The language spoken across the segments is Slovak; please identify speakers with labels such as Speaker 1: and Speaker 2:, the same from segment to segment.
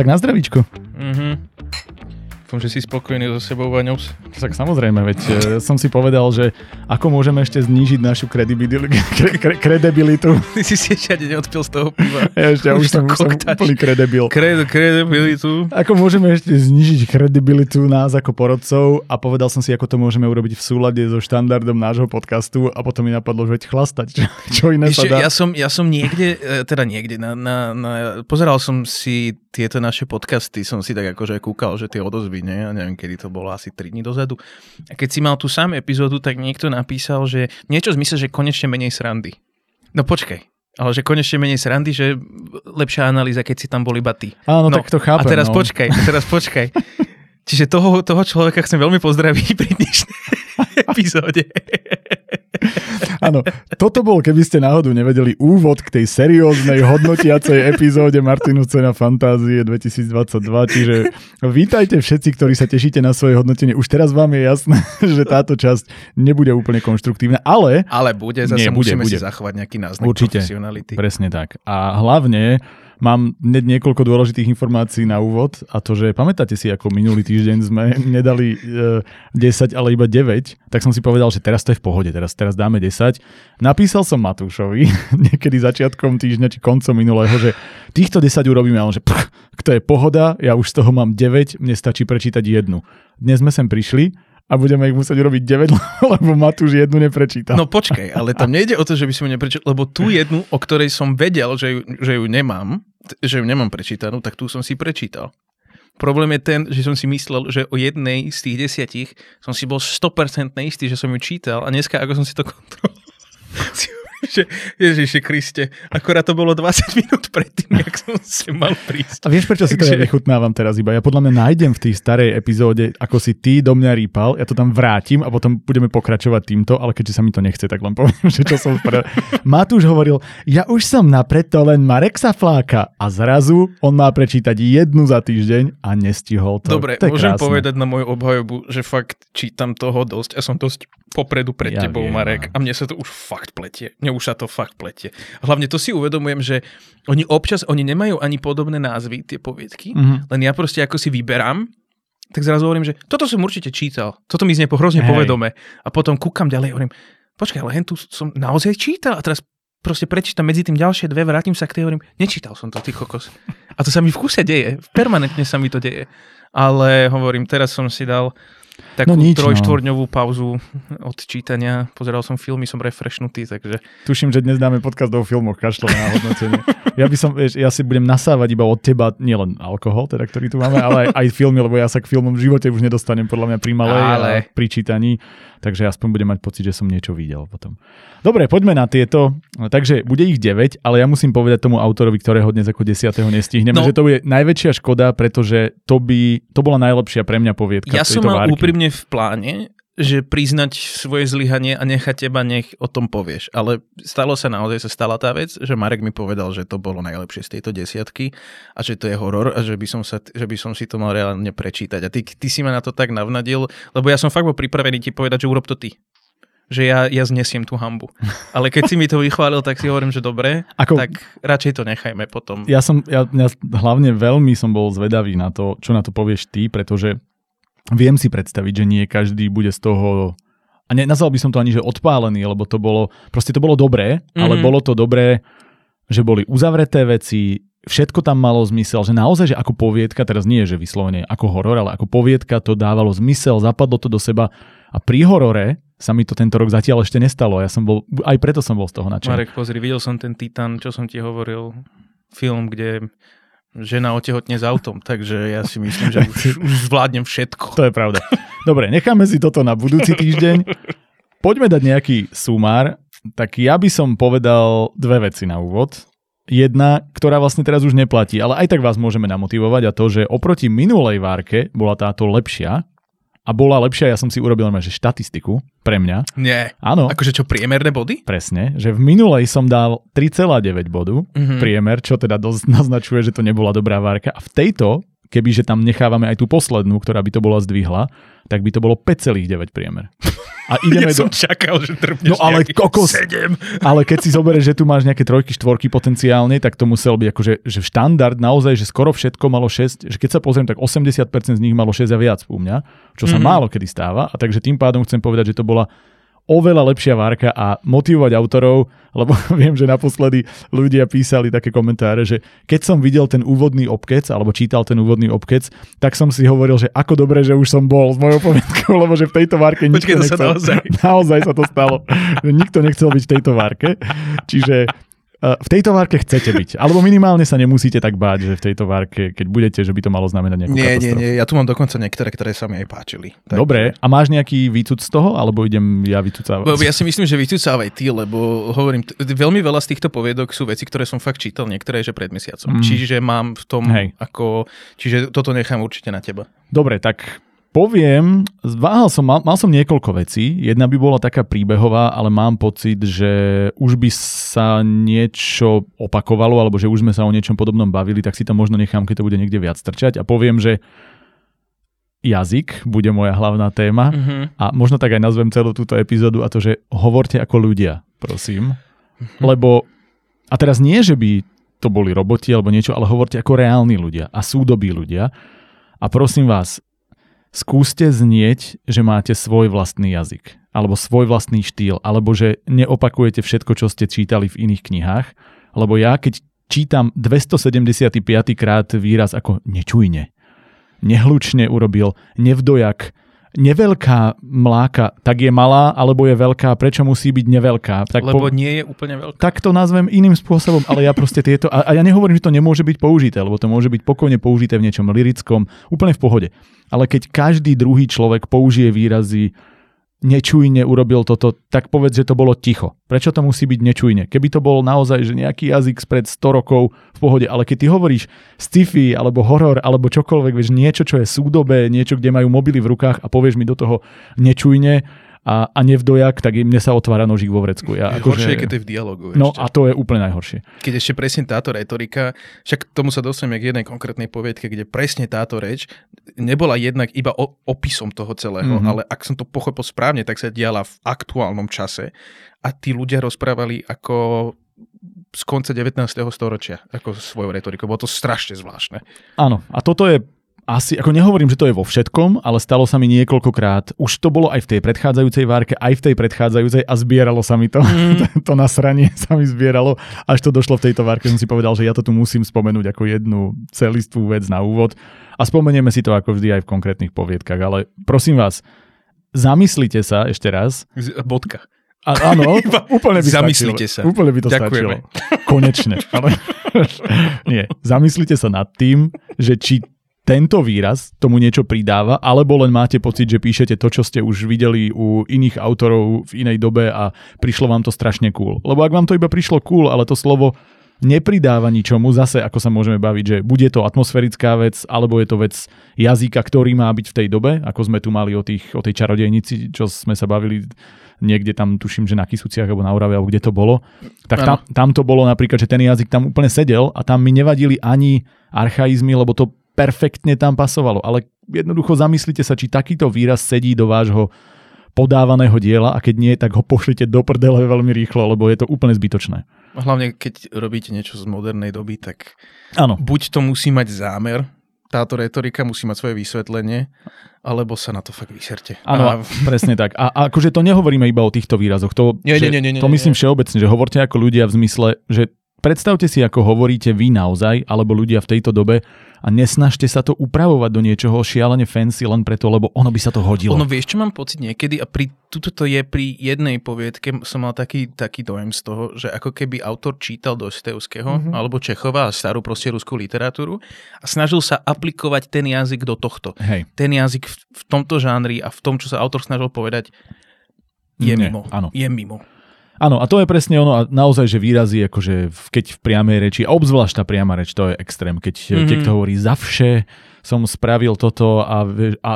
Speaker 1: Tak na zdravíčko.
Speaker 2: Mhm. Dúfam, že si spokojný so sebou, Vaňos.
Speaker 1: Tak samozrejme, veď e, som si povedal, že ako môžeme ešte znížiť našu kredibilitu. Kre, kre, kredibilitu.
Speaker 2: Ty si si ešte neodpil z toho piva.
Speaker 1: Ja ešte, ja už, som, už som úplný kredibil.
Speaker 2: Kred, kredibilitu.
Speaker 1: Ako môžeme ešte znižiť kredibilitu nás ako porodcov a povedal som si, ako to môžeme urobiť v súlade so štandardom nášho podcastu a potom mi napadlo, že veď chlastať. Čo, čo iné sa
Speaker 2: Ešte,
Speaker 1: dá?
Speaker 2: ja, som, ja som niekde, e, teda niekde, na, na, na, pozeral som si tieto naše podcasty, som si tak akože kúkal, že tie odozvy, ne? Ja neviem, kedy to bolo, asi 3 dní dozadu. A keď si mal tú samú epizódu, tak niekto napísal, že niečo zmysle, že konečne menej srandy. No počkaj, ale že konečne menej srandy, že lepšia analýza, keď si tam bol iba ty.
Speaker 1: Áno, tak to chápem.
Speaker 2: A teraz
Speaker 1: no.
Speaker 2: počkaj, a teraz počkaj. Čiže toho, toho človeka chcem veľmi pozdraviť pri dnešnej epizóde.
Speaker 1: Áno, toto bol, keby ste náhodou nevedeli, úvod k tej serióznej hodnotiacej epizóde Martinu Cena Fantázie 2022, čiže vítajte všetci, ktorí sa tešíte na svoje hodnotenie. Už teraz vám je jasné, že táto časť nebude úplne konštruktívna, ale
Speaker 2: Ale bude, zase
Speaker 1: Nie, bude,
Speaker 2: musíme
Speaker 1: bude.
Speaker 2: si zachovať nejaký náznak
Speaker 1: Určite.
Speaker 2: profesionality.
Speaker 1: presne tak. A hlavne mám hneď niekoľko dôležitých informácií na úvod a to, že pamätáte si, ako minulý týždeň sme nedali e, 10, ale iba 9, tak som si povedal, že teraz to je v pohode, teraz, teraz dáme 10. Napísal som Matúšovi niekedy začiatkom týždňa či koncom minulého, že týchto 10 urobíme a že pch, to je pohoda, ja už z toho mám 9, mne stačí prečítať jednu. Dnes sme sem prišli a budeme ich musieť urobiť 9, lebo Matúš jednu neprečítal.
Speaker 2: No počkaj, ale tam nejde o to, že by som ju neprečítal, lebo tú jednu, o ktorej som vedel, že ju, že ju nemám, že ju nemám prečítanú, tak tú som si prečítal. Problém je ten, že som si myslel, že o jednej z tých desiatich som si bol 100% istý, že som ju čítal a dneska, ako som si to kontroloval, že Ježiši Kriste, akorát to bolo 20 minút predtým, jak som si mal prísť.
Speaker 1: A vieš, prečo si to ja vychutnávam teraz iba? Ja podľa mňa nájdem v tej starej epizóde, ako si ty do mňa rýpal, ja to tam vrátim a potom budeme pokračovať týmto, ale keďže sa mi to nechce, tak len poviem, že čo som spravil. Matúš hovoril, ja už som napreto len Marek sa fláka a zrazu on má prečítať jednu za týždeň a nestihol to.
Speaker 2: Dobre,
Speaker 1: to
Speaker 2: môžem
Speaker 1: krásne.
Speaker 2: povedať na moju obhajobu, že fakt čítam toho dosť a som dosť popredu pred
Speaker 1: Ja
Speaker 2: tebou,
Speaker 1: viem,
Speaker 2: Marek.
Speaker 1: no.
Speaker 2: A mne sa to už fakt pletie. Mne už sa to fakt pletie. Hlavne to si uvedomujem, že oni občas, oni nemajú ani podobné názvy, tie poviedky,
Speaker 1: Mhm.
Speaker 2: len ja proste ako si vyberám, tak zrazu hovorím, že toto som určite čítal. Toto mi znie hrozne
Speaker 1: Hej.
Speaker 2: povedome. A potom kúkam ďalej hovorím, počkaj, ale hen tu som naozaj čítal a teraz proste prečítam medzi tým ďalšie dve, vrátim sa k tej hovorím, nečítal som to, ty kokos. A to sa mi v kuse deje, permanentne sa mi to deje. Ale hovorím, teraz som si dal takú
Speaker 1: No nič, no.
Speaker 2: trojštvorňovú pauzu od čítania. Pozeral som filmy, som refreshnutý, takže
Speaker 1: Tuším, že dnes dáme podcast o filmoch, kašlo na hodnotenie. Ja by som, vieš, ja si budem nasávať iba od teba, nielen alkohol, teda, ktorý tu máme, ale aj, aj filmy, lebo ja sa k filmom v živote už nedostanem podľa mňa pri malej
Speaker 2: Ale.
Speaker 1: a pri čítaní, takže aspoň budem mať pocit, že som niečo videl potom. Dobre, poďme na tieto. Takže bude ich 9, ale ja musím povedať tomu autorovi, ktorého dnes ako 10. nestihneme,
Speaker 2: No.
Speaker 1: že to bude najväčšia škoda, pretože to by, to bola najlepšia pre mňa poviedka
Speaker 2: ja som mal. Úprimne v pláne, že priznať svoje zlyhanie a nechať teba, nech o tom povieš. Ale stalo sa naozaj, sa stala tá vec, že Marek mi povedal, že to bolo najlepšie z tejto desiatky a že to je horor a že by som, sa, že by som si to mal reálne prečítať. A ty, ty si ma na to tak navnadil, lebo ja som fakt bol pripravený ti povedať, že urob to ty. Že ja, ja znesiem tú hambu. Ale keď si mi to vychválil, tak si hovorím, že dobre,
Speaker 1: Ako-
Speaker 2: tak radšej to nechajme potom.
Speaker 1: Ja som, ja, ja hlavne veľmi som bol zvedavý na to, čo na to povieš ty, pretože viem si predstaviť, že nie každý bude z toho a ne, nazval by som to ani, že odpálený, lebo to bolo, proste to bolo dobré, mm-hmm. ale
Speaker 2: Mhm.
Speaker 1: bolo to dobré, že boli uzavreté veci, všetko tam malo zmysel, že naozaj, že ako poviedka, teraz nie je, že vyslovene ako horor, ale ako poviedka to dávalo zmysel, zapadlo to do seba a pri horore sa mi to tento rok zatiaľ ešte nestalo. Ja som bol, aj preto som bol z toho nadšený.
Speaker 2: Marek, pozri, videl som ten Titan, čo som ti hovoril, film, kde žena otehotne s autom, takže ja si myslím, že už, už zvládnem všetko.
Speaker 1: To je pravda. Dobre, necháme si toto na budúci týždeň. Poďme dať nejaký sumár. Tak ja by som povedal dve veci na úvod. Jedna, ktorá vlastne teraz už neplatí, ale aj tak vás môžeme namotivovať a to, že oproti minulej várke bola táto lepšia a bola lepšia, ja som si urobil normálne, že štatistiku pre mňa.
Speaker 2: Nie.
Speaker 1: Áno,
Speaker 2: Akože čo, priemerné body?
Speaker 1: presne, že v minulej som dal 3,9 bodu,
Speaker 2: Mhm.
Speaker 1: priemer, čo teda dosť naznačuje, že to nebola dobrá várka. A v tejto kebyže tam nechávame aj tú poslednú, ktorá by to bola zdvihla, tak by to bolo 5,9 priemer.
Speaker 2: A ideme ja do... som čakal, že trpneš
Speaker 1: no, ale kokos,
Speaker 2: 7.
Speaker 1: Ale keď si zoberieš, že tu máš nejaké trojky, štvorky potenciálne, tak to musel byť akože že štandard naozaj, že skoro všetko malo 6, že keď sa pozriem, tak 80% z nich malo 6 a viac u mňa, čo sa mm-hmm. málo kedy stáva. A takže tým pádom chcem povedať, že to bola oveľa lepšia várka a motivovať autorov, lebo viem, že naposledy ľudia písali také komentáre, že keď som videl ten úvodný obkec, alebo čítal ten úvodný obkec, tak som si hovoril, že ako dobre, že už som bol s mojou poviedkou, lebo že v tejto várke
Speaker 2: nikto
Speaker 1: Počkej,
Speaker 2: nechcel. Sa naozaj.
Speaker 1: naozaj sa to stalo. že nikto nechcel byť v tejto várke. Čiže v tejto várke chcete byť. Alebo minimálne sa nemusíte tak báť, že v tejto várke, keď budete, že by to malo znamenať nejakú
Speaker 2: Nie,
Speaker 1: katastrofu.
Speaker 2: nie, nie. Ja tu mám dokonca niektoré, ktoré sa mi aj páčili.
Speaker 1: Tak... Dobre. A máš nejaký výcud z toho? Alebo idem ja vycúcávať?
Speaker 2: Ja si myslím, že vycúcávaj ty, lebo hovorím, t- veľmi veľa z týchto poviedok sú veci, ktoré som fakt čítal, niektoré že pred mesiacom. Mm. Čiže mám v tom Hej. ako... Čiže toto nechám určite na teba.
Speaker 1: Dobre, tak poviem, zváhal som, mal, mal som niekoľko vecí. Jedna by bola taká príbehová, ale mám pocit, že už by sa niečo opakovalo, alebo že už sme sa o niečom podobnom bavili, tak si to možno nechám, keď to bude niekde viac trčať. A poviem, že jazyk bude moja hlavná téma mm-hmm. a možno tak aj nazvem celú túto epizódu a to, že hovorte ako ľudia, prosím. Mm-hmm. Lebo, a teraz nie, že by to boli roboti alebo niečo, ale hovorte ako reálni ľudia a súdobí ľudia. A prosím vás, skúste znieť, že máte svoj vlastný jazyk, alebo svoj vlastný štýl, alebo že neopakujete všetko, čo ste čítali v iných knihách, lebo ja keď čítam 275. krát výraz ako nečujne, nehlučne urobil, nevdojak, neveľká mláka, tak je malá, alebo je veľká, prečo musí byť neveľká? Tak
Speaker 2: Lebo po... nie je úplne veľká.
Speaker 1: Tak to nazvem iným spôsobom, ale ja proste tieto, a, a ja nehovorím, že to nemôže byť použité, lebo to môže byť pokojne použité v niečom lirickom, úplne v pohode. Ale keď každý druhý človek použije výrazy nečujne urobil toto, tak povedz, že to bolo ticho. Prečo to musí byť nečujne? Keby to bol naozaj že nejaký jazyk spred 100 rokov v pohode, ale keď ty hovoríš sci-fi alebo horor alebo čokoľvek, vieš, niečo, čo je súdobé, niečo, kde majú mobily v rukách a povieš mi do toho nečujne, a, a nevdojak, tak mne sa otvára nožík vo vrecku. Ja,
Speaker 2: je horšie, že... keď to je v dialogu.
Speaker 1: No ešte. a to je úplne najhoršie.
Speaker 2: Keď ešte presne táto retorika, však tomu sa dostaneme k jednej konkrétnej poviedke, kde presne táto reč nebola jednak iba o, opisom toho celého, mm-hmm. ale ak som to pochopil správne, tak sa diala v aktuálnom čase a tí ľudia rozprávali ako z konca 19. storočia, ako svojou retorikou. Bolo to strašne zvláštne.
Speaker 1: Áno, a toto je asi, ako nehovorím, že to je vo všetkom, ale stalo sa mi niekoľkokrát. Už to bolo aj v tej predchádzajúcej várke, aj v tej predchádzajúcej a zbieralo sa mi to. Mm. to nasranie sa mi zbieralo. Až to došlo v tejto várke, som si povedal, že ja to tu musím spomenúť ako jednu celistvú vec na úvod. A spomenieme si to ako vždy aj v konkrétnych poviedkach. Ale prosím vás, zamyslite sa ešte raz.
Speaker 2: Bodka.
Speaker 1: A, áno, úplne by
Speaker 2: Zamyslite
Speaker 1: stačilo. sa. Úplne by to
Speaker 2: Ďakujeme.
Speaker 1: stačilo. Konečne. Ale, nie, zamyslite sa nad tým, že či tento výraz tomu niečo pridáva, alebo len máte pocit, že píšete to, čo ste už videli u iných autorov v inej dobe a prišlo vám to strašne cool. Lebo ak vám to iba prišlo cool, ale to slovo nepridáva ničomu, zase ako sa môžeme baviť, že bude to atmosférická vec, alebo je to vec jazyka, ktorý má byť v tej dobe, ako sme tu mali o, tých, o tej čarodejnici, čo sme sa bavili niekde tam, tuším, že na Kisuciach alebo na Orave, alebo kde to bolo. Tak tam, tam to bolo napríklad, že ten jazyk tam úplne sedel a tam mi nevadili ani archaizmy, lebo to perfektne tam pasovalo. Ale jednoducho zamyslite sa, či takýto výraz sedí do vášho podávaného diela a keď nie, tak ho pošlite do prdele veľmi rýchlo, lebo je to úplne zbytočné.
Speaker 2: Hlavne keď robíte niečo z modernej doby, tak
Speaker 1: ano.
Speaker 2: buď to musí mať zámer, táto retorika musí mať svoje vysvetlenie, alebo sa na to fakt vyserte.
Speaker 1: Áno, a... presne tak. A, a akože to nehovoríme iba o týchto výrazoch. To,
Speaker 2: nie, nie, nie, nie, nie,
Speaker 1: to myslím nie. všeobecne, že hovorte ako ľudia v zmysle, že predstavte si, ako hovoríte vy naozaj, alebo ľudia v tejto dobe a nesnažte sa to upravovať do niečoho šialene fancy len preto, lebo ono by sa to hodilo.
Speaker 2: Ono vieš, čo mám pocit niekedy a pri, tuto to je pri jednej poviedke, som mal taký, taký dojem z toho, že ako keby autor čítal Dostojevského mm-hmm. alebo Čechova a starú proste ruskú literatúru a snažil sa aplikovať ten jazyk do tohto.
Speaker 1: Hej.
Speaker 2: Ten jazyk v, v tomto žánri a v tom, čo sa autor snažil povedať, je Nie, mimo.
Speaker 1: Áno.
Speaker 2: Je mimo.
Speaker 1: Áno, a to je presne ono, a naozaj, že výrazy, akože keď v priamej reči, a obzvlášť tá priama reč, to je extrém, keď mm-hmm. niekto hovorí za vše som spravil toto a, a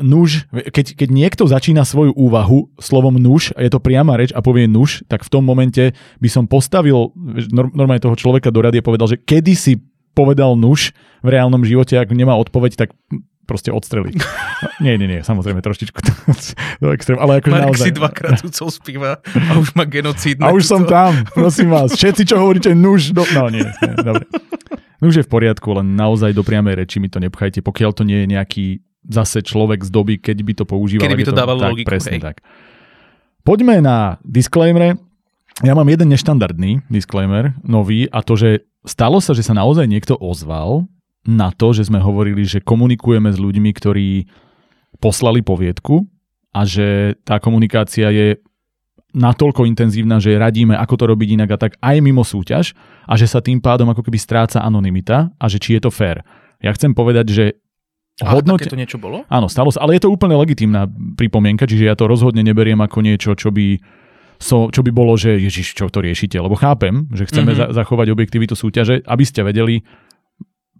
Speaker 1: nuž, keď, keď niekto začína svoju úvahu slovom nuž a je to priama reč a povie nuž, tak v tom momente by som postavil normálne toho človeka do rady a povedal, že kedy si povedal nuž v reálnom živote, ak nemá odpoveď, tak proste odstreliť. nie, nie, nie, samozrejme trošičku to, to extrém, ale akože
Speaker 2: Marek
Speaker 1: naozaj.
Speaker 2: si dvakrát ucol z piva a už má genocídne.
Speaker 1: A už som tam, prosím vás. Všetci, čo hovoríte nuž, do... no nie, nie dobre. Nuž je v poriadku, len naozaj do priamej reči mi to nepchajte, pokiaľ to nie je nejaký zase človek z doby, keď by to používal.
Speaker 2: Kedy by
Speaker 1: je
Speaker 2: to dávalo
Speaker 1: tak,
Speaker 2: logiku,
Speaker 1: Presne
Speaker 2: hej.
Speaker 1: tak. Poďme na disclaimer. Ja mám jeden neštandardný disclaimer, nový, a to, že stalo sa, že sa naozaj niekto ozval na to, že sme hovorili, že komunikujeme s ľuďmi, ktorí poslali poviedku a že tá komunikácia je natoľko intenzívna, že radíme, ako to robiť inak a tak aj mimo súťaž a že sa tým pádom ako keby stráca anonymita a že či je to fér. Ja chcem povedať, že hodnote...
Speaker 2: takéto niečo bolo?
Speaker 1: Áno, stalo sa, ale je to úplne legitímna pripomienka, čiže ja to rozhodne neberiem ako niečo, čo by, so, čo by bolo, že ježiš, čo to riešite, lebo chápem, že chceme
Speaker 2: Mhm.
Speaker 1: mm-hmm. za, zachovať objektivitu súťaže, aby ste vedeli,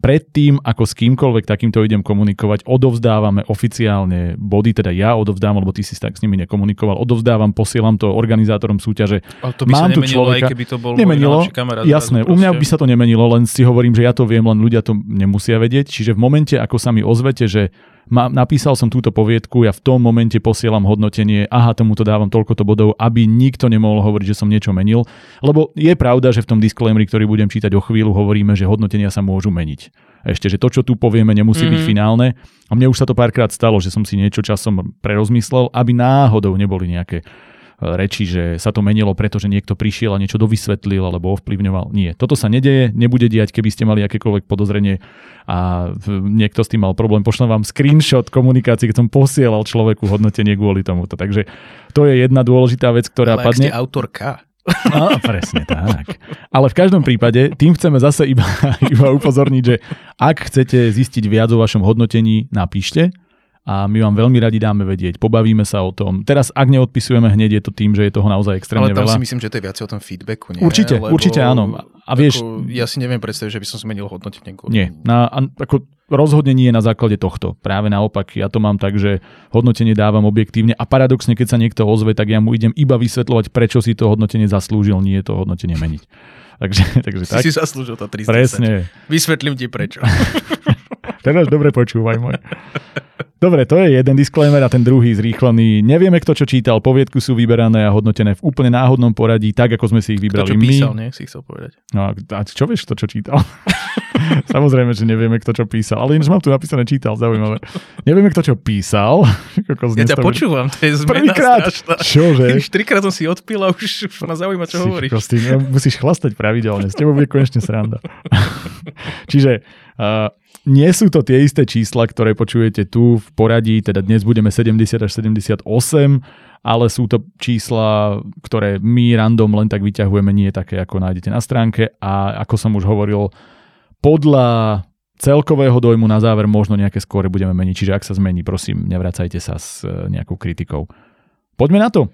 Speaker 1: predtým, ako s kýmkoľvek takýmto idem komunikovať, odovzdávame oficiálne body, teda ja odovzdávam, lebo ty si tak s nimi nekomunikoval, odovzdávam, posielam to organizátorom súťaže.
Speaker 2: Ale to by
Speaker 1: Mám
Speaker 2: sa nemenilo,
Speaker 1: človeka-
Speaker 2: aj keby to bol
Speaker 1: Nemenilo,
Speaker 2: kamarát.
Speaker 1: Jasné, u mňa by sa to nemenilo, len si hovorím, že ja to viem, len ľudia to nemusia vedieť. Čiže v momente, ako sa mi ozvete, že ma, napísal som túto poviedku, ja v tom momente posielam hodnotenie, aha, tomuto dávam toľkoto bodov, aby nikto nemohol hovoriť, že som niečo menil. Lebo je pravda, že v tom disclaimeri, ktorý budem čítať o chvíľu, hovoríme, že hodnotenia sa môžu meniť. Ešte, že to, čo tu povieme, nemusí mm-hmm. byť
Speaker 2: Mhm.
Speaker 1: finálne. A mne už sa to párkrát stalo, že som si niečo časom prerozmyslel, aby náhodou neboli nejaké reči, že sa to menilo, pretože niekto prišiel a niečo dovysvetlil alebo ovplyvňoval. Nie, toto sa nedeje, nebude diať, keby ste mali akékoľvek podozrenie a niekto s tým mal problém. Pošlem vám screenshot komunikácie, keď som posielal človeku hodnotenie kvôli tomuto. Takže to je jedna dôležitá vec, ktorá
Speaker 2: Ale ak
Speaker 1: padne.
Speaker 2: ste autorka.
Speaker 1: No, presne tak. Ale v každom prípade, tým chceme zase iba, iba upozorniť, že ak chcete zistiť viac o vašom hodnotení, napíšte a my vám veľmi radi dáme vedieť, pobavíme sa o tom. Teraz, ak neodpisujeme hneď, je to tým, že je toho naozaj extrémne
Speaker 2: Ale tam
Speaker 1: veľa.
Speaker 2: si myslím, že to je viac o tom feedbacku, nie?
Speaker 1: Určite, určite áno. A vieš-
Speaker 2: Ako, ja si neviem predstaviť, že by som zmenil hodnotenie.
Speaker 1: Nie, na, ako rozhodne nie na základe tohto. Práve naopak, ja to mám tak, že hodnotenie dávam objektívne a paradoxne, keď sa niekto ozve, tak ja mu idem iba vysvetľovať, prečo si to hodnotenie zaslúžil, nie to hodnotenie meniť. Takže, takže
Speaker 2: Si
Speaker 1: tak.
Speaker 2: si zaslúžil to 310.
Speaker 1: Presne.
Speaker 2: Vysvetlím ti prečo.
Speaker 1: Teraz dobre počúvaj môj. Dobre, to je jeden disclaimer a ten druhý zrýchlený. Nevieme, kto čo čítal. Poviedku sú vyberané a hodnotené v úplne náhodnom poradí, tak ako sme si ich
Speaker 2: Kto
Speaker 1: vybrali
Speaker 2: čo
Speaker 1: my.
Speaker 2: písal, nie? Si chcel povedať.
Speaker 1: No a čo vieš, kto čo čítal? Samozrejme, že nevieme, kto čo písal. Ale ináč mám tu napísané čítal, zaujímavé. Nevieme, kto čo písal. Kokos,
Speaker 2: Ja ťa počúvam, to je zmena
Speaker 1: Prvýkrát. Čože?
Speaker 2: Už trikrát som si odpil a už, už ma zaujíma, čo
Speaker 1: Si
Speaker 2: hovoríš.
Speaker 1: kokos, ty musíš chlastať pravidelne, s tebou bude konečne sranda. Čiže nie sú to tie isté čísla, ktoré počujete tu v poradí, teda dnes budeme 70 až 78, ale sú to čísla, ktoré my random len tak vyťahujeme, nie také, ako nájdete na stránke a ako som už hovoril, podľa celkového dojmu na záver možno nejaké skóre budeme meniť, čiže ak sa zmení, prosím, nevracajte sa s e, nejakou kritikou. Poďme na to.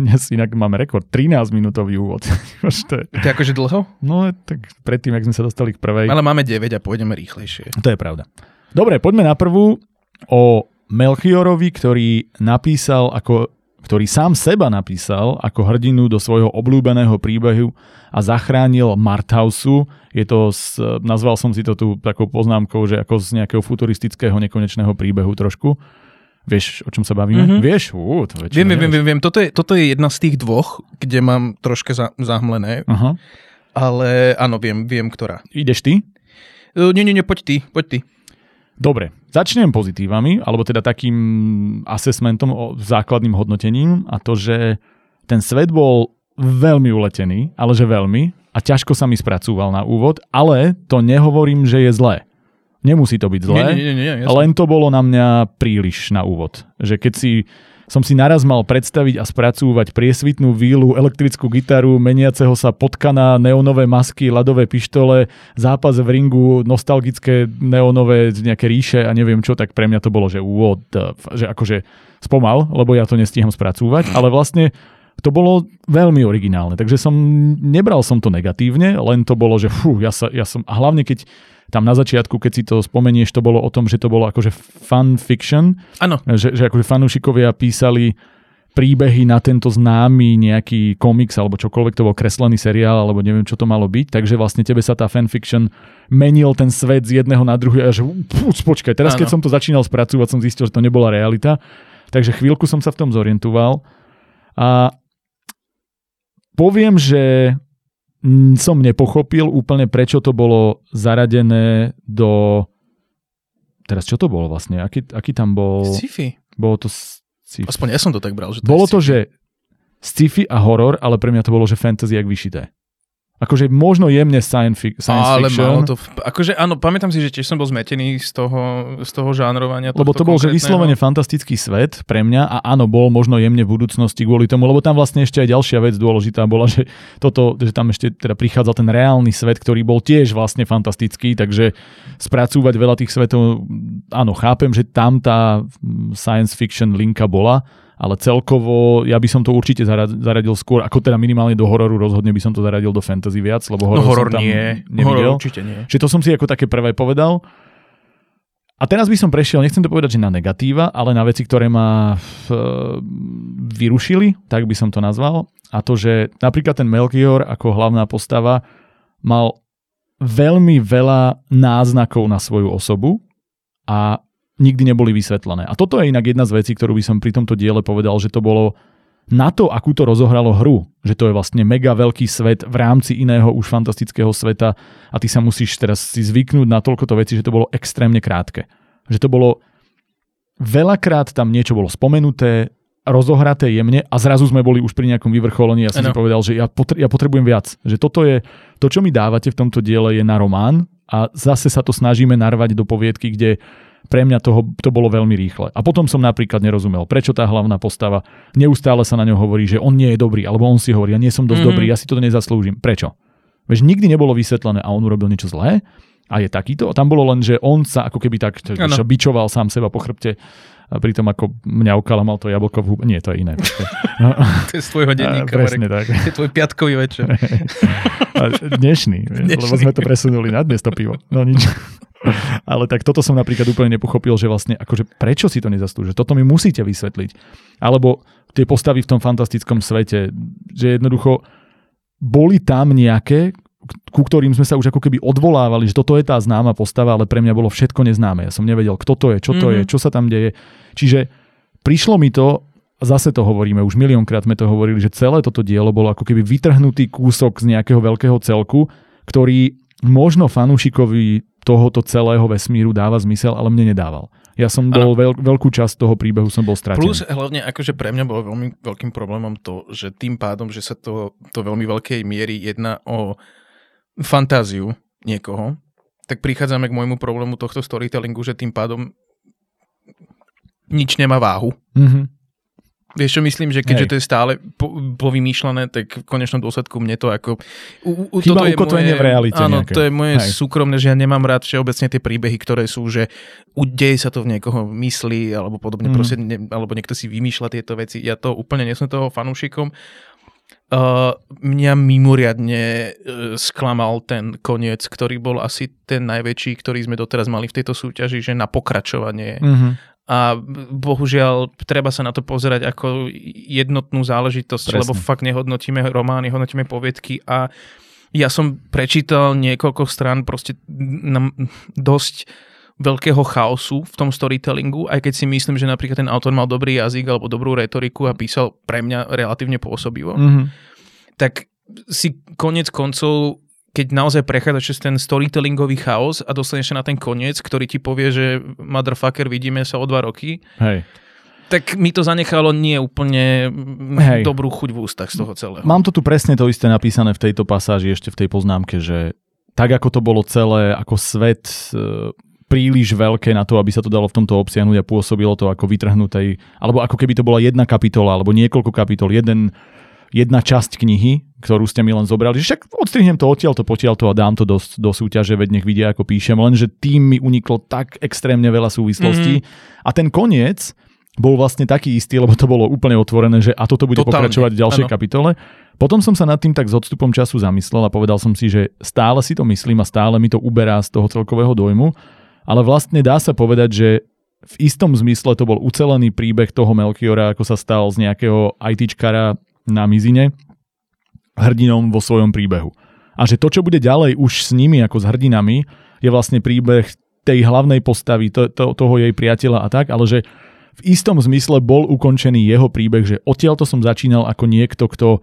Speaker 1: Dnes inak máme rekord, 13 minútový úvod. Už to je,
Speaker 2: To je akože dlho?
Speaker 1: no tak predtým, ak sme sa dostali k prvej.
Speaker 2: Ale máme 9 a pôjdeme rýchlejšie.
Speaker 1: To je pravda. Dobre, poďme na prvú o Melchiorovi, ktorý napísal ako ktorý sám seba napísal ako hrdinu do svojho obľúbeného príbehu a zachránil Marthausu. Je to, z, nazval som si to tu takou poznámkou, že ako z nejakého futuristického nekonečného príbehu trošku. Vieš, o čom sa bavíme?
Speaker 2: Mhm.
Speaker 1: Vieš? Ú, to väčšinou
Speaker 2: Viem, viem, viem, viem. Toto je, toto je jedna z tých dvoch, kde mám troška za, zahmlené,
Speaker 1: Aha.
Speaker 2: ale áno, viem, viem, ktorá.
Speaker 1: Ideš ty?
Speaker 2: Uh, nie, nie, nie, poď ty, poď ty.
Speaker 1: Dobre, začnem pozitívami, alebo teda takým assessmentom, o základným hodnotením a to, že ten svet bol veľmi uletený, ale že veľmi a ťažko sa mi spracúval na úvod, ale to nehovorím, že je zlé. Nemusí to byť zlé,
Speaker 2: Nie, nie, nie, nie, jasne.
Speaker 1: len to bolo na mňa príliš na úvod. Že keď si som si naraz mal predstaviť a spracúvať priesvitnú vílu, elektrickú gitaru, meniaceho sa potkana, neonové masky, ľadové pištole, zápas v ringu, nostalgické neonové nejaké ríše a neviem čo, tak pre mňa to bolo, že f- že akože spomal, lebo ja to nestíham spracúvať, ale vlastne to bolo veľmi originálne, takže som, nebral som to negatívne, len to bolo, že fú, ja, sa, ja som, a hlavne keď tam na začiatku, keď si to spomenieš, to bolo o tom, že to bolo akože fan fiction,
Speaker 2: Áno,
Speaker 1: že, že akože fanúšikovia písali príbehy na tento známy nejaký komiks alebo čokoľvek to bol kreslený seriál alebo neviem čo to malo byť, takže vlastne tebe sa tá fanfiction menil ten svet z jedného na druhý a že púc, počkaj, teraz ano. keď som to začínal spracovať som zistil, že to nebola realita, takže chvíľku som sa v tom zorientoval. A poviem, že som nepochopil úplne prečo to bolo zaradené do teraz čo to bolo vlastne, aký, aký tam bol...
Speaker 2: Sci-fi.
Speaker 1: Bolo to
Speaker 2: sci-fi. Aspoň ja som to tak bral. Že to
Speaker 1: bolo to, že sci-fi a horor, ale pre mňa to bolo, že fantasy jak vyšité akože možno jemne science, fi- science ale fiction. Ale to,
Speaker 2: akože áno, pamätám si, že tiež som bol zmetený z toho, z toho žánrovania.
Speaker 1: Lebo to bol, že vyslovene fantastický svet pre mňa a áno, bol možno jemne v budúcnosti kvôli tomu, lebo tam vlastne ešte aj ďalšia vec dôležitá bola, že toto, že tam ešte teda prichádzal ten reálny svet, ktorý bol tiež vlastne fantastický, takže spracúvať veľa tých svetov, áno, chápem, že tam tá science fiction linka bola, ale celkovo ja by som to určite zaradil skôr, ako teda minimálne do hororu, rozhodne by som to zaradil do fantasy viac, lebo horor, no, horor som tam nie. nevidel.
Speaker 2: Horor určite nie.
Speaker 1: Čiže to som si ako také prvé povedal. A teraz by som prešiel, nechcem to povedať, že na negatíva, ale na veci, ktoré ma vyrušili, tak by som to nazval. A to, že napríklad ten Melchior ako hlavná postava mal veľmi veľa náznakov na svoju osobu a nikdy neboli vysvetlené. A toto je inak jedna z vecí, ktorú by som pri tomto diele povedal, že to bolo na to, akú to rozohralo hru, že to je vlastne mega veľký svet v rámci iného už fantastického sveta a ty sa musíš teraz si zvyknúť na toľkoto veci, že to bolo extrémne krátke. Že to bolo veľakrát tam niečo bolo spomenuté, rozohraté jemne a zrazu sme boli už pri nejakom vyvrcholení. Ja som ano. si povedal, že ja, potre- ja potrebujem viac. Že toto je, to čo mi dávate v tomto diele je na román a zase sa to snažíme narvať do poviedky, kde pre mňa toho, to bolo veľmi rýchle. A potom som napríklad nerozumel, prečo tá hlavná postava neustále sa na ňo hovorí, že on nie je dobrý, alebo on si hovorí, ja nie som dosť mm-hmm. dobrý, ja si to nezaslúžim. Prečo? Veď nikdy nebolo vysvetlené a on urobil niečo zlé a je takýto. A tam bolo len, že on sa ako keby tak čo, bičoval sám seba po chrbte a pritom ako mňaukal a mal to jablko v hube. Nie, to je iné.
Speaker 2: to je z tvojho denníka.
Speaker 1: Presne tak.
Speaker 2: To je tvoj piatkový večer.
Speaker 1: dnešný, dnešný, lebo sme to presunuli na dnes to pivo. No nič. Ale tak toto som napríklad úplne nepochopil, že vlastne akože prečo si to nezaslúži. Toto mi musíte vysvetliť. Alebo tie postavy v tom fantastickom svete, že jednoducho boli tam nejaké, ku ktorým sme sa už ako keby odvolávali, že toto je tá známa postava, ale pre mňa bolo všetko neznáme. Ja som nevedel, kto to je, čo to mm-hmm. je, čo sa tam deje. Čiže prišlo mi to, zase to hovoríme, už miliónkrát sme to hovorili, že celé toto dielo bolo ako keby vytrhnutý kúsok z nejakého veľkého celku, ktorý možno fanúšikovi tohoto celého vesmíru dáva zmysel, ale mne nedával. Ja som bol veľ, veľkú časť toho príbehu som bol stratený.
Speaker 2: Plus hlavne akože pre mňa bolo veľmi veľkým problémom to, že tým pádom, že sa to, to veľmi veľkej miery jedná o fantáziu niekoho, tak prichádzame k môjmu problému tohto storytellingu, že tým pádom nič nemá váhu. Mm-hmm. Vieš čo, myslím, že keďže Hej. to je stále po, povymýšľané, tak v konečnom dôsledku mne to ako...
Speaker 1: U, u, Chyba toto ukotvenie v realite
Speaker 2: Áno,
Speaker 1: nejaké.
Speaker 2: to je moje Hej. súkromné, že ja nemám rád všeobecne tie príbehy, ktoré sú, že udeje sa to v niekoho mysli, alebo podobne, mm. proste, ne, alebo niekto si vymýšľa tieto veci. Ja to úplne nesom toho fanúšikom. Uh, mňa mimoriadne uh, sklamal ten koniec, ktorý bol asi ten najväčší, ktorý sme doteraz mali v tejto súťaži, že na pokračovanie. Mm-hmm a bohužiaľ treba sa na to pozerať ako jednotnú záležitosť, Presne. lebo fakt nehodnotíme romány, hodnotíme poviedky a ja som prečítal niekoľko strán proste dosť veľkého chaosu v tom storytellingu, aj keď si myslím, že napríklad ten autor mal dobrý jazyk alebo dobrú retoriku a písal pre mňa relatívne pôsobivo, mm-hmm. tak si konec koncov keď naozaj prechádzaš cez ten storytellingový chaos a dostaneš sa na ten koniec, ktorý ti povie, že motherfucker, vidíme sa o dva roky,
Speaker 1: Hej.
Speaker 2: tak mi to zanechalo nie úplne Hej. dobrú chuť v ústach z toho celého.
Speaker 1: Mám to tu presne to isté napísané v tejto pasáži, ešte v tej poznámke, že tak ako to bolo celé, ako svet e, príliš veľké na to, aby sa to dalo v tomto obsiahnuť a pôsobilo to ako vytrhnutej, alebo ako keby to bola jedna kapitola, alebo niekoľko kapitol, jeden jedna časť knihy, ktorú ste mi len zobrali, že však odstrihnem to odtiaľ to potiaľ to a dám to do, do súťaže, veď nech vidia, ako píšem, lenže tým mi uniklo tak extrémne veľa súvislostí. Mm-hmm. A ten koniec bol vlastne taký istý, lebo to bolo úplne otvorené, že a toto bude Totálne. pokračovať v ďalšej ano. kapitole. Potom som sa nad tým tak s odstupom času zamyslel a povedal som si, že stále si to myslím a stále mi to uberá z toho celkového dojmu, ale vlastne dá sa povedať, že v istom zmysle to bol ucelený príbeh toho Melchiora, ako sa stal z nejakého ITčkara na mizine hrdinom vo svojom príbehu. A že to, čo bude ďalej už s nimi ako s hrdinami, je vlastne príbeh tej hlavnej postavy, to, to, toho jej priateľa a tak, ale že v istom zmysle bol ukončený jeho príbeh, že odtiaľto som začínal ako niekto, kto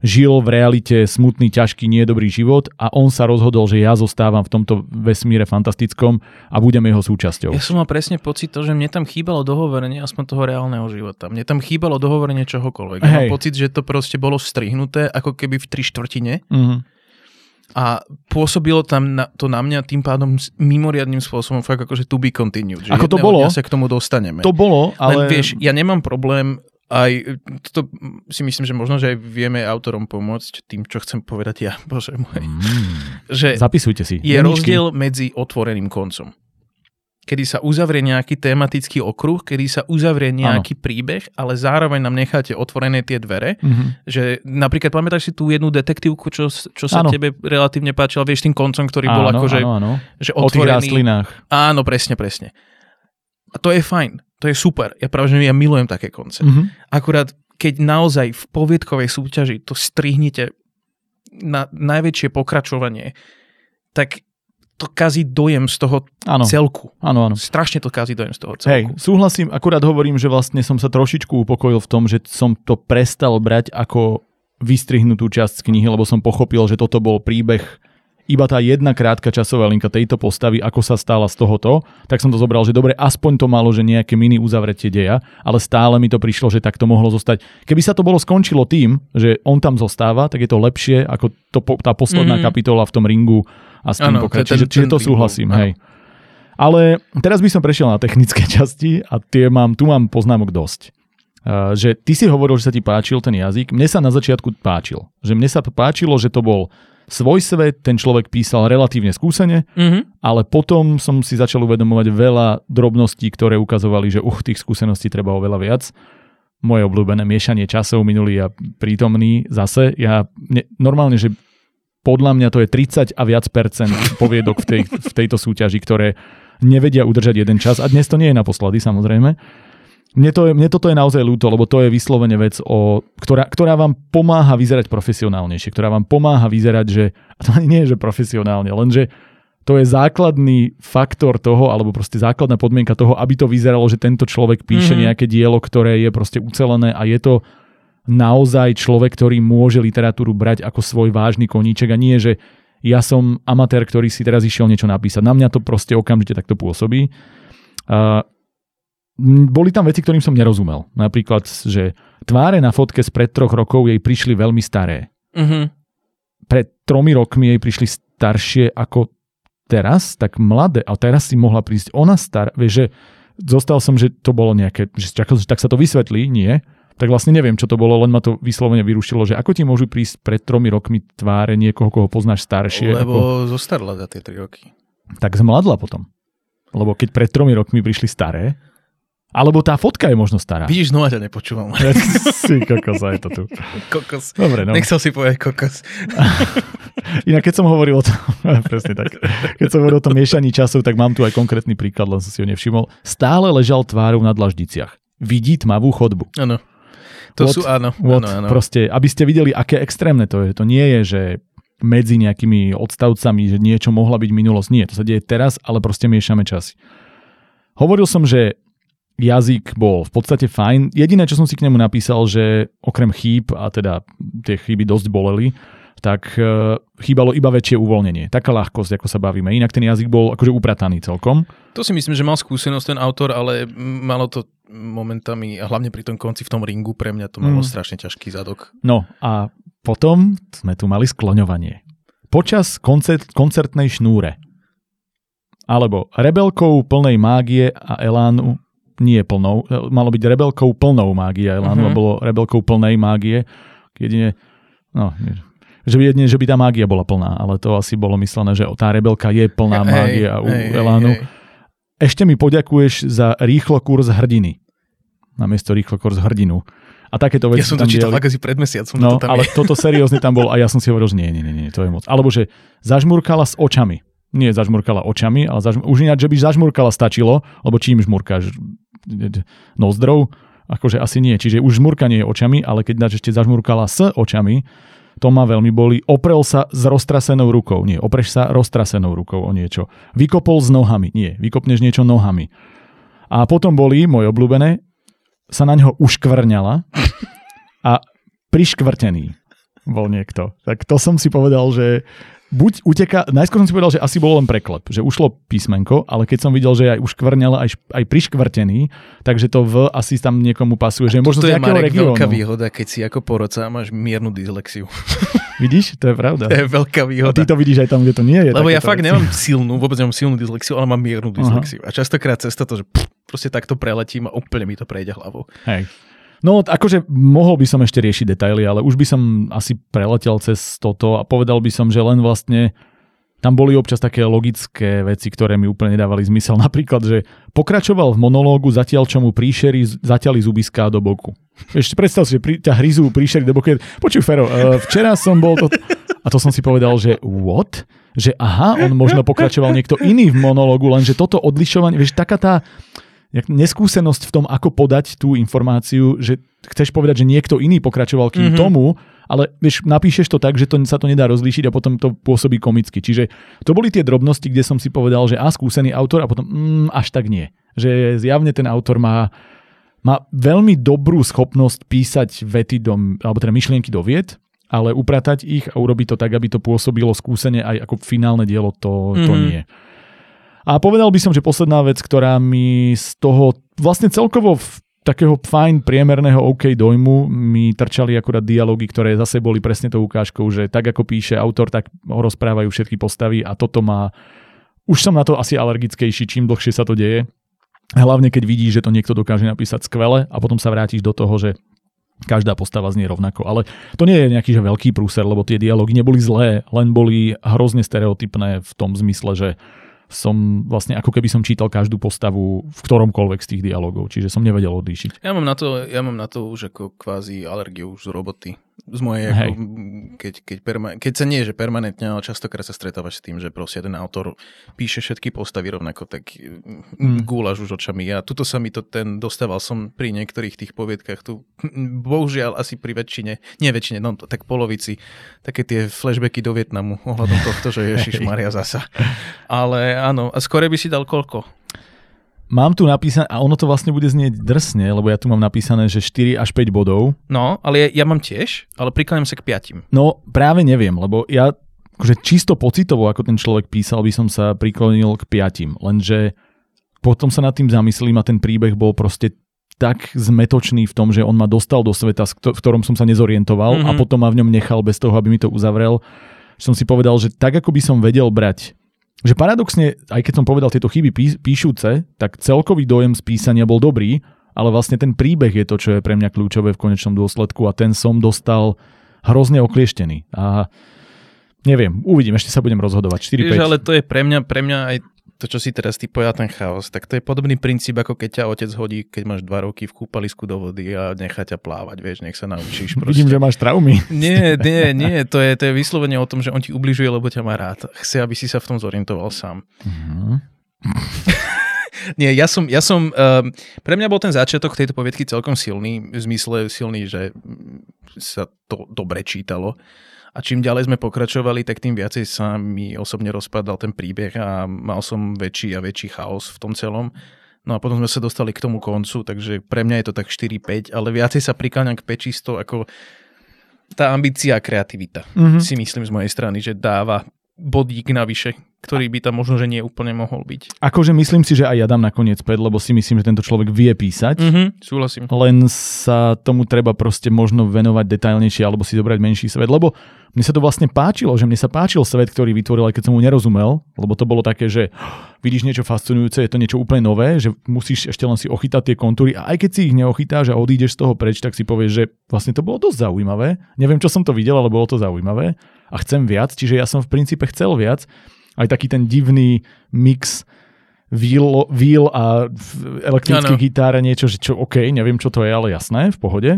Speaker 1: žil v realite smutný, ťažký, nie dobrý život a on sa rozhodol, že ja zostávam v tomto vesmíre fantastickom a budem jeho súčasťou.
Speaker 2: Ja som mal presne pocit to, že mne tam chýbalo dohovorenie aspoň toho reálneho života. Mne tam chýbalo dohovorenie čohokoľvek. Ja mám pocit, že to proste bolo strihnuté ako keby v tri štvrtine. Uh-huh a pôsobilo tam na, to na mňa tým pádom mimoriadným spôsobom fakt akože to be continued. Že
Speaker 1: Ako to bolo?
Speaker 2: sa k tomu dostaneme.
Speaker 1: To bolo, ale...
Speaker 2: Len vieš, ja nemám problém aj, to si myslím, že možno, že aj vieme autorom pomôcť tým, čo chcem povedať ja, bože môj. Mm.
Speaker 1: Že Zapisujte si.
Speaker 2: Je Janičky. rozdiel medzi otvoreným koncom kedy sa uzavrie nejaký tematický okruh, kedy sa uzavrie nejaký ano. príbeh, ale zároveň nám necháte otvorené tie dvere, mm-hmm. že napríklad pamätáš si tú jednu detektívku, čo, čo sa ano. tebe relatívne páčila, vieš, tým koncom, ktorý ano, bol akože že otvorený.
Speaker 1: O
Speaker 2: Áno, presne, presne. A to je fajn, to je super. Ja práve, že ja milujem také konce. Mm-hmm. Akurát, keď naozaj v poviedkovej súťaži to strihnite na najväčšie pokračovanie, tak to kazí dojem z toho ano. celku.
Speaker 1: Áno, áno.
Speaker 2: Strašne to kazí dojem z toho celku.
Speaker 1: Hej, súhlasím, akurát hovorím, že vlastne som sa trošičku upokojil v tom, že som to prestal brať ako vystrihnutú časť z knihy, lebo som pochopil, že toto bol príbeh iba tá jedna krátka časová linka tejto postavy, ako sa stala z tohoto, tak som to zobral, že dobre, aspoň to malo, že nejaké mini uzavretie deja, ale stále mi to prišlo, že tak to mohlo zostať. Keby sa to bolo skončilo tým, že on tam zostáva, tak je to lepšie ako to, tá posledná mm. kapitola v tom ringu a s tým pokračuje. Čiže, čiže to súhlasím, hej. Ale teraz by som prešiel na technické časti a tie mám, tu mám poznámok dosť. Uh, že ty si hovoril, že sa ti páčil ten jazyk. Mne sa na začiatku páčil. Že mne sa páčilo, že to bol svoj svet, ten človek písal relatívne skúsene, mm-hmm. ale potom som si začal uvedomovať veľa drobností, ktoré ukazovali, že uh, tých skúseností treba oveľa viac. Moje obľúbené miešanie časov minulý a prítomný zase. Ja ne, normálne, že podľa mňa to je 30 a viac percent poviedok v, tej, v tejto súťaži, ktoré nevedia udržať jeden čas. A dnes to nie je naposledy, samozrejme. Mne, to je, mne toto je naozaj ľúto, lebo to je vyslovene vec, o, ktorá, ktorá vám pomáha vyzerať profesionálnejšie, ktorá vám pomáha vyzerať, že, a to ani nie je, že profesionálne, lenže to je základný faktor toho, alebo proste základná podmienka toho, aby to vyzeralo, že tento človek píše mm-hmm. nejaké dielo, ktoré je proste ucelené a je to naozaj človek, ktorý môže literatúru brať ako svoj vážny koníček a nie, že ja som amatér, ktorý si teraz išiel niečo napísať. Na mňa to proste okamžite takto pôsobí. Uh, boli tam veci, ktorým som nerozumel. Napríklad, že tváre na fotke z pred troch rokov jej prišli veľmi staré. Uh-huh. Pred tromi rokmi jej prišli staršie ako teraz, tak mladé. A teraz si mohla prísť ona star. Vieš, že zostal som, že to bolo nejaké, že čakal, že tak sa to vysvetlí, nie. Tak vlastne neviem, čo to bolo, len ma to vyslovene vyrušilo, že ako ti môžu prísť pred tromi rokmi tváre niekoho, koho poznáš staršie.
Speaker 2: Lebo ako... zostarla za tie tri roky.
Speaker 1: Tak zmladla potom. Lebo keď pred tromi rokmi prišli staré, alebo tá fotka je možno stará.
Speaker 2: Vidíš, znova ťa nepočúvam.
Speaker 1: si kokos, aj to tu.
Speaker 2: Kokos.
Speaker 1: Dobre, no.
Speaker 2: Nechcel si povedať kokos.
Speaker 1: Inak keď som hovoril o tom, presne tak, keď som hovoril o tom miešaní časov, tak mám tu aj konkrétny príklad, len som si ho nevšimol. Stále ležal tvárou na dlaždiciach. Vidí tmavú chodbu.
Speaker 2: Áno. To what, sú, áno,
Speaker 1: what,
Speaker 2: áno, áno.
Speaker 1: Proste, aby ste videli, aké extrémne to je. To nie je, že medzi nejakými odstavcami, že niečo mohla byť minulosť. Nie, to sa deje teraz, ale proste miešame časy. Hovoril som, že jazyk bol v podstate fajn. Jediné, čo som si k nemu napísal, že okrem chýb, a teda tie chyby dosť boleli, tak e, chýbalo iba väčšie uvoľnenie. Taká ľahkosť, ako sa bavíme. Inak ten jazyk bol akože uprataný celkom.
Speaker 2: To si myslím, že mal skúsenosť ten autor, ale malo to momentami, a hlavne pri tom konci v tom ringu, pre mňa to malo mm. strašne ťažký zadok.
Speaker 1: No a potom sme tu mali skloňovanie. Počas koncert, koncertnej šnúre alebo rebelkou plnej mágie a elánu nie plnou, malo byť rebelkou plnou mágie, Elan, uh-huh. bolo rebelkou plnej mágie. Jedine, no, že by jedine, že by tá mágia bola plná, ale to asi bolo myslené, že tá rebelka je plná hey, mágie u hey, Elánu. Hey. Ešte mi poďakuješ za rýchlo kurz hrdiny. Namiesto rýchlo kurz hrdinu. A takéto veci
Speaker 2: Ja som to čítal asi pred mesiacom.
Speaker 1: No,
Speaker 2: to tam
Speaker 1: ale je. toto seriózne tam bol a ja som si hovoril, že nie, nie, nie, nie, to je moc. Alebo že zažmurkala s očami. Nie zažmurkala očami, ale zažm- už ináč, že by zažmurkala stačilo, lebo čím žmurkáš? Nozdrov? Akože asi nie. Čiže už žmurkanie je očami, ale keď dáš ešte zažmurkala s očami, to ma veľmi boli. Oprel sa s roztrasenou rukou. Nie, opreš sa roztrasenou rukou o niečo. Vykopol s nohami. Nie, vykopneš niečo nohami. A potom boli, moje obľúbené, sa na neho uškvrňala a priškvrtený bol niekto. Tak to som si povedal, že buď uteka, najskôr som si povedal, že asi bolo len preklep, že ušlo písmenko, ale keď som videl, že je aj uškvrňala, aj, aj priškvrtený, takže to v asi tam niekomu pasuje, že možno z nejakého
Speaker 2: Marek
Speaker 1: regiónu.
Speaker 2: veľká výhoda, keď si ako porodca máš miernu dyslexiu.
Speaker 1: Vidíš? To je pravda.
Speaker 2: To je veľká
Speaker 1: A
Speaker 2: výhoda.
Speaker 1: ty to vidíš aj tam, kde to nie je.
Speaker 2: Lebo ja fakt
Speaker 1: veci.
Speaker 2: nemám silnú, vôbec nemám silnú dyslexiu, ale mám miernu dyslexiu. A častokrát cez toto, že pff, proste takto preletím a úplne mi to prejde hlavou.
Speaker 1: Hej. No, akože mohol by som ešte riešiť detaily, ale už by som asi preletel cez toto a povedal by som, že len vlastne tam boli občas také logické veci, ktoré mi úplne nedávali zmysel. Napríklad, že pokračoval v monológu zatiaľ, čo mu príšery z- zaťali zubiská do boku. Ešte predstav si, že pri, ťa hryzú príšery do boku. Počuj, Fero, uh, včera som bol to... A to som si povedal, že what? Že aha, on možno pokračoval niekto iný v monológu, lenže toto odlišovanie, vieš, taká tá neskúsenosť v tom, ako podať tú informáciu, že chceš povedať, že niekto iný pokračoval kým
Speaker 2: Mhm.
Speaker 1: mm-hmm. tomu, ale vieš, napíšeš to tak, že to, sa to nedá rozlíšiť a potom to pôsobí komicky. Čiže to boli tie drobnosti, kde som si povedal, že a skúsený autor a potom mm, až tak nie. Že zjavne ten autor má, má veľmi dobrú schopnosť písať vety do, alebo teda myšlienky do vied, ale upratať ich a urobiť to tak, aby to pôsobilo skúsene aj ako finálne dielo, to, to
Speaker 2: Mhm.
Speaker 1: nie. A povedal by som, že posledná vec, ktorá mi z toho vlastne celkovo v takého fajn priemerného OK dojmu mi trčali akurát dialógy, ktoré zase boli presne tou ukážkou, že tak ako píše autor, tak ho rozprávajú všetky postavy a toto má... Už som na to asi alergickejší, čím dlhšie sa to deje. Hlavne keď vidíš, že to niekto dokáže napísať skvele a potom sa vrátiš do toho, že každá postava znie rovnako. Ale to nie je nejaký že veľký prúser, lebo tie dialógy neboli zlé, len boli hrozne stereotypné v tom zmysle, že som vlastne ako keby som čítal každú postavu v ktoromkoľvek z tých dialogov, čiže som nevedel odlíšiť.
Speaker 2: Ja mám na to, ja mám na to už ako kvázi alergiu už z roboty. Z mojej,
Speaker 1: Hej.
Speaker 2: ako, keď, keď, perma- keď sa nie, že permanentne, ale častokrát sa stretávaš s tým, že proste jeden autor píše všetky postavy rovnako, tak
Speaker 1: Mm.
Speaker 2: gúľaš už očami. Ja tuto sa mi to ten, dostával som pri niektorých tých poviedkach tu, bohužiaľ asi pri väčšine, nie väčšine, no tak polovici, také tie flashbacky do Vietnamu ohľadom tohto, že Ježiš Maria zasa. Ale áno, a skore by si dal koľko?
Speaker 1: Mám tu napísané, a ono to vlastne bude znieť drsne, lebo ja tu mám napísané, že 4 až 5 bodov.
Speaker 2: No, ale ja, ja mám tiež, ale prikláňam sa k piatim.
Speaker 1: No práve neviem, lebo ja akože čisto pocitovo, ako ten človek písal, by som sa priklonil k piatim. Lenže potom sa nad tým zamyslím a ten príbeh bol proste tak zmetočný v tom, že on ma dostal do sveta, v ktorom som sa nezorientoval mm-hmm. a
Speaker 2: Mhm.
Speaker 1: potom ma v ňom nechal bez toho, aby mi to uzavrel. Som si povedal, že tak ako by som vedel brať že paradoxne, aj keď som povedal tieto chyby pí- píšuce, tak celkový dojem z písania bol dobrý, ale vlastne ten príbeh je to, čo je pre mňa kľúčové v konečnom dôsledku a ten som dostal hrozne oklieštený. A neviem, uvidím, ešte sa budem rozhodovať. 4-5.
Speaker 2: Vieš, ale to je pre mňa, pre mňa aj to, čo si teraz ty povedal, ten chaos, tak to je podobný princíp, ako keď ťa otec hodí, keď máš dva roky v kúpalisku do vody a nechá ťa plávať, vieš, nech sa naučíš. Proste.
Speaker 1: Vidím, že máš traumy.
Speaker 2: Nie, nie, nie, to je, to je vyslovene o tom, že on ti ubližuje, lebo ťa má rád. Chce, aby si sa v tom zorientoval sám.
Speaker 1: Mhm.
Speaker 2: Nie, ja som, ja som um, pre mňa bol ten začiatok tejto poviedky celkom silný, v zmysle silný, že sa to dobre čítalo. A čím ďalej sme pokračovali, tak tým viacej sa mi osobne rozpadal ten príbeh a mal som väčší a väčší chaos v tom celom. No a potom sme sa dostali k tomu koncu, takže pre mňa je to tak 4-5, ale viacej sa prikláňam k 5 čisto ako tá ambícia a kreativita.
Speaker 1: Mhm.
Speaker 2: Si myslím z mojej strany, že dáva bodík navyše, ktorý by tam možno, že nie úplne mohol byť.
Speaker 1: Akože myslím si, že aj ja dám nakoniec 5, lebo si myslím, že tento človek vie písať.
Speaker 2: Mhm, súhlasím.
Speaker 1: len sa tomu treba proste možno venovať detailnejšie alebo si zobrať menší svet, lebo mne sa to vlastne páčilo, že mne sa páčil svet, ktorý vytvoril, aj keď som mu nerozumel, lebo to bolo také, že vidíš niečo fascinujúce, je to niečo úplne nové, že musíš ešte len si ochytať tie kontúry a aj keď si ich neochytáš a odídeš z toho preč, tak si povieš, že vlastne to bolo dosť zaujímavé. Neviem, čo som to videl, ale bolo to zaujímavé a chcem viac, čiže ja som v princípe chcel viac. Aj taký ten divný mix wheel a elektrických
Speaker 2: Áno.
Speaker 1: gitár a niečo, že čo, OK, neviem, čo to je, ale jasné, v pohode.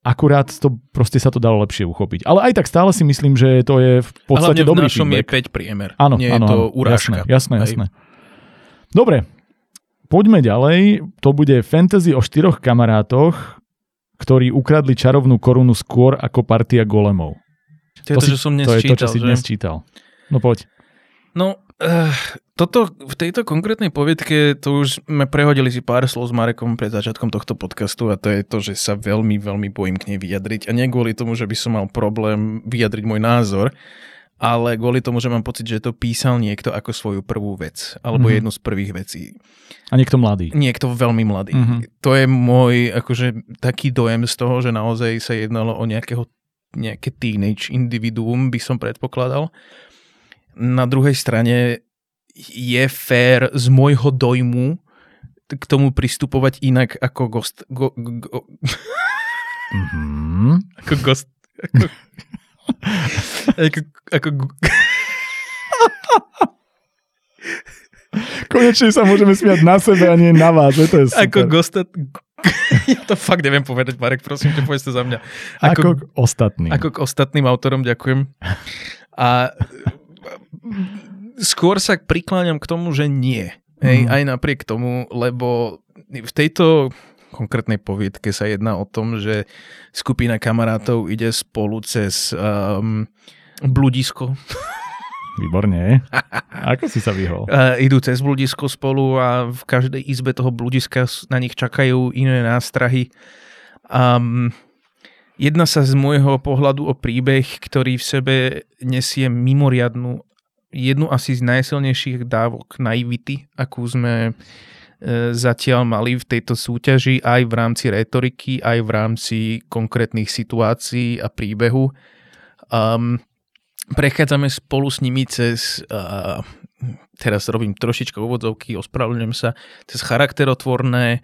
Speaker 1: akurát to proste sa to dalo lepšie uchopiť. Ale aj tak stále si myslím, že to je v podstate dobrý
Speaker 2: v našom
Speaker 1: feedback.
Speaker 2: je 5 priemer.
Speaker 1: Áno,
Speaker 2: Nie
Speaker 1: áno,
Speaker 2: je to urážka.
Speaker 1: Jasné, jasné, jasné. Dobre, poďme ďalej. To bude fantasy o štyroch kamarátoch, ktorí ukradli čarovnú korunu skôr ako partia golemov.
Speaker 2: To je to,
Speaker 1: si-
Speaker 2: že som dnes
Speaker 1: to je to, čo si dnes čítal. No poď.
Speaker 2: No, uh, toto, v tejto konkrétnej poviedke, to už sme prehodili si pár slov s Marekom pred začiatkom tohto podcastu a to je to, že sa veľmi, veľmi bojím k nej vyjadriť. A nie kvôli tomu, že by som mal problém vyjadriť môj názor, ale kvôli tomu, že mám pocit, že to písal niekto ako svoju prvú vec, alebo
Speaker 1: Mhm.
Speaker 2: jednu z prvých vecí.
Speaker 1: A niekto mladý.
Speaker 2: Niekto veľmi mladý.
Speaker 1: Mhm.
Speaker 2: To je môj akože taký dojem z toho, že naozaj sa jednalo o nejakého nejaké teenage individuum, by som predpokladal. Na druhej strane je fér z môjho dojmu k tomu pristupovať inak ako gost, go, go,
Speaker 1: Mhm.
Speaker 2: ako gost, ako, ako, ako,
Speaker 1: Konečne sa môžeme smiať na sebe a nie na vás, že to je super.
Speaker 2: ako gostat, ja to fakt neviem povedať, Marek, prosím ťa, povedz to za mňa.
Speaker 1: ako, k ostatným.
Speaker 2: Ako k ostatným autorom ďakujem. A skôr sa prikláňam k tomu, že nie. Hej,
Speaker 1: Mhm.
Speaker 2: aj napriek tomu, lebo v tejto konkrétnej poviedke sa jedná o tom, že skupina kamarátov ide spolu cez um, bludisko.
Speaker 1: Výborne. Ako si sa vyhol?
Speaker 2: Uh, idú cez bludisko spolu a v každej izbe toho bludiska na nich čakajú iné nástrahy. Um, jedna sa z môjho pohľadu o príbeh, ktorý v sebe nesie mimoriadnu, jednu asi z najsilnejších dávok naivity, akú sme e, zatiaľ mali v tejto súťaži aj v rámci retoriky, aj v rámci konkrétnych situácií a príbehu. Um, prechádzame spolu s nimi cez, uh, teraz robím trošička úvodzovky, ospravedlňujem sa, cez charakterotvorné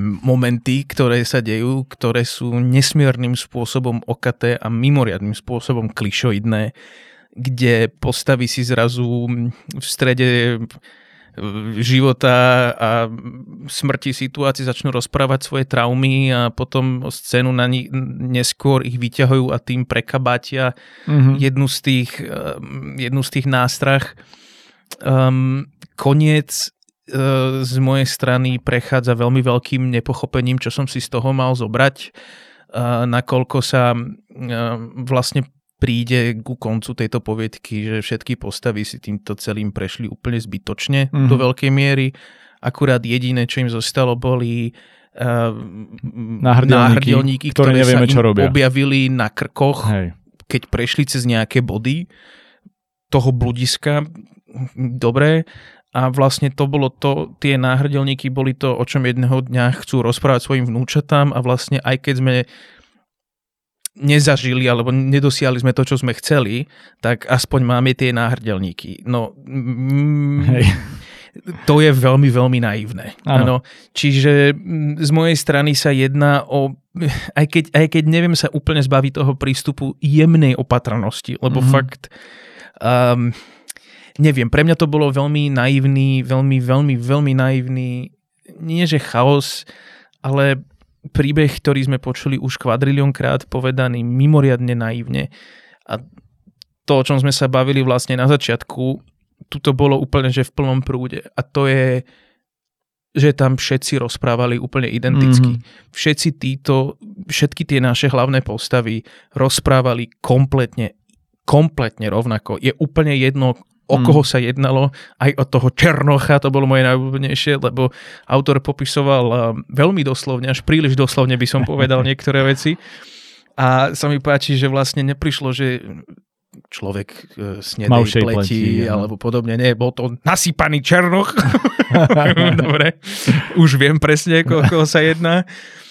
Speaker 2: momenty, ktoré sa dejú, ktoré sú nesmiernym spôsobom okaté a mimoriadným spôsobom klišoidné, kde postavy si zrazu v strede života a smrti situácií začnú rozprávať svoje traumy a potom scénu na ni- neskôr ich vyťahujú a tým prekabátia
Speaker 1: Mhm.
Speaker 2: jednu z tých, um, jednu z tých nástrah. Um, koniec uh, z mojej strany prechádza veľmi veľkým nepochopením, čo som si z toho mal zobrať, uh, nakoľko sa uh, vlastne príde ku koncu tejto poviedky, že všetky postavy si týmto celým prešli úplne zbytočne
Speaker 1: Mhm.
Speaker 2: do veľkej miery. Akurát jediné, čo im zostalo, boli uh,
Speaker 1: Náhrdelníky,
Speaker 2: náhrdelníky,
Speaker 1: ktoré
Speaker 2: ktoré,
Speaker 1: nevieme,
Speaker 2: sa
Speaker 1: čo robia.
Speaker 2: objavili na krkoch
Speaker 1: Hej.
Speaker 2: keď prešli cez nejaké body toho bludiska, dobre, a vlastne to bolo to, tie náhrdelníky boli to, o čom jedného dňa chcú rozprávať svojim vnúčatám a vlastne aj keď sme nezažili alebo nedosiahli sme to, čo sme chceli, tak aspoň máme tie náhrdelníky. No, mm,
Speaker 1: Hej.
Speaker 2: to je veľmi, veľmi naivné.
Speaker 1: Áno.
Speaker 2: Čiže mm, z mojej strany sa jedná o, aj keď, aj keď neviem sa úplne zbaviť toho prístupu jemnej opatrnosti, lebo
Speaker 1: Mhm.
Speaker 2: mm-hmm. fakt, um, neviem, pre mňa to bolo veľmi naivný, veľmi, veľmi, veľmi naivný, nie že chaos, ale príbeh, ktorý sme počuli už kvadrilión krát povedaný mimoriadne naivne. A to, o čom sme sa bavili vlastne na začiatku, tuto bolo úplne, že v plnom prúde. A to je, že tam všetci rozprávali úplne identicky. Mm-hmm. Všetci títo, všetky tie naše hlavné postavy rozprávali kompletne, kompletne rovnako. Je úplne jedno, o koho sa jednalo, aj od toho Černocha, to bolo moje najobľúbenejšie, lebo autor popisoval uh, veľmi doslovne, až príliš doslovne by som povedal niektoré veci. A sa mi páči, že vlastne neprišlo, že človek uh, snedej
Speaker 1: Malšej
Speaker 2: pleti,
Speaker 1: pleti,
Speaker 2: alebo podobne. Nie, bol to nasypaný Černoch. Dobre, už viem presne, o koho sa jedná.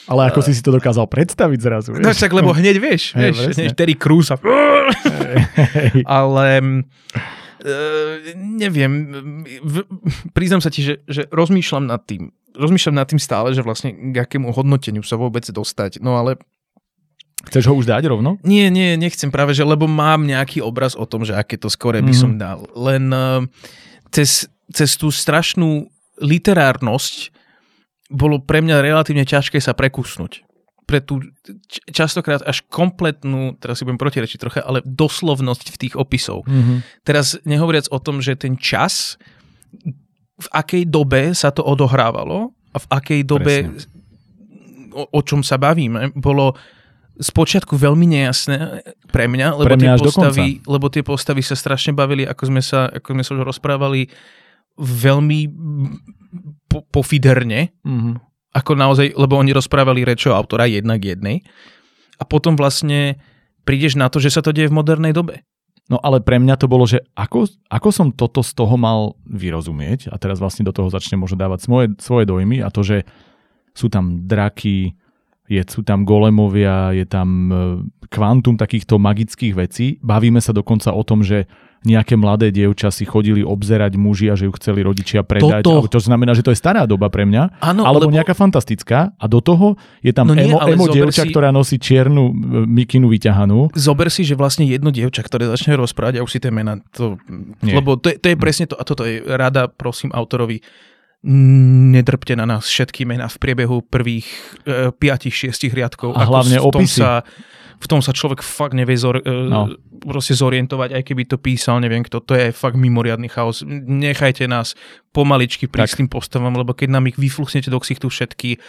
Speaker 1: Ale ako si si to dokázal predstaviť zrazu,
Speaker 2: No
Speaker 1: vieš?
Speaker 2: však, lebo hneď vieš, vieš,
Speaker 1: presne.
Speaker 2: hneď Terry Crews a... Ale uh, neviem, v, priznám sa ti, že, že rozmýšľam nad tým. Rozmýšľam nad tým stále, že vlastne k akému hodnoteniu sa vôbec dostať. No ale
Speaker 1: Chceš ho už dať rovno?
Speaker 2: nie, nie, nechcem práve, že lebo mám nejaký obraz o tom, že aké to skore by
Speaker 1: Mhm.
Speaker 2: som dal. Len uh, cez, cez tú strašnú literárnosť bolo pre mňa relatívne ťažké sa prekusnúť. Pre tú častokrát až kompletnú, teraz si budem protirečiť trocha, ale doslovnosť v tých opisov.
Speaker 1: Mm-hmm.
Speaker 2: Teraz nehovoriac o tom, že ten čas, v akej dobe sa to odohrávalo a v akej dobe, o, o čom sa bavíme, bolo spočiatku veľmi nejasné pre mňa, lebo,
Speaker 1: Pre mňa
Speaker 2: tie postavy, lebo tie postavy sa strašne bavili, ako sme sa, ako sme sa už rozprávali, veľmi po, pofiderne,
Speaker 1: Mm-hmm.
Speaker 2: Ako naozaj, lebo oni rozprávali rečo autora jednak jednej a potom vlastne prídeš na to, že sa to deje v modernej dobe.
Speaker 1: No ale pre mňa to bolo, že ako, ako som toto z toho mal vyrozumieť a teraz vlastne do toho začne možno dávať svoje, svoje dojmy a to, že sú tam draky, je, sú tam golemovia, je tam e, kvantum takýchto magických vecí. Bavíme sa dokonca o tom, že nejaké mladé dievča si chodili obzerať muži a že ju chceli rodičia predať.
Speaker 2: Toto-
Speaker 1: To znamená, že to je stará doba pre mňa.
Speaker 2: Áno,
Speaker 1: alebo
Speaker 2: lebo-
Speaker 1: nejaká fantastická a do toho je tam
Speaker 2: No nie,
Speaker 1: emo, dievča,
Speaker 2: si-
Speaker 1: ktorá nosí čiernu e, mikinu vyťahanú.
Speaker 2: Zober si, že vlastne jedno dievča, ktoré začne rozprávať, a už si tie mená, to,
Speaker 1: Nie.
Speaker 2: lebo to je, to je presne to, a toto je rada, prosím, autorovi, nedrpte na nás všetky mená v priebehu prvých e, 5-6 riadkov.
Speaker 1: A hlavne
Speaker 2: v tom
Speaker 1: opisy.
Speaker 2: Sa, v tom sa človek fakt nevie zor, e,
Speaker 1: No.
Speaker 2: proste zorientovať, aj keby to písal, neviem kto, to je fakt mimoriadný chaos. Nechajte nás pomaličky prísť s tým postavám, lebo keď nám ich vyfluchnete do ksichtu všetky,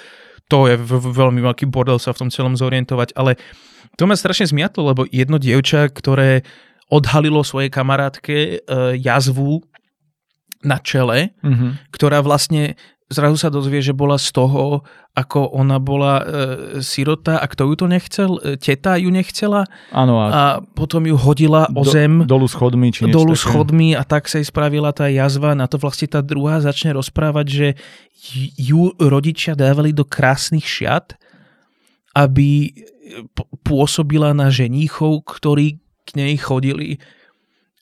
Speaker 2: to je veľmi veľký bordel sa v tom celom zorientovať, ale to ma strašne zmiatlo, lebo jedno dievča, ktoré odhalilo svojej kamarátke e, jazvu na čele,
Speaker 1: Mhm.
Speaker 2: ktorá vlastne zrazu sa dozvie, že bola z toho, ako ona bola e, sirota a kto ju to nechcel? E, teta ju nechcela
Speaker 1: Áno, a,
Speaker 2: a potom ju hodila o
Speaker 1: do-
Speaker 2: zem
Speaker 1: dolu schodmi, či
Speaker 2: dolu
Speaker 1: také.
Speaker 2: schodmi a tak sa jej spravila tá jazva. Na to vlastne tá druhá začne rozprávať, že ju rodičia dávali do krásnych šiat, aby p- pôsobila na ženíchov, ktorí k nej chodili.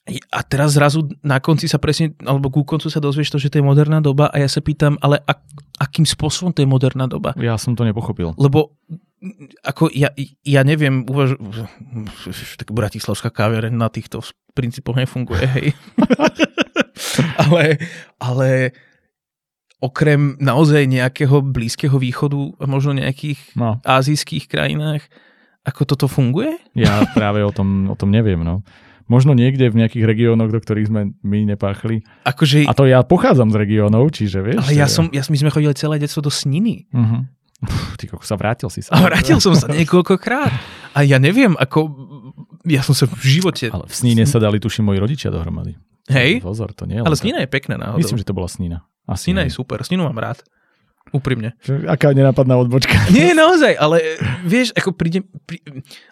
Speaker 2: A teraz zrazu na konci sa presne, alebo ku koncu sa dozvieš to, že to je moderná doba a ja sa pýtam, ale ak, akým spôsobom to je moderná doba?
Speaker 1: Ja som to nepochopil.
Speaker 2: Lebo ako ja, ja neviem, uvaž... tak bratislavská kaviareň na týchto princípoch nefunguje, hej. ale, ale okrem naozaj nejakého blízkeho východu a možno nejakých
Speaker 1: No,
Speaker 2: azijských krajinách, ako toto funguje?
Speaker 1: ja práve o tom, o tom neviem, no. Možno niekde v nejakých regiónoch, do ktorých sme my nepáchli.
Speaker 2: Akože,
Speaker 1: A to ja pochádzam z regiónov, čiže vieš.
Speaker 2: ale ja som, ja, my sme chodili celé detstvo do Sniny.
Speaker 1: Pff, Ty kokos, sa vrátil si sa.
Speaker 2: A vrátil som sa niekoľkokrát. A ja neviem, ako... Ja som sa v živote...
Speaker 1: Ale v Sníne sa dali, tuším, moji rodičia dohromady.
Speaker 2: Hej,
Speaker 1: Pozor, to nie je
Speaker 2: ale Snina je pekná náhodou.
Speaker 1: Myslím, že to bola Snína. Asi
Speaker 2: Snina je super, Sninu mám rád. Úprimne.
Speaker 1: Aká nenápadná odbočka.
Speaker 2: Nie, naozaj, ale vieš, ako príde, prí,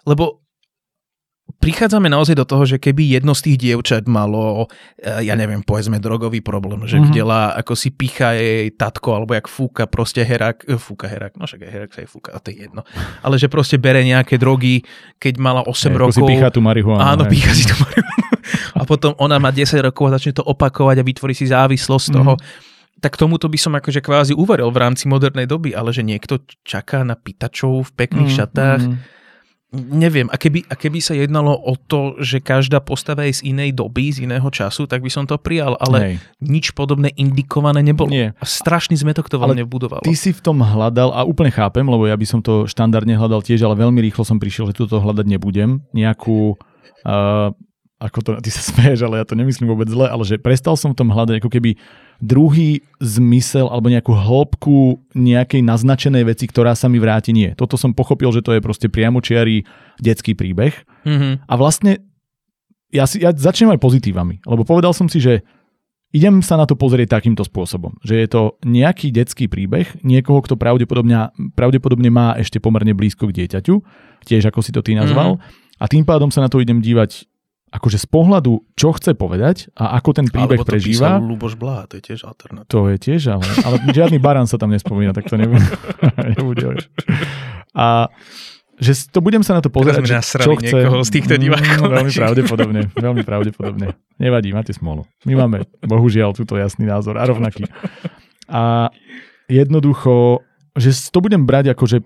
Speaker 2: lebo prichádzame naozaj do toho, že keby jedno z tých dievčat malo, e, ja neviem, povedzme drogový problém, že
Speaker 1: Mhm.
Speaker 2: mm-hmm. videla, ako si picha jej tatko, alebo jak fúka proste herak, e, fúka herak, no však aj herak sa jej fúka, a to je jedno. Ale že proste bere nejaké drogy, keď mala 8
Speaker 1: Hej, ako
Speaker 2: rokov.
Speaker 1: si pícha tú marihuanu.
Speaker 2: Áno, pícha si to marihuanu. A potom ona má 10 rokov a začne to opakovať a vytvorí si závislosť z toho. Tak tomuto by som akože kvázi uveril v rámci modernej doby, ale že niekto čaká na pýtačov v pekných
Speaker 1: Mm,
Speaker 2: šatách,
Speaker 1: mm.
Speaker 2: Neviem. A keby, a keby sa jednalo o to, že každá postava je z inej doby, z iného času, tak by som to prijal, ale
Speaker 1: Hej.
Speaker 2: nič podobné indikované nebolo.
Speaker 1: Nie.
Speaker 2: A strašný zmetok to veľmi vbudovalo.
Speaker 1: Ty si v tom hľadal, a úplne chápem, lebo ja by som to štandardne hľadal tiež, ale veľmi rýchlo som prišiel, že túto hľadať nebudem. Nejakú, uh, ako to, ty sa smeješ, ale ja to nemyslím vôbec zle, ale že prestal som v tom hľadať ako keby druhý zmysel alebo nejakú hĺbku nejakej naznačenej veci, ktorá sa mi vráti. Nie. Toto som pochopil, že to je proste priamočiarý detský príbeh.
Speaker 2: Mhm.
Speaker 1: A vlastne ja, si, ja začnem aj pozitívami, lebo povedal som si, že idem sa na to pozrieť takýmto spôsobom, že je to nejaký detský príbeh niekoho, kto pravdepodobne, pravdepodobne má ešte pomerne blízko k dieťaťu, tiež ako si to ty nazval, a tým pádom sa na to idem dívať akože z pohľadu, čo chce povedať a ako ten príbeh
Speaker 2: Alebo to
Speaker 1: prežíva.
Speaker 2: písal Luboš Blaha, to je tiež alternatíva.
Speaker 1: To je tiež, ale, ale žiadny barán sa tam nespomína, tak to nebude. A že to budem sa na to pozerať,
Speaker 2: sme
Speaker 1: že čo chce.
Speaker 2: z týchto divákov
Speaker 1: Mm, veľmi pravdepodobne, veľmi pravdepodobne. Nevadí, máte smolu. My máme, bohužiaľ, túto jasný názor a rovnaký. A jednoducho, že to budem brať ako, že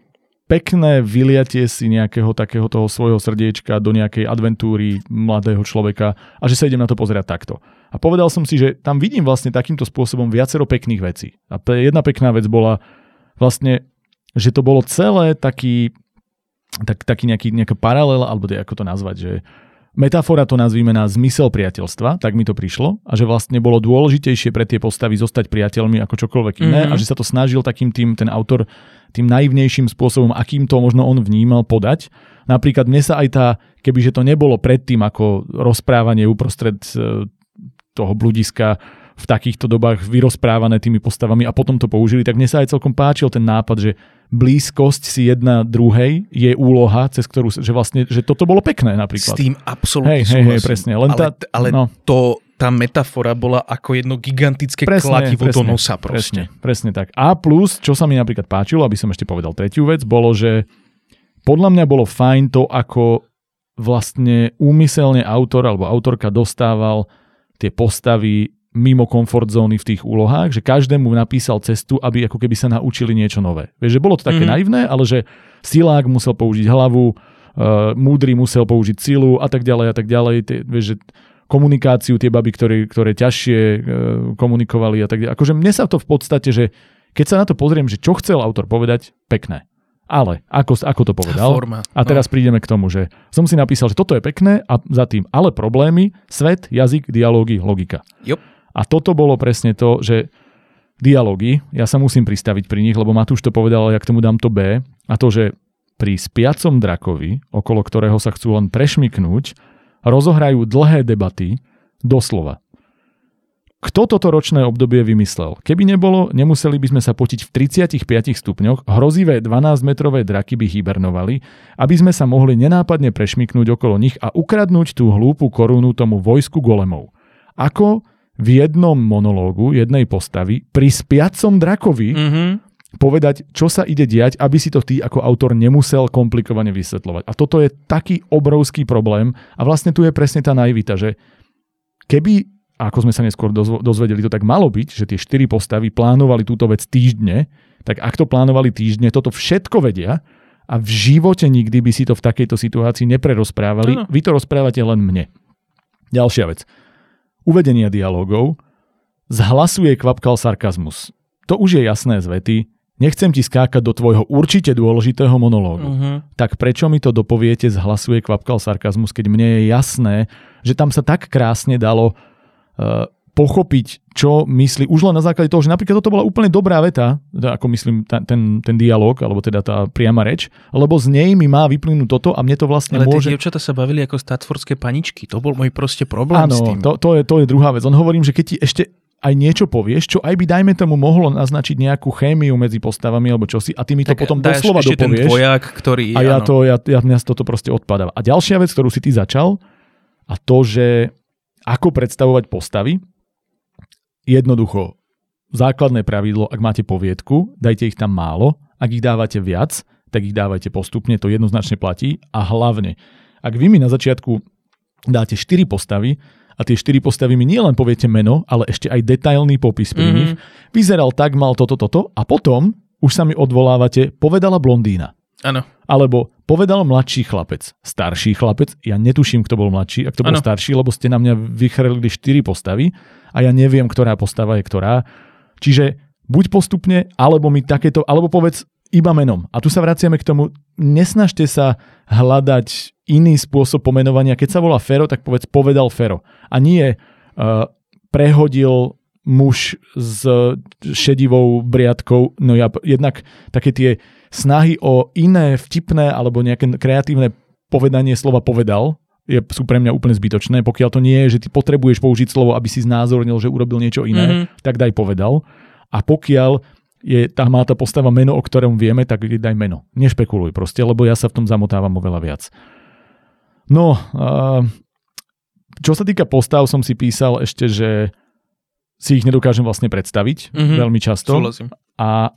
Speaker 1: pekné vyliatie si nejakého takého toho svojho srdiečka do nejakej adventúry mladého človeka a že sa idem na to pozerať takto. A povedal som si, že tam vidím vlastne takýmto spôsobom viacero pekných vecí. A jedna pekná vec bola vlastne, že to bolo celé taký tak, taký nejaký, nejaká paralela, alebo ako to nazvať, že metafora to nazvíme na zmysel priateľstva, tak mi to prišlo, a že vlastne bolo dôležitejšie pre tie postavy zostať priateľmi ako čokoľvek iné mm-hmm. a že sa to snažil takým tým, ten autor tým naivnejším spôsobom, akým to možno on vnímal, podať. Napríklad mne sa aj tá, kebyže to nebolo predtým ako rozprávanie uprostred e, toho bludiska v takýchto dobách vyrozprávané tými postavami a potom to použili, tak mne sa aj celkom páčil ten nápad, že blízkosť si jedna druhej je úloha, cez ktorú, že vlastne, že toto bolo pekné napríklad.
Speaker 2: S tým absolútne
Speaker 1: hej, hej, hej, presne. Len
Speaker 2: ale,
Speaker 1: tá,
Speaker 2: ale
Speaker 1: no.
Speaker 2: to, tá metafora bola ako jedno gigantické presne, kladivo
Speaker 1: presne,
Speaker 2: do nosa proste.
Speaker 1: Presne, presne tak. A plus, čo sa mi napríklad páčilo, aby som ešte povedal tretiu vec, bolo, že podľa mňa bolo fajn to, ako vlastne úmyselne autor alebo autorka dostával tie postavy mimo komfort zóny v tých úlohách, že každému napísal cestu, aby ako keby sa naučili niečo nové. Vieš, že bolo to také mm-hmm. naivné, ale že silák musel použiť hlavu, uh, múdry musel použiť silu a tak ďalej a tak ďalej. Tie, vieš, že komunikáciu tie baby, ktoré, ktoré ťažšie uh, komunikovali a tak ďalej. Akože mne sa to v podstate, že keď sa na to pozriem, že čo chcel autor povedať, pekné. Ale, ako, ako to povedal.
Speaker 2: Forma,
Speaker 1: a teraz no. prídeme k tomu, že som si napísal, že toto je pekné a za tým ale problémy, svet, jazyk, dialógy, logika.
Speaker 2: Yep.
Speaker 1: A toto bolo presne to, že dialógy, ja sa musím pristaviť pri nich, lebo Matúš to povedal, ale ja k tomu dám to B, a to, že pri spiacom drakovi, okolo ktorého sa chcú len prešmiknúť, rozohrajú dlhé debaty, doslova. Kto toto ročné obdobie vymyslel? Keby nebolo, nemuseli by sme sa potiť v 35 stupňoch, hrozivé 12-metrové draky by hibernovali, aby sme sa mohli nenápadne prešmiknúť okolo nich a ukradnúť tú hlúpu korunu tomu vojsku golemov. Ako v jednom monológu jednej postavy pri spiacom drakovi mm-hmm. povedať, čo sa ide diať, aby si to ty ako autor nemusel komplikovane vysvetľovať. A toto je taký obrovský problém a vlastne tu je presne tá naivita, že keby, ako sme sa neskôr dozvedeli, to tak malo byť, že tie štyri postavy plánovali túto vec týždne, tak ak to plánovali týždne, toto všetko vedia a v živote nikdy by si to v takejto situácii neprerozprávali. No. Vy to rozprávate len mne. Ďalšia vec uvedenia dialogov, zhlasuje kvapkal sarkazmus. To už je jasné z vety, nechcem ti skákať do tvojho určite dôležitého monológu. Uh-huh. Tak prečo mi to dopoviete zhlasuje kvapkal sarkazmus, keď mne je jasné, že tam sa tak krásne dalo uh, pochopiť, čo myslí, už len na základe toho, že napríklad toto bola úplne dobrá veta, teda ako myslím ten, ten, ten dialog, alebo teda tá priama reč, lebo z nej mi má vyplynúť toto a mne to vlastne
Speaker 2: Ale
Speaker 1: môže...
Speaker 2: Ale tie dievčatá sa bavili ako statfordské paničky, to bol môj proste problém
Speaker 1: Áno,
Speaker 2: s tým.
Speaker 1: To, to, je, to je druhá vec. On hovorím, že keď ti ešte aj niečo povieš, čo aj by dajme tomu mohlo naznačiť nejakú chémiu medzi postavami alebo čosi a ty mi to tak potom doslova
Speaker 2: ešte
Speaker 1: dopovieš.
Speaker 2: ten dvojak, ktorý...
Speaker 1: A ja áno. to, ja, ja, mňa toto proste odpadáva. A ďalšia vec, ktorú si ty začal, a to, že ako predstavovať postavy, Jednoducho, základné pravidlo, ak máte poviedku, dajte ich tam málo, ak ich dávate viac, tak ich dávajte postupne, to jednoznačne platí a hlavne, ak vy mi na začiatku dáte 4 postavy a tie 4 postavy mi nielen poviete meno, ale ešte aj detailný popis pri mm-hmm. nich, vyzeral tak, mal toto, toto a potom už sa mi odvolávate, povedala blondína.
Speaker 2: Áno.
Speaker 1: Alebo povedal mladší chlapec, starší chlapec, ja netuším, kto bol mladší, ak to bol ano. starší, lebo ste na mňa vychrlili 4 postavy a ja neviem, ktorá postava je ktorá. Čiže buď postupne, alebo mi takéto, alebo povedz iba menom. A tu sa vraciame k tomu, nesnažte sa hľadať iný spôsob pomenovania. Keď sa volá Fero, tak povedz povedal Fero. A nie uh, prehodil muž s šedivou briadkou. No ja jednak také tie snahy o iné vtipné alebo nejaké kreatívne povedanie slova povedal, je, sú pre mňa úplne zbytočné. Pokiaľ to nie je, že ty potrebuješ použiť slovo, aby si znázornil, že urobil niečo iné, mm-hmm. tak daj povedal. A pokiaľ je, tá má tá postava meno, o ktorom vieme, tak daj meno. Nešpekuluj proste, lebo ja sa v tom zamotávam oveľa viac. No, uh, čo sa týka postav, som si písal ešte, že si ich nedokážem vlastne predstaviť mm-hmm. veľmi často.
Speaker 2: Súhlasím.
Speaker 1: A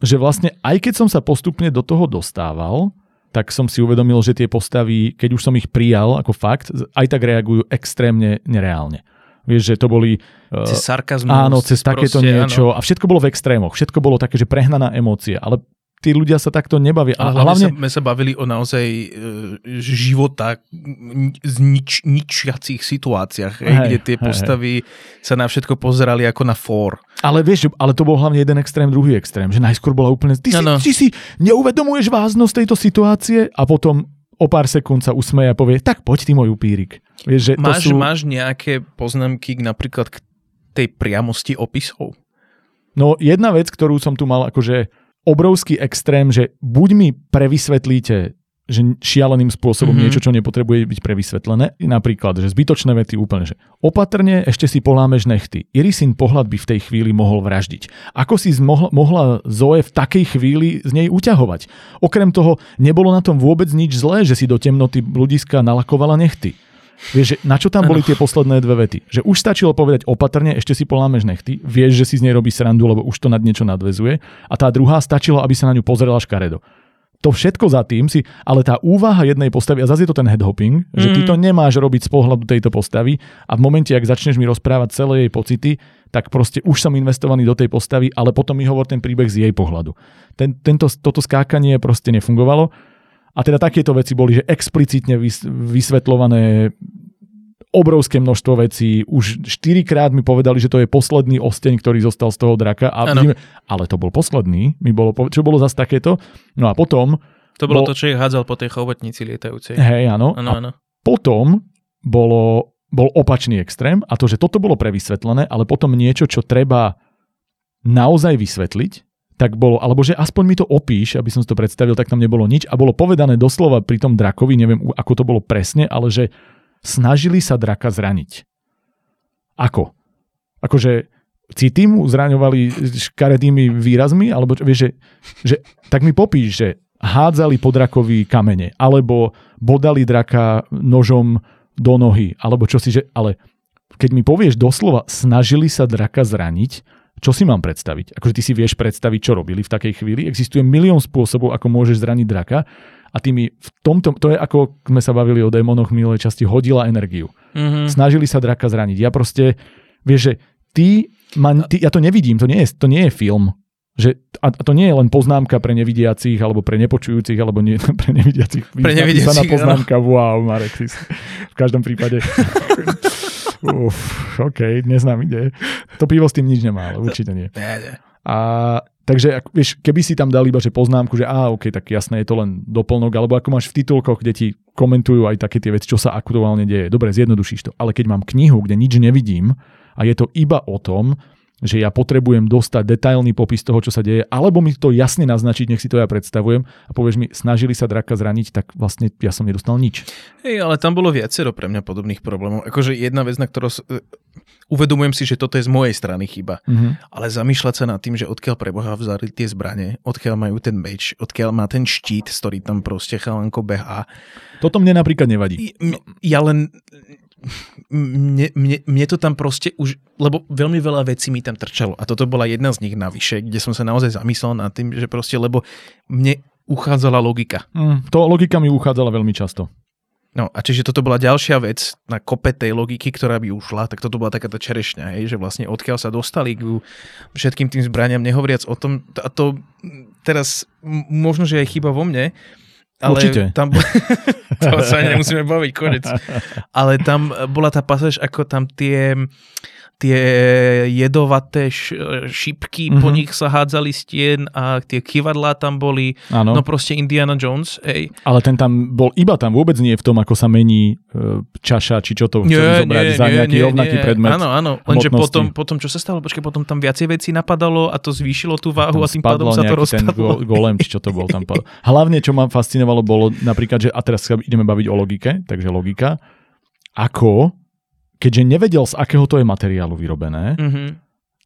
Speaker 1: že vlastne aj keď som sa postupne do toho dostával, tak som si uvedomil, že tie postavy, keď už som ich prijal ako fakt, aj tak reagujú extrémne nereálne. Vieš, že to boli...
Speaker 2: Cez sarkazmus.
Speaker 1: Áno, cez takéto proste, niečo. Áno. A všetko bolo v extrémoch. Všetko bolo také, že prehnaná emócia. Ale tí ľudia sa takto nebavia.
Speaker 2: Ale hlavne, hlavne... Sme sa bavili o naozaj e, života znič, ničiacich situáciách, hej, kde tie postavy hej. sa na všetko pozerali ako na fór.
Speaker 1: Ale vieš, ale to bol hlavne jeden extrém, druhý extrém, že najskôr bola úplne, ty, si, ty si neuvedomuješ vážnosť tejto situácie a potom o pár sekúnd sa usmeje a povie, tak poď ty môj upírik. Vieš, že
Speaker 2: máš,
Speaker 1: sú...
Speaker 2: máš nejaké poznámky napríklad k tej priamosti opisov?
Speaker 1: No jedna vec, ktorú som tu mal akože obrovský extrém, že buď mi prevysvetlíte že šialeným spôsobom mm-hmm. niečo, čo nepotrebuje byť prevysvetlené. Napríklad, že zbytočné vety úplne, že opatrne ešte si polámeš nechty. Irisin pohľad by v tej chvíli mohol vraždiť. Ako si mohla, mohla Zoe v takej chvíli z nej uťahovať? Okrem toho, nebolo na tom vôbec nič zlé, že si do temnoty bludiska nalakovala nechty. Vieš, že na čo tam boli tie posledné dve vety? Že už stačilo povedať opatrne, ešte si polámeš nechty, vieš, že si z nej robí srandu, lebo už to nad niečo nadvezuje. A tá druhá stačilo, aby sa na ňu pozrela škaredo. To všetko za tým si, ale tá úvaha jednej postavy, a zase je to ten headhopping, mm. že ty to nemáš robiť z pohľadu tejto postavy a v momente, ak začneš mi rozprávať celé jej pocity, tak proste už som investovaný do tej postavy, ale potom mi hovor ten príbeh z jej pohľadu. Ten, tento, toto skákanie proste nefungovalo a teda takéto veci boli, že explicitne vysvetľované obrovské množstvo vecí. Už štyrikrát mi povedali, že to je posledný osteň, ktorý zostal z toho draka. A vidíme, ale to bol posledný. Mi bolo, čo bolo zase takéto? No a potom...
Speaker 2: To bolo bol, to, čo ich hádzal po tej chobotnici lietajúcej.
Speaker 1: Hej, áno. Ano, áno. Potom bolo, bol opačný extrém a to, že toto bolo prevysvetlené, ale potom niečo, čo treba naozaj vysvetliť, tak bolo, alebo že aspoň mi to opíš, aby som si to predstavil, tak tam nebolo nič a bolo povedané doslova pri tom drakovi, neviem ako to bolo presne, ale že snažili sa draka zraniť. Ako? Akože city mu zraňovali škaredými výrazmi, alebo vieš, že, že tak mi popíš, že hádzali po drakovi kamene, alebo bodali draka nožom do nohy, alebo čo si, že, ale keď mi povieš doslova, snažili sa draka zraniť, čo si mám predstaviť? Akože ty si vieš predstaviť, čo robili v takej chvíli. Existuje milión spôsobov, ako môžeš zraniť draka a ty mi v tomto, to je ako sme sa bavili o démonoch v minulej časti, hodila energiu. Mm-hmm. Snažili sa draka zraniť. Ja proste, vieš, že ty, man, ty ja to nevidím, to nie je, to nie je film. Že, a to nie je len poznámka pre nevidiacich, alebo pre nepočujúcich, alebo nie, pre nevidiacich.
Speaker 2: Pre nevidiacich,
Speaker 1: poznámka, áno. wow, Marek, si, v každom prípade. Uf, OK, neznám ide. To pivo s tým nič nemá, ale určite nie. A takže, vieš, keby si tam dal iba že poznámku, že á, OK, tak jasné, je to len doplnok, alebo ako máš v titulkoch, kde ti komentujú aj také tie veci, čo sa aktuálne deje. Dobre, zjednodušíš to. Ale keď mám knihu, kde nič nevidím a je to iba o tom, že ja potrebujem dostať detailný popis toho, čo sa deje, alebo mi to jasne naznačiť, nech si to ja predstavujem a povieš mi, snažili sa draka zraniť, tak vlastne ja som nedostal nič.
Speaker 2: Hej, ale tam bolo viacero pre mňa podobných problémov. Akože jedna vec, na ktorú uh, uvedomujem si, že toto je z mojej strany chyba, mm-hmm. ale zamýšľať sa nad tým, že odkiaľ preboha vzali tie zbranie, odkiaľ majú ten meč, odkiaľ má ten štít, s ktorý tam proste chalanko behá.
Speaker 1: Toto mne napríklad nevadí.
Speaker 2: Ja len mne, mne, mne to tam proste už, lebo veľmi veľa vecí mi tam trčalo a toto bola jedna z nich navyše, kde som sa naozaj zamyslel nad tým, že proste, lebo mne uchádzala logika.
Speaker 1: Mm, to logika mi uchádzala veľmi často.
Speaker 2: No a čiže toto bola ďalšia vec na kope tej logiky, ktorá by ušla, tak toto bola taká tá čerešňa, hej, že vlastne odkiaľ sa dostali k všetkým tým zbraniam, nehovoriac o tom, a to teraz možno, že je chyba vo mne, ale
Speaker 1: Určite.
Speaker 2: Tam, to sa nemusíme baviť, konec. Ale tam bola tá pasáž, ako tam tie tie jedovaté šipky, mm-hmm. po mhm. nich sa hádzali stien a tie kivadlá tam boli. Ano. No proste Indiana Jones, ej.
Speaker 1: Ale ten tam bol iba tam, vôbec nie v tom, ako sa mení e, čaša, či čo to chceli zobrať nie, za nejaký nie, rovnaký nie. predmet.
Speaker 2: Áno, áno, lenže potom, potom, čo sa stalo, počkej, potom tam viacej vecí napadalo a to zvýšilo tú váhu a tým pádom sa to rozpadlo.
Speaker 1: ten golem, či čo to bol tam. Hlavne, čo ma fascinovalo, bolo napríklad, že a teraz sa ideme baviť o logike, takže logika, ako keďže nevedel, z akého to je materiálu vyrobené, mm-hmm.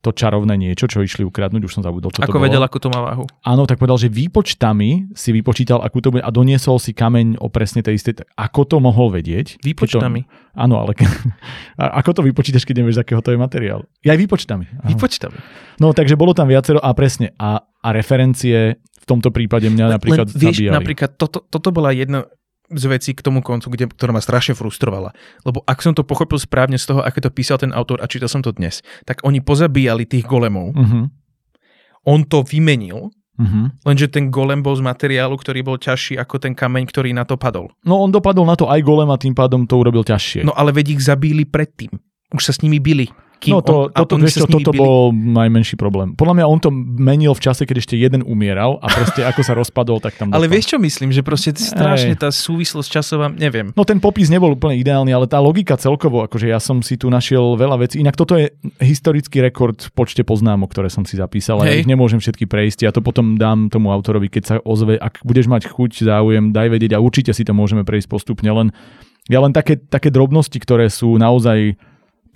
Speaker 1: to čarovné niečo, čo išli ukradnúť, už som zabudol, čo
Speaker 2: Ako
Speaker 1: to
Speaker 2: vedel,
Speaker 1: bolo.
Speaker 2: akú to má váhu.
Speaker 1: Áno, tak povedal, že výpočtami si vypočítal, akú to bude a doniesol si kameň o presne tej istej. Ako to mohol vedieť?
Speaker 2: Výpočtami.
Speaker 1: To, áno, ale ako to vypočítaš, keď nevieš, z akého to je materiál? Ja aj výpočtami.
Speaker 2: Áno. Výpočtami.
Speaker 1: No, takže bolo tam viacero a presne. A, a referencie v tomto prípade mňa napríklad len, vieš, zabíjali.
Speaker 2: napríklad toto, toto bola jedna z vecí k tomu koncu, kde, ktorá ma strašne frustrovala. Lebo ak som to pochopil správne z toho, ako to písal ten autor a čítal som to dnes, tak oni pozabíjali tých golemov. Uh-huh. On to vymenil
Speaker 1: Uh-huh.
Speaker 2: Lenže ten golem bol z materiálu, ktorý bol ťažší ako ten kameň, ktorý na to padol.
Speaker 1: No on dopadol na to aj golem a tým pádom to urobil ťažšie.
Speaker 2: No ale veď ich zabíli predtým. Už sa s nimi bili. Kým
Speaker 1: no to,
Speaker 2: on,
Speaker 1: toto, vieš čo, toto
Speaker 2: bili.
Speaker 1: bol najmenší problém. Podľa mňa on to menil v čase, keď ešte jeden umieral a proste ako sa rozpadol, tak tam
Speaker 2: Ale
Speaker 1: dopadol.
Speaker 2: vieš čo myslím, že proste strašne tá súvislosť časová, neviem.
Speaker 1: No ten popis nebol úplne ideálny, ale tá logika celkovo, akože ja som si tu našiel veľa vecí. Inak toto je historický rekord v počte poznámok, ktoré som si zapísal. a Ja
Speaker 2: Hej.
Speaker 1: ich nemôžem všetky prejsť. Ja to potom dám tomu autorovi, keď sa ozve. Ak budeš mať chuť, záujem, daj vedieť a určite si to môžeme prejsť postupne. Len, ja len také, také drobnosti, ktoré sú naozaj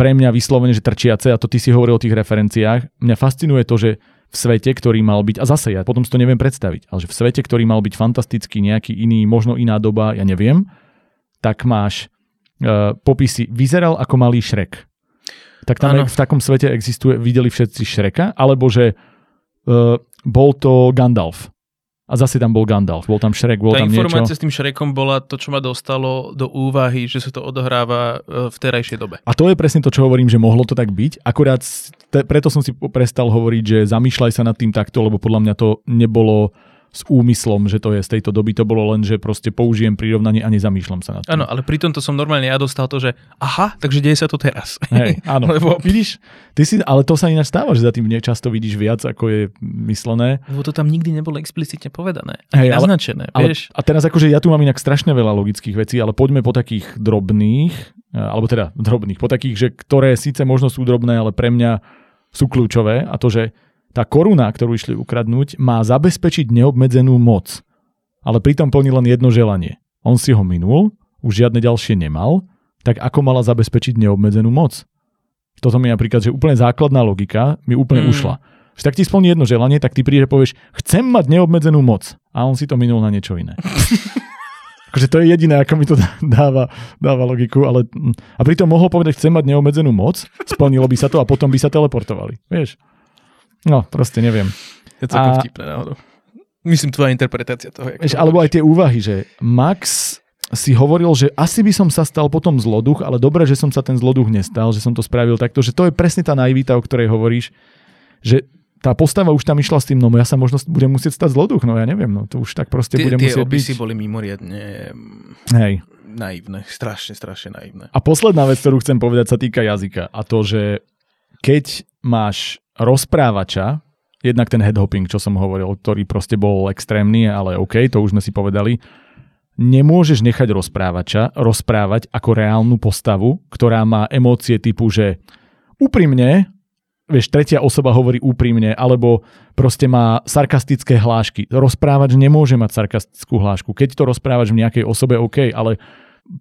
Speaker 1: pre mňa vyslovene, že trčiace, a to ty si hovoril o tých referenciách, mňa fascinuje to, že v svete, ktorý mal byť, a zase ja potom si to neviem predstaviť, ale že v svete, ktorý mal byť fantastický, nejaký iný, možno iná doba, ja neviem, tak máš uh, popisy, vyzeral ako malý Šrek. Tak tam
Speaker 2: Áno.
Speaker 1: v takom svete existuje, videli všetci Šreka, alebo že uh, bol to Gandalf. A zase tam bol Gandalf, bol tam Šrek, bol
Speaker 2: Tá
Speaker 1: tam
Speaker 2: informácia
Speaker 1: niečo.
Speaker 2: s tým Šrekom bola to, čo ma dostalo do úvahy, že sa to odohráva e, v terajšej dobe.
Speaker 1: A to je presne to, čo hovorím, že mohlo to tak byť. Akurát te, preto som si prestal hovoriť, že zamýšľaj sa nad tým takto, lebo podľa mňa to nebolo s úmyslom, že to je z tejto doby, to bolo len, že proste použijem prirovnanie a nezamýšľam sa nad tým.
Speaker 2: Áno, ale pri tomto som normálne ja dostal to, že aha, takže deje sa to teraz.
Speaker 1: Hej, áno.
Speaker 2: Lebo-
Speaker 1: Vidíš, ty si, ale to sa ináč stáva, že za tým často vidíš viac, ako je myslené.
Speaker 2: Lebo to tam nikdy nebolo explicitne povedané.
Speaker 1: Hej, ale-
Speaker 2: naznačené,
Speaker 1: Ale,
Speaker 2: vieš.
Speaker 1: a teraz akože ja tu mám inak strašne veľa logických vecí, ale poďme po takých drobných, eh, alebo teda drobných, po takých, že ktoré síce možno sú drobné, ale pre mňa sú kľúčové a to, že tá koruna, ktorú išli ukradnúť, má zabezpečiť neobmedzenú moc. Ale pritom plní len jedno želanie. On si ho minul, už žiadne ďalšie nemal, tak ako mala zabezpečiť neobmedzenú moc? Toto mi napríklad, že úplne základná logika mi úplne
Speaker 2: Mm.
Speaker 1: ušla. Že tak ti splní jedno želanie, tak ty príde a povieš, chcem mať neobmedzenú moc. A on si to minul na niečo iné. akože to je jediné, ako mi to dá- dáva, dáva logiku, ale mm, a pritom mohol povedať, chcem mať neobmedzenú moc, splnilo by sa to a potom by sa teleportovali. Vieš? No, proste neviem.
Speaker 2: Je celkom
Speaker 1: a-
Speaker 2: vtipné náhodou. Myslím, tvoja interpretácia toho.
Speaker 1: Vieš,
Speaker 2: to
Speaker 1: alebo aj tie úvahy, že Max si hovoril, že asi by som sa stal potom zloduch, ale dobre, že som sa ten zloduch nestal, že som to spravil takto, že to je presne tá naivita, o ktorej hovoríš, že tá postava už tam išla s tým, no ja sa možno budem musieť stať zloduch, no ja neviem, no to už tak proste
Speaker 2: Tie,
Speaker 1: bude
Speaker 2: tie
Speaker 1: musieť byť.
Speaker 2: opisy boli mimoriadne mm,
Speaker 1: Hej.
Speaker 2: naivné, strašne, strašne naivné.
Speaker 1: A posledná vec, ktorú chcem povedať, sa týka jazyka. A to, že keď máš rozprávača, jednak ten headhopping, čo som hovoril, ktorý proste bol extrémny, ale OK, to už sme si povedali, nemôžeš nechať rozprávača rozprávať ako reálnu postavu, ktorá má emócie typu, že úprimne, vieš, tretia osoba hovorí úprimne, alebo proste má sarkastické hlášky. Rozprávač nemôže mať sarkastickú hlášku. Keď to rozprávač v nejakej osobe, OK, ale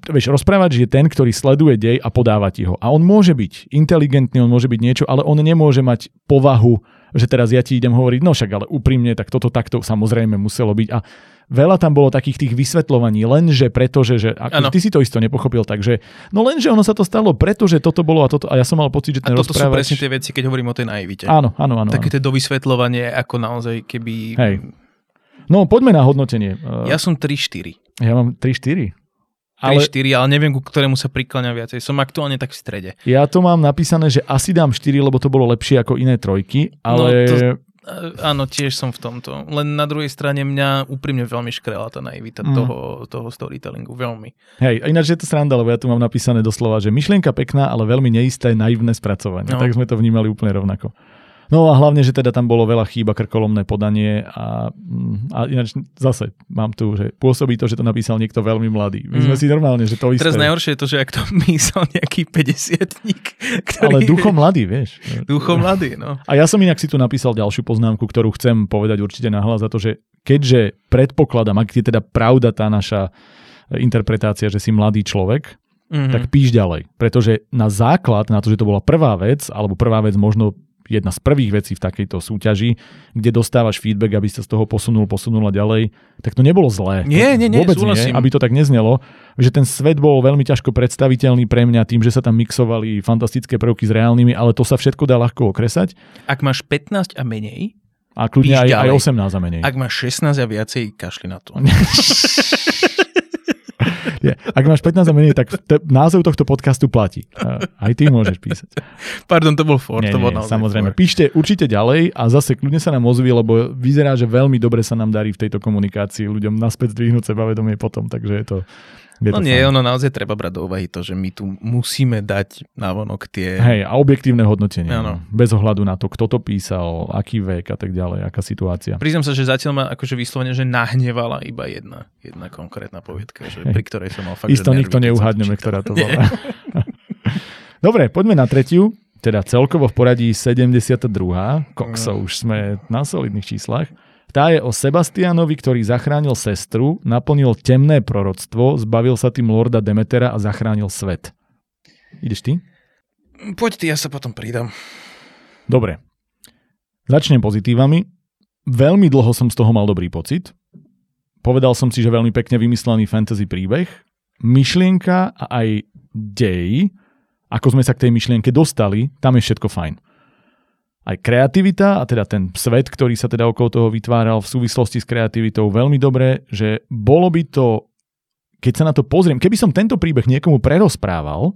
Speaker 1: vieš, rozprávač je ten, ktorý sleduje dej a podáva ti ho. A on môže byť inteligentný, on môže byť niečo, ale on nemôže mať povahu, že teraz ja ti idem hovoriť, no však ale úprimne, tak toto takto samozrejme muselo byť. A veľa tam bolo takých tých vysvetľovaní, lenže pretože, že ako, ty si to isto nepochopil, takže no lenže ono sa to stalo, pretože toto bolo a toto a ja som mal pocit, že
Speaker 2: A
Speaker 1: ten
Speaker 2: toto sú
Speaker 1: rozprávač...
Speaker 2: presne tie veci, keď hovorím o tej naivite.
Speaker 1: Áno, áno, áno.
Speaker 2: Také to dovysvetľovanie, ako naozaj keby...
Speaker 1: Hej. No poďme na hodnotenie.
Speaker 2: Ja som 3-4.
Speaker 1: ja mám 3-4.
Speaker 2: 3-4,
Speaker 1: Ale
Speaker 2: ale neviem, ku ktorému sa prikláňam viacej. Som aktuálne tak v strede.
Speaker 1: ja to mám napísané, že asi dám 4, lebo to bolo lepšie ako iné trojky, ale...
Speaker 2: No, to- E, Áno, tiež som v tomto. Len na druhej strane mňa úprimne veľmi škrela tá naivita
Speaker 1: Mm.
Speaker 2: toho, toho storytellingu. Veľmi.
Speaker 1: Hej, ináč je to sranda, lebo ja tu mám napísané doslova, že myšlienka pekná, ale veľmi neisté, naivné spracovanie.
Speaker 2: No.
Speaker 1: Tak sme to vnímali úplne rovnako. No a hlavne, že teda tam bolo veľa chýba, krkolomné podanie a, mm, a ináč zase mám tu, že pôsobí to, že to napísal niekto veľmi mladý. My sme
Speaker 2: Mm.
Speaker 1: si normálne, že to isté.
Speaker 2: Teraz najhoršie je to, že ak to myslel nejaký 50 ktorý...
Speaker 1: Ale duchom mladý, vieš.
Speaker 2: Duchom mladý, no.
Speaker 1: A ja som inak si tu napísal ďalšiu poznámku, ktorú chcem povedať určite nahlas za to, že keďže predpokladám, ak je teda pravda tá naša interpretácia, že si mladý človek,
Speaker 2: Mhm.
Speaker 1: tak píš ďalej. Pretože na základ, na to, že to bola prvá vec, alebo prvá vec možno jedna z prvých vecí v takejto súťaži, kde dostávaš feedback, aby sa z toho posunul, posunula ďalej, tak to nebolo zlé.
Speaker 2: Nie, nie, nie,
Speaker 1: Vôbec
Speaker 2: súhlasím.
Speaker 1: nie, aby to tak neznelo, že ten svet bol veľmi ťažko predstaviteľný pre mňa tým, že sa tam mixovali fantastické prvky s reálnymi, ale to sa všetko dá ľahko okresať
Speaker 2: Ak máš 15 a menej,
Speaker 1: a kľudne aj, aj
Speaker 2: ďalej.
Speaker 1: 18 a menej.
Speaker 2: ak máš 16 a viacej, kašli na to.
Speaker 1: Je, ak máš 15 a menej, tak te, názov tohto podcastu platí. Aj ty môžeš písať.
Speaker 2: Pardon, to bol for.
Speaker 1: Nie,
Speaker 2: to bol
Speaker 1: nie, samozrejme.
Speaker 2: for.
Speaker 1: Píšte určite ďalej a zase kľudne sa nám ozví, lebo vyzerá, že veľmi dobre sa nám darí v tejto komunikácii ľuďom naspäť zdvihnúť sebavedomie potom, takže je to... Je
Speaker 2: No nie,
Speaker 1: fajn.
Speaker 2: ono naozaj treba brať do úvahy to, že my tu musíme dať navonok tie...
Speaker 1: Hej, a objektívne hodnotenie.
Speaker 2: Áno.
Speaker 1: No. Bez ohľadu na to, kto to písal, aký vek a tak ďalej, aká situácia.
Speaker 2: Priznám sa, že zatiaľ ma akože vyslovene, že nahnevala iba jedna, jedna konkrétna povietka, že,
Speaker 1: Hej.
Speaker 2: pri ktorej som mal fakt,
Speaker 1: Isto
Speaker 2: že nervy,
Speaker 1: nikto neuhádneme, ktorá to bola. Dobre, poďme na tretiu. Teda celkovo v poradí 72. Kokso,
Speaker 2: Mm.
Speaker 1: už sme na solidných číslach. Tá je o Sebastianovi, ktorý zachránil sestru, naplnil temné proroctvo, zbavil sa tým Lorda Demetera a zachránil svet. Ideš ty?
Speaker 2: Poď ty, ja sa potom pridám.
Speaker 1: Dobre. Začnem pozitívami. Veľmi dlho som z toho mal dobrý pocit. Povedal som si, že veľmi pekne vymyslený fantasy príbeh. Myšlienka a aj dej, ako sme sa k tej myšlienke dostali, tam je všetko fajn. Aj kreativita, a teda ten svet, ktorý sa teda okolo toho vytváral v súvislosti s kreativitou, veľmi dobre, že bolo by to, keď sa na to pozriem, keby som tento príbeh niekomu prerozprával,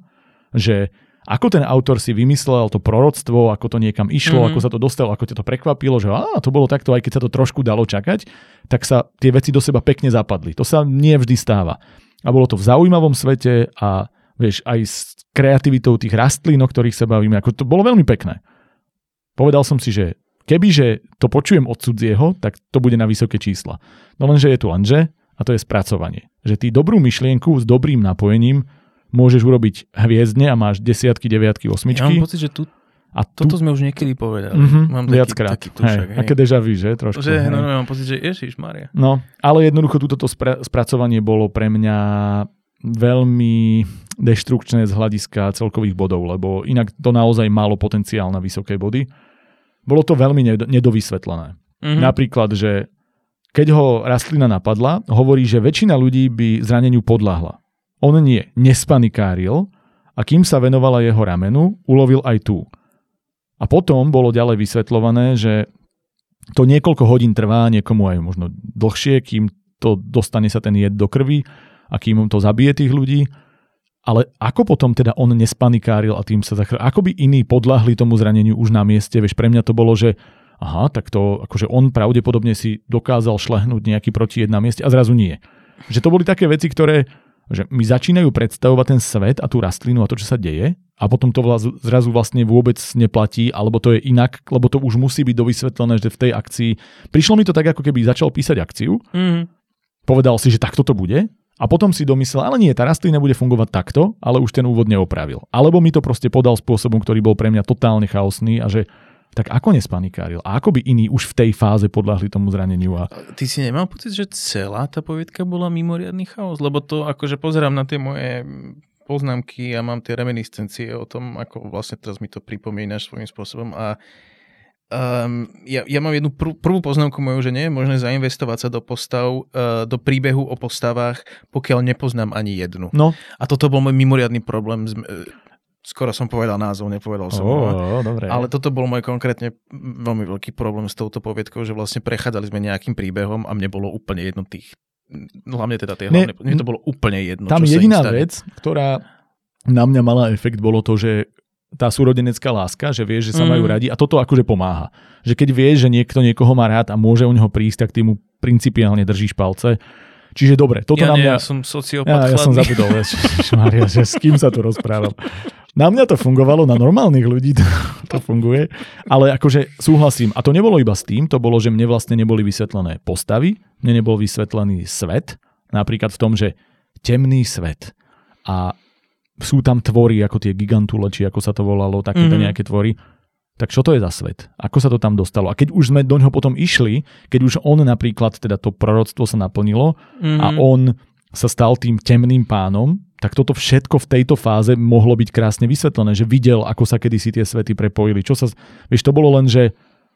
Speaker 1: že ako ten autor si vymyslel to proroctvo, ako to niekam išlo, mm-hmm. ako sa to dostalo, ako ťa to prekvapilo, že á, to bolo takto, aj keď sa to trošku dalo čakať, tak sa tie veci do seba pekne zapadli. To sa nie vždy stáva. A bolo to v zaujímavom svete a vieš, aj s kreativitou tých rastlín, o ktorých sa bavíme, ako to bolo veľmi pekné. Povedal som si, že kebyže to počujem od cudzieho, tak to bude na vysoké čísla. No lenže je tu lenže a to je spracovanie. Že ty dobrú myšlienku s dobrým napojením môžeš urobiť hviezdne a máš desiatky, deviatky,
Speaker 2: Ja
Speaker 1: osmičky.
Speaker 2: mám pocit, že tu,
Speaker 1: a tu,
Speaker 2: toto sme už niekedy povedali.
Speaker 1: Mhm,
Speaker 2: mám taký,
Speaker 1: viackrát.
Speaker 2: taký tušak,
Speaker 1: hej, aké deja vu, že? Trošku.
Speaker 2: Že,
Speaker 1: hej.
Speaker 2: no, no, mám pocit, že Ježiš Maria.
Speaker 1: No, ale jednoducho túto spra- spracovanie bolo pre mňa veľmi deštrukčné z hľadiska celkových bodov, lebo inak to naozaj malo potenciál na vysoké body. Bolo to veľmi ned- nedovysvetlené.
Speaker 2: Mhm.
Speaker 1: Napríklad, že keď ho rastlina napadla, hovorí, že väčšina ľudí by zraneniu podľahla. On nie, nespanikáril a kým sa venovala jeho ramenu, ulovil aj tú. A potom bolo ďalej vysvetľované, že to niekoľko hodín trvá, niekomu aj možno dlhšie, kým to dostane sa ten jed do krvi a kým to zabije tých ľudí. Ale ako potom teda on nespanikáril a tým sa zachránil? Ako by iní podľahli tomu zraneniu už na mieste? Vieš, pre mňa to bolo, že aha, tak to, akože on pravdepodobne si dokázal šlehnúť nejaký protijed na mieste a zrazu nie. Že to boli také veci, ktoré že mi začínajú predstavovať ten svet a tú rastlinu a to, čo sa deje a potom to vlaz, zrazu vlastne vôbec neplatí, alebo to je inak, lebo to už musí byť dovysvetlené, že v tej akcii... Prišlo mi to tak, ako keby začal písať akciu,
Speaker 2: Mhm.
Speaker 1: povedal si, že takto to bude a potom si domyslel, ale nie, tá rastlina bude fungovať takto, ale už ten úvod neopravil. Alebo mi to proste podal spôsobom, ktorý bol pre mňa totálne chaosný a že tak ako nespanikáril? A ako by iní už v tej fáze podľahli tomu zraneniu? A...
Speaker 2: Ty si nemal pocit, že celá tá povietka bola mimoriadný chaos? Lebo to akože pozerám na tie moje poznámky a mám tie reminiscencie o tom, ako vlastne teraz mi to pripomínaš svojím spôsobom a Um, ja, ja mám jednu prv, prvú poznámku moju, že nie je možné zainvestovať sa do postav, uh, do príbehu o postavách, pokiaľ nepoznám ani jednu.
Speaker 1: No,
Speaker 2: A toto bol môj mimoriadný problém. s- uh, Skoro som povedal názov, nepovedal som ho.
Speaker 1: oh, dobre.
Speaker 2: Ale toto bol môj konkrétne veľmi veľký problém s touto povietkou, že vlastne prechádzali sme nejakým príbehom a mne bolo úplne jedno tých, hlavne teda tie
Speaker 1: Ne,
Speaker 2: hlavné, mne to bolo úplne jedno.
Speaker 1: Tam
Speaker 2: čo
Speaker 1: jediná vec, ktorá na mňa mala efekt, bolo to, že tá súrodenecká láska, že vieš, že sa
Speaker 2: Mm.
Speaker 1: majú radi a toto akože pomáha. Že keď vieš, že niekto niekoho má rád a môže u neho prísť, tak ty mu principiálne držíš palce. Čiže dobre, toto
Speaker 2: ja
Speaker 1: na
Speaker 2: nie,
Speaker 1: mňa...
Speaker 2: ja som sociopat
Speaker 1: Ja, ja som zabudol, Maria, že s kým sa tu rozprával. Na mňa to fungovalo, na normálnych ľudí to, to funguje, ale akože súhlasím. A to nebolo iba s tým, to bolo, že mne vlastne neboli vysvetlené postavy, mne nebol vysvetlený svet, napríklad v tom, že temný svet a sú tam tvory, ako tie gigantule, či ako sa to volalo, takéto
Speaker 2: Mhm.
Speaker 1: mm-hmm. nejaké tvory. Tak čo to je za svet? Ako sa to tam dostalo? A keď už sme do ňoho potom išli, keď už on napríklad, teda to proroctvo sa naplnilo,
Speaker 2: Mhm.
Speaker 1: a on sa stal tým temným pánom, tak toto všetko v tejto fáze mohlo byť krásne vysvetlené, že videl, ako sa kedysi tie svety prepojili. Čo sa, vieš, to bolo len, že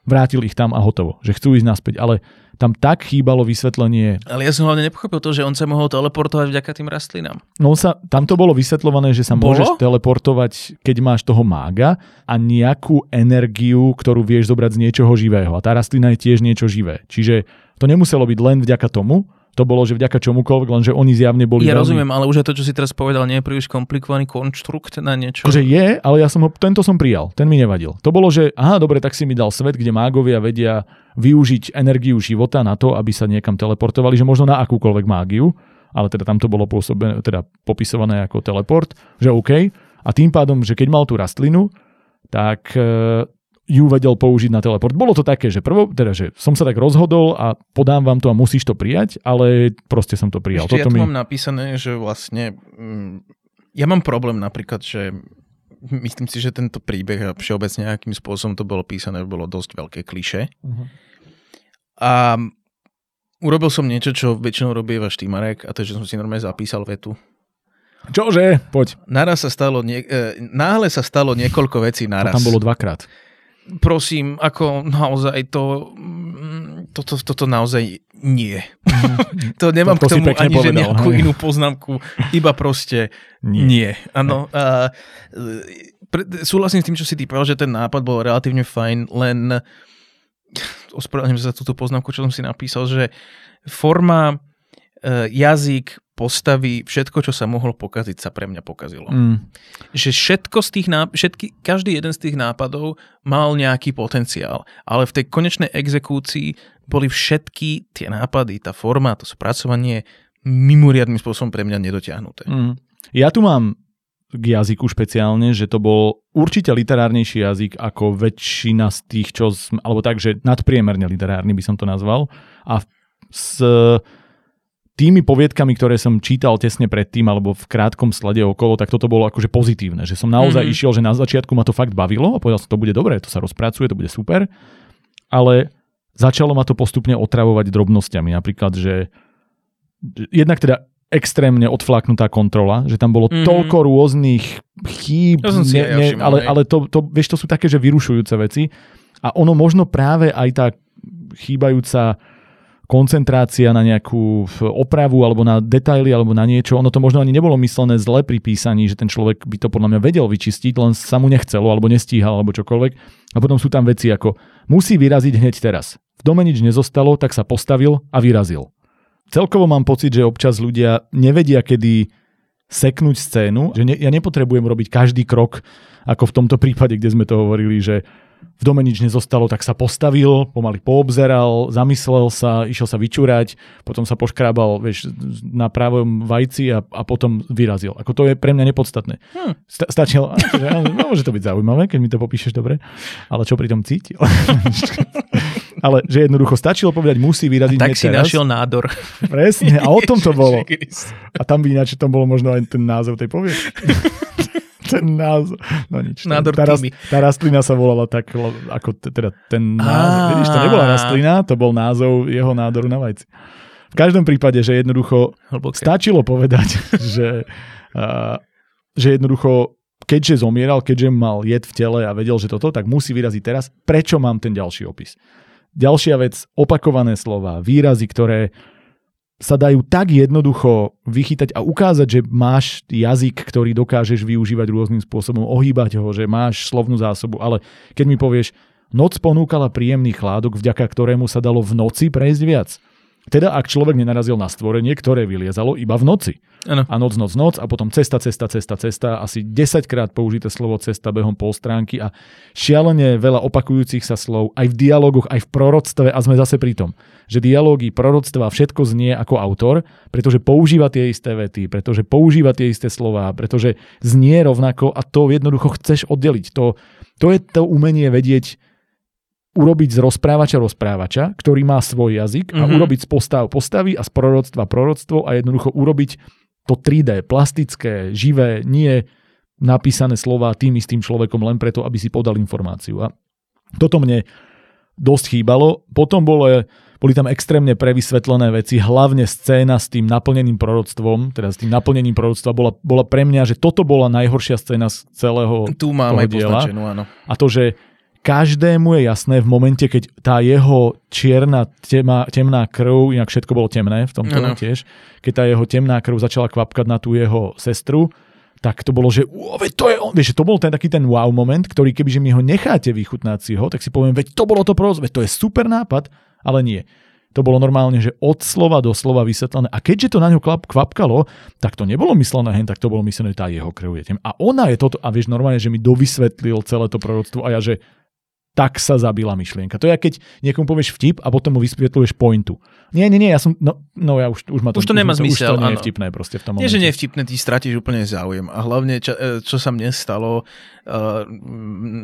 Speaker 1: vrátil ich tam a hotovo, že chcú ísť naspäť, ale tam tak chýbalo vysvetlenie.
Speaker 2: Ale ja som hlavne nepochopil to, že on sa mohol teleportovať vďaka tým rastlinám.
Speaker 1: No sa, tam to bolo vysvetľované, že sa
Speaker 2: Bolo?
Speaker 1: môžeš teleportovať, keď máš toho mága a nejakú energiu, ktorú vieš zobrať z niečoho živého. A tá rastlina je tiež niečo živé. Čiže to nemuselo byť len vďaka tomu, to bolo, že vďaka čomukoľvek, lenže oni zjavne boli
Speaker 2: Ja
Speaker 1: veľmi...
Speaker 2: rozumiem, ale už aj to, čo si teraz povedal, nie je príliš komplikovaný konštrukt na niečo.
Speaker 1: Že je, ale ja som ho, tento som prijal, ten mi nevadil. To bolo, že aha, dobre, tak si mi dal svet, kde mágovia vedia využiť energiu života na to, aby sa niekam teleportovali, že možno na akúkoľvek mágiu, ale teda tam to bolo pôsobené, teda popisované ako teleport, že OK. A tým pádom, že keď mal tú rastlinu, tak e, ju vedel použiť na teleport. Bolo to také, že prvo, teda, že som sa tak rozhodol a podám vám to a musíš to prijať, ale proste som to prijal.
Speaker 2: Ešte
Speaker 1: Toto
Speaker 2: ja
Speaker 1: mi...
Speaker 2: mám napísané, že vlastne mm, ja mám problém napríklad, že myslím si, že tento príbeh a všeobecne akým spôsobom to bolo písané, bolo dosť veľké kliše.
Speaker 1: Mhm.
Speaker 2: A urobil som niečo, čo väčšinou robí váš Marek, a to že som si normálne zapísal vetu.
Speaker 1: Čože? Poď.
Speaker 2: Naraz sa stalo, nie, e, náhle sa stalo niekoľko vecí
Speaker 1: To
Speaker 2: naraz.
Speaker 1: tam bolo dvakrát.
Speaker 2: Prosím, ako naozaj to, mm, toto, toto naozaj nie. to nemám
Speaker 1: To-
Speaker 2: k tomu ani že
Speaker 1: povedal,
Speaker 2: nejakú
Speaker 1: hej.
Speaker 2: inú poznámku, iba proste
Speaker 1: Nie.
Speaker 2: nie. Áno. A, pre- súhlasím s tým, čo si ty povedal, že ten nápad bol relatívne fajn, len ospravedlňujem sa za túto poznámku, čo som si napísal, že forma, e, jazyk, postavy, všetko, čo sa mohlo pokaziť, sa pre mňa pokazilo.
Speaker 1: Mm.
Speaker 2: Že všetko z tých náp- všetky, každý jeden z tých nápadov mal nejaký potenciál, ale v tej konečnej exekúcii boli všetky tie nápady, tá forma, to spracovanie mimoriadným spôsobom pre mňa nedotiahnuté.
Speaker 1: Mm. Ja tu mám k jazyku špeciálne, že to bol určite literárnejší jazyk ako väčšina z tých, čo... Alebo tak, že nadpriemerne literárny by som to nazval. A s tými poviedkami, ktoré som čítal tesne predtým alebo v krátkom slede okolo, tak toto bolo akože pozitívne. Že som naozaj
Speaker 2: Mhm.
Speaker 1: išiel, že na začiatku ma to fakt bavilo a povedal som, to bude dobré, to sa rozpracuje, to bude super. Ale začalo ma to postupne otravovať drobnosťami. Napríklad, že jednak teda extrémne odfláknutá kontrola, že tam bolo
Speaker 2: Mhm.
Speaker 1: mm-hmm. toľko rôznych chýb,
Speaker 2: To ja všimol,
Speaker 1: ale, ale to, to, vieš, to sú také, že vyrušujúce veci a ono možno práve aj tá chýbajúca koncentrácia na nejakú opravu alebo na detaily alebo na niečo, ono to možno ani nebolo myslené zle pri písaní, že ten človek by to podľa mňa vedel vyčistiť, len sa mu nechcelo alebo nestíhal alebo čokoľvek. A potom sú tam veci ako musí vyraziť hneď teraz. V dome nič nezostalo, tak sa postavil a vyrazil. Celkovo mám pocit, že občas ľudia nevedia, kedy seknúť scénu, že ne, ja nepotrebujem robiť každý krok, ako v tomto prípade, kde sme to hovorili, že v dome nič nezostalo, tak sa postavil, pomaly poobzeral, zamyslel sa, išiel sa vyčúrať, potom sa poškrábal vieš, na pravom vajci a, a potom vyrazil. Ako to je pre mňa nepodstatné.
Speaker 2: Hm.
Speaker 1: Sta- stačilo, akože, áno, no, môže to byť zaujímavé, keď mi to popíšeš dobre, ale čo pri tom cítil? ale že jednoducho stačilo povedať, musí vyraziť
Speaker 2: Tak
Speaker 1: hneď
Speaker 2: si
Speaker 1: teraz.
Speaker 2: našiel nádor.
Speaker 1: Presne, a o tom to bolo. A tam by ináč to bolo možno aj ten názov tej poviedky. Ten názov. No nič.
Speaker 2: Nádor
Speaker 1: tá, rast, tá rastlina sa volala tak, ako teda ten názov. Vidíš, to nebola rastlina, to bol názov jeho nádoru na vajci. V každom prípade, že jednoducho
Speaker 2: Hlboké.
Speaker 1: stačilo povedať, že, uh, že jednoducho keďže zomieral, keďže mal jed v tele a vedel, že toto, tak musí vyraziť teraz. Prečo mám ten ďalší opis? Ďalšia vec, opakované slova, výrazy, ktoré sa dajú tak jednoducho vychytať a ukázať, že máš jazyk, ktorý dokážeš využívať rôznym spôsobom, ohýbať ho, že máš slovnú zásobu, ale keď mi povieš, noc ponúkala príjemný chládok, vďaka ktorému sa dalo v noci prejsť viac. Teda ak človek nenarazil na stvorenie, ktoré vyliezalo iba v noci.
Speaker 2: Áno.
Speaker 1: A noc, noc, noc a potom cesta, cesta, cesta, cesta, asi 10 krát použité slovo cesta behom pol stránky a šialene veľa opakujúcich sa slov aj v dialogoch, aj v proroctve a sme zase pri tom, že dialógy, proroctva, všetko znie ako autor, pretože používa tie isté vety, pretože používa tie isté slova, pretože znie rovnako a to jednoducho chceš oddeliť. To, to je to umenie vedieť urobiť z rozprávača rozprávača, ktorý má svoj jazyk a
Speaker 2: Mhm.
Speaker 1: urobiť z postav postavy a z proroctva proroctvo a jednoducho urobiť to 3D, plastické, živé, nie napísané slova tým istým človekom len preto, aby si podal informáciu. A toto mne dosť chýbalo. Potom bolo, boli tam extrémne prevysvetlené veci, hlavne scéna s tým naplneným proroctvom, teda s tým naplnením proroctva bola, bola pre mňa, že toto bola najhoršia scéna z celého
Speaker 2: Tu mám aj
Speaker 1: diela.
Speaker 2: áno.
Speaker 1: a to, že každému je jasné v momente, keď tá jeho čierna tema, temná krv, inak všetko bolo temné v tomto
Speaker 2: Áno.
Speaker 1: tiež, keď tá jeho temná krv začala kvapkať na tú jeho sestru, tak to bolo, že "Ú, veď to je on, vieš, to bol ten taký ten wow moment, ktorý kebyže mi ho necháte vychutnať si ho, tak si poviem, veď to bolo to proste, veď to je super nápad, ale nie. To bolo normálne, že od slova do slova vysvetlené. A keďže to na ňu klap, kvapkalo, tak to nebolo myslené hen, tak to bolo myslené, že tá jeho krv je tým. A ona je toto, a vieš, normálne, že mi dovysvetlil celé to proroctvo a ja, že tak sa zabila myšlienka. To je, keď niekomu povieš vtip a potom mu vysvetľuješ pointu. Nie, nie, nie, ja som, no, no ja už, už ma
Speaker 2: to... Už to nemá zmysel,
Speaker 1: Už to nie je vtipné proste v tom
Speaker 2: momente. Nie, že nie je vtipné, ty stratíš úplne záujem. A hlavne, čo, e, čo sa mne stalo uh,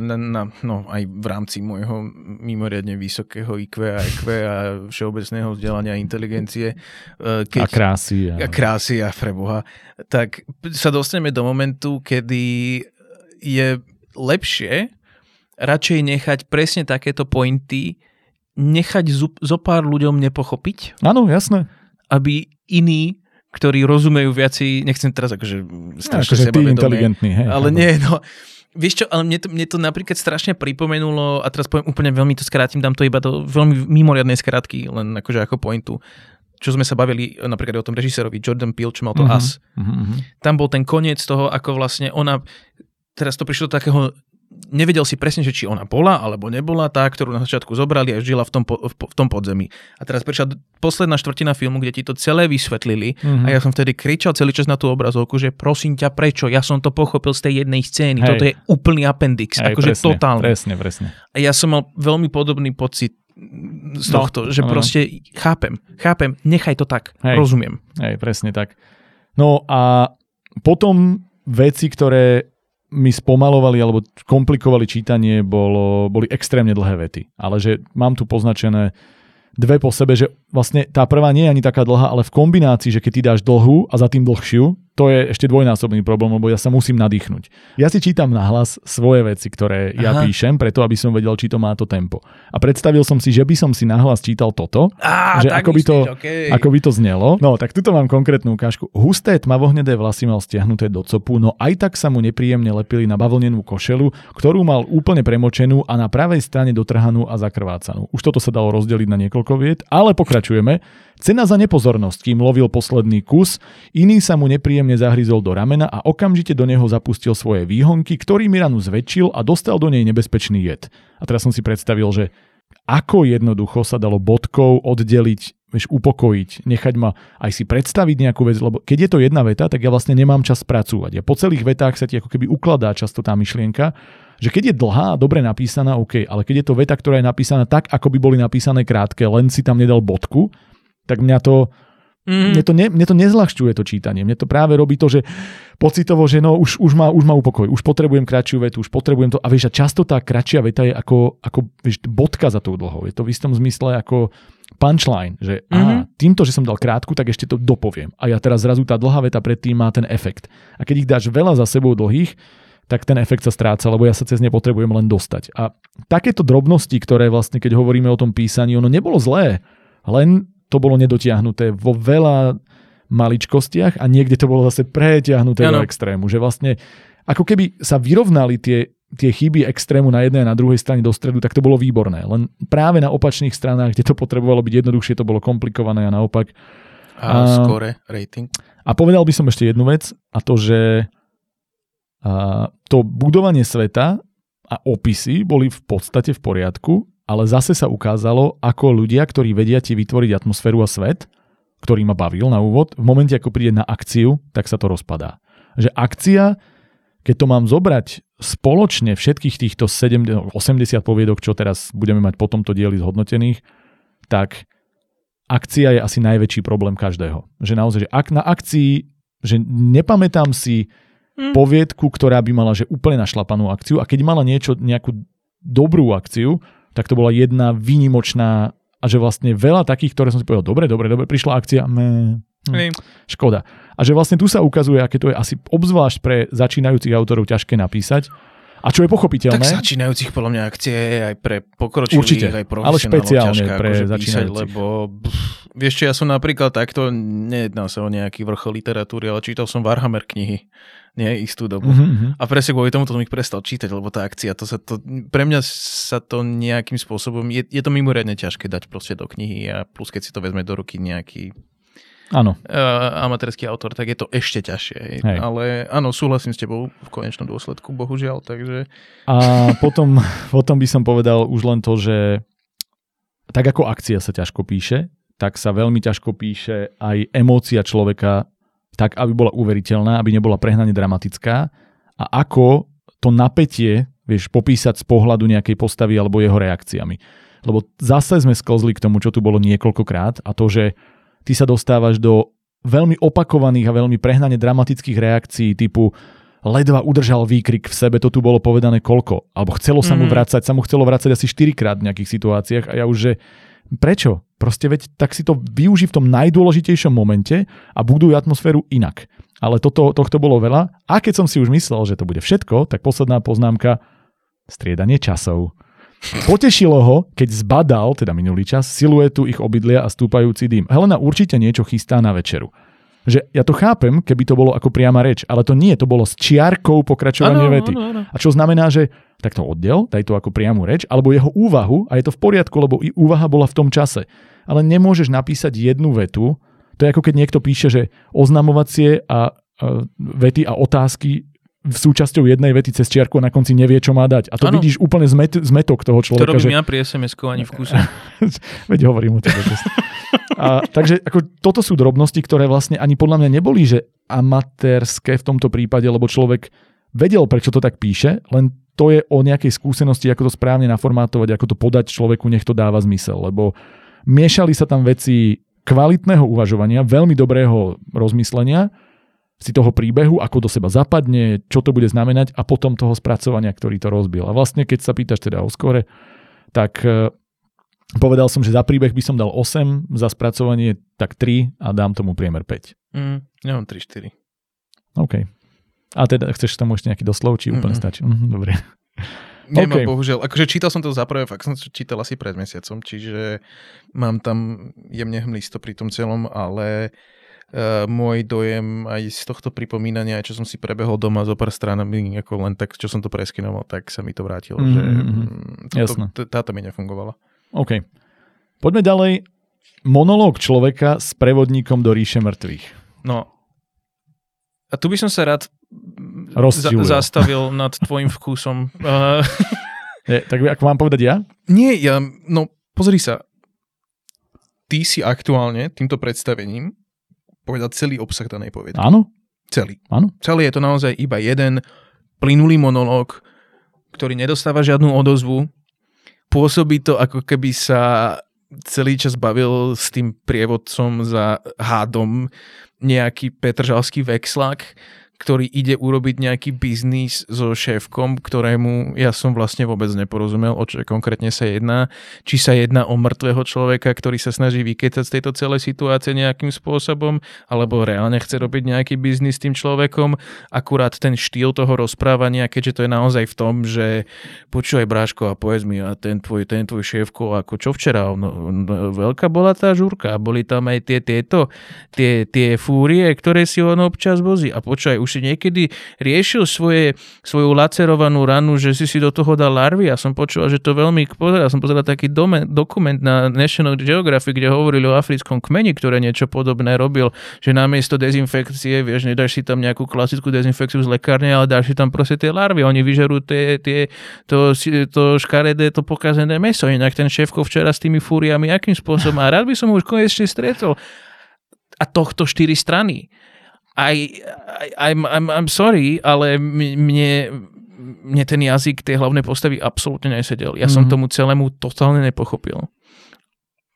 Speaker 2: na, na, no, aj v rámci môjho mimoriadne vysokého IQ a IQ a všeobecného vzdelania inteligencie.
Speaker 1: Keď, a krásy.
Speaker 2: A, a krásy a preboha. Tak sa dostaneme do momentu, kedy je lepšie radšej nechať presne takéto pointy, nechať zo pár ľuďom nepochopiť.
Speaker 1: Áno, jasné.
Speaker 2: Aby iní, ktorí rozumejú viaci, nechcem teraz akože
Speaker 1: strašne akože sebavedomie, inteligentný, hej,
Speaker 2: ale nie, no, Vieš čo, ale mne to, mne to napríklad strašne pripomenulo, a teraz poviem úplne veľmi to skrátim, dám to iba do veľmi mimoriadnej skratky, len akože ako pointu čo sme sa bavili napríklad o tom režisérovi Jordan Peele, čo mal to uh-huh, As. Uh-huh. Tam bol ten koniec toho, ako vlastne ona, teraz to prišlo do takého nevedel si presne, že či ona bola alebo nebola tá, ktorú na začiatku zobrali a žila v tom, po, v, v tom podzemí. A teraz prišla posledná štvrtina filmu, kde ti to celé vysvetlili mm-hmm. a ja som vtedy kričal celý čas na tú obrazovku, že prosím ťa, prečo? Ja som to pochopil z tej jednej scény. Hej. Toto je úplný appendix, Hej, akože presne, totálny.
Speaker 1: Presne, presne.
Speaker 2: A ja som mal veľmi podobný pocit z no, tohto, no, že no. proste chápem, chápem, nechaj to tak, Hej. rozumiem.
Speaker 1: Hej, presne tak. No a potom veci, ktoré mi spomalovali alebo komplikovali čítanie, bolo, boli extrémne dlhé vety. Ale že mám tu poznačené dve po sebe, že vlastne tá prvá nie je ani taká dlhá, ale v kombinácii, že keď ty dáš dlhú a za tým dlhšiu, to je ešte dvojnásobný problém, lebo ja sa musím nadýchnuť. Ja si čítam nahlas svoje veci, ktoré ja Aha. píšem, preto aby som vedel, či to má to tempo. A predstavil som si, že by som si nahlas čítal toto,
Speaker 2: Á,
Speaker 1: že ako, by to, okay. ako by to znelo. No, tak tuto mám konkrétnu ukážku. Husté tmavohnedé vlasy mal stiahnuté do copu, no aj tak sa mu nepríjemne lepili na bavlnenú košelu, ktorú mal úplne premočenú a na pravej strane dotrhanú a zakrvácanú. Už toto sa dalo rozdeliť na niekoľko viet, ale pokračujeme. Cena za nepozornosť, kým lovil posledný kus, iný sa mu nepríjemne zahryzol do ramena a okamžite do neho zapustil svoje výhonky, ktorý mi ranu zväčšil a dostal do nej nebezpečný jed. A teraz som si predstavil, že ako jednoducho sa dalo bodkou oddeliť, vieš, upokojiť, nechať ma aj si predstaviť nejakú vec, lebo keď je to jedna veta, tak ja vlastne nemám čas spracúvať. A po celých vetách sa ti ako keby ukladá často tá myšlienka, že keď je dlhá dobre napísaná, OK, ale keď je to veta, ktorá je napísaná tak, ako by boli napísané krátke, len si tam nedal bodku, tak mňa to, mm. mne, to ne, mne to nezľahčuje to čítanie. Mne to práve robí to, že pocitovo, že no už, už, má, už má upokoj, už potrebujem kratšiu vetu, už potrebujem to. A vieš, a často tá kratšia veta je ako, ako vieš, bodka za tou dlhou. Je to v istom zmysle ako punchline, že mm-hmm. aha, týmto, že som dal krátku, tak ešte to dopoviem. A ja teraz zrazu tá dlhá veta predtým má ten efekt. A keď ich dáš veľa za sebou dlhých, tak ten efekt sa stráca, lebo ja sa cez ne potrebujem len dostať. A takéto drobnosti, ktoré vlastne, keď hovoríme o tom písaní, ono nebolo zlé, len to bolo nedotiahnuté vo veľa maličkostiach a niekde to bolo zase pretiahnuté ano. do extrému. Že vlastne ako keby sa vyrovnali tie, tie chyby extrému na jednej a na druhej strane do stredu, tak to bolo výborné. Len práve na opačných stranách, kde to potrebovalo byť jednoduchšie, to bolo komplikované a naopak.
Speaker 2: A, a skore rating?
Speaker 1: A povedal by som ešte jednu vec a to, že a, to budovanie sveta a opisy boli v podstate v poriadku, ale zase sa ukázalo, ako ľudia, ktorí vedia ti vytvoriť atmosféru a svet, ktorý ma bavil na úvod, v momente, ako príde na akciu, tak sa to rozpadá. Že akcia, keď to mám zobrať spoločne všetkých týchto 70, 80 poviedok, čo teraz budeme mať po tomto dieli zhodnotených, tak akcia je asi najväčší problém každého. Že naozaj, že ak na akcii, že nepamätám si hmm. poviedku, ktorá by mala že úplne našlapanú akciu a keď mala niečo, nejakú dobrú akciu, tak to bola jedna výnimočná a že vlastne veľa takých, ktoré som si povedal, dobre, dobre, dobre, prišla akcia, me, hm, škoda. A že vlastne tu sa ukazuje, aké to je asi obzvlášť pre začínajúcich autorov ťažké napísať. A čo je pochopiteľné.
Speaker 2: Tak začínajúcich podľa mňa akcie aj pre pokročilých, Určite, aj ale
Speaker 1: špeciálne ťažká, pre akože začínajúcich. Písať,
Speaker 2: lebo pff, vieš čo, ja som napríklad takto, nejedná sa o nejaký vrchol literatúry, ale čítal som Warhammer knihy nie, istú dobu. Mm-hmm. A presne kvôli tomu som ich prestal čítať, lebo tá akcia, to sa to, pre mňa sa to nejakým spôsobom, je, je to mimoriadne ťažké dať proste do knihy a plus keď si to vezme do ruky nejaký
Speaker 1: Áno.
Speaker 2: Uh, amatérský autor, tak je to ešte ťažšie. Hej. Ale áno, súhlasím s tebou v konečnom dôsledku, bohužiaľ. Takže...
Speaker 1: A potom, potom by som povedal už len to, že tak ako akcia sa ťažko píše, tak sa veľmi ťažko píše aj emócia človeka tak, aby bola uveriteľná, aby nebola prehnane dramatická a ako to napätie vieš popísať z pohľadu nejakej postavy alebo jeho reakciami. Lebo zase sme sklzli k tomu, čo tu bolo niekoľkokrát a to, že ty sa dostávaš do veľmi opakovaných a veľmi prehnane dramatických reakcií typu ledva udržal výkrik v sebe, to tu bolo povedané koľko. Alebo chcelo sa mu mhm. vrácať, sa mu chcelo vrácať asi 4 krát v nejakých situáciách a ja už, že prečo? Proste veď tak si to využí v tom najdôležitejšom momente a budujú atmosféru inak. Ale toto, tohto bolo veľa. A keď som si už myslel, že to bude všetko, tak posledná poznámka, striedanie časov. Potešilo ho, keď zbadal, teda minulý čas, siluetu ich obydlia a stúpajúci dým. Helena určite niečo chystá na večeru. Že ja to chápem, keby to bolo ako priama reč, ale to nie, to bolo s čiarkou pokračovanie ano, vety. Ano, ano. A čo znamená, že tak to oddel, daj to ako priamu reč, alebo jeho úvahu a je to v poriadku, lebo i úvaha bola v tom čase. Ale nemôžeš napísať jednu vetu, to je ako keď niekto píše, že oznamovacie a, a vety a otázky v súčasťou jednej vety cez čiarku a na konci nevie, čo má dať. A to ano. vidíš úplne zmet, zmetok toho človeka.
Speaker 2: To robím že... ja pri sms ani v kuse.
Speaker 1: Veď hovorím o tebe. a, takže ako, toto sú drobnosti, ktoré vlastne ani podľa mňa neboli, že amatérske v tomto prípade, lebo človek vedel, prečo to tak píše, len to je o nejakej skúsenosti, ako to správne naformátovať, ako to podať človeku, nech to dáva zmysel. Lebo miešali sa tam veci kvalitného uvažovania, veľmi dobrého rozmyslenia, si toho príbehu, ako do seba zapadne, čo to bude znamenať a potom toho spracovania, ktorý to rozbil. A vlastne, keď sa pýtaš teda o skore, tak e, povedal som, že za príbeh by som dal 8, za spracovanie tak 3 a dám tomu priemer 5.
Speaker 2: Mm, ja mám 3-4.
Speaker 1: OK. A teda chceš tomu ešte nejaký doslov, či úplne mm-hmm. stačí? Mm, dobre.
Speaker 2: Nemám, okay. bohužiaľ. Akože čítal som to za prvé, fakt som čítal asi pred mesiacom, čiže mám tam jemne hmlisto pri tom celom, ale uh, môj dojem aj z tohto pripomínania, čo som si prebehol doma zo pár stranami, ako len tak, čo som to preskinoval, tak sa mi to vrátilo, mm-hmm. že mm, toto, táto mi nefungovala.
Speaker 1: OK. Poďme ďalej. Monológ človeka s prevodníkom do ríše mŕtvych.
Speaker 2: No. A tu by som sa rád za- zastavil nad tvojim vkusom.
Speaker 1: Je, tak ako mám povedať ja?
Speaker 2: Nie, ja, no pozri sa. Ty si aktuálne týmto predstavením povedať celý obsah danej poviedky.
Speaker 1: Áno.
Speaker 2: Celý.
Speaker 1: Áno.
Speaker 2: Celý je to naozaj iba jeden plynulý monológ, ktorý nedostáva žiadnu odozvu. Pôsobí to, ako keby sa celý čas bavil s tým prievodcom za hádom nejaký petržalský vexlak ktorý ide urobiť nejaký biznis so šéfkom, ktorému ja som vlastne vôbec neporozumel, o čo konkrétne sa jedná. Či sa jedná o mŕtvého človeka, ktorý sa snaží vykecať z tejto celej situácie nejakým spôsobom, alebo reálne chce robiť nejaký biznis s tým človekom. Akurát ten štýl toho rozprávania, keďže to je naozaj v tom, že počúvaj Bráško a povedz mi, a ten tvoj, ten tvoj šéfko, ako čo včera, no, no, veľká bola tá žurka, boli tam aj tie tieto, tie, tie fúrie, ktoré si on občas vozí. A počúvaj, už si niekedy riešil svoje, svoju lacerovanú ranu, že si si do toho dal larvy. Ja som počul, že to veľmi pozeral. Som pozeral taký dome, dokument na National Geographic, kde hovorili o africkom kmeni, ktoré niečo podobné robil, že namiesto dezinfekcie, vieš, nedáš si tam nejakú klasickú dezinfekciu z lekárne, ale dáš si tam proste tie larvy. Oni vyžerú tie, tie, to, to škaredé, to pokazené meso. Inak ten šéfko včera s tými fúriami, akým spôsobom. A rád by som už konečne stretol. A tohto štyri strany. I, I, I'm, I'm, I'm sorry, ale mne, mne ten jazyk tej hlavnej postavy absolútne nesedel. Ja mm-hmm. som mhm. tomu celému totálne nepochopil.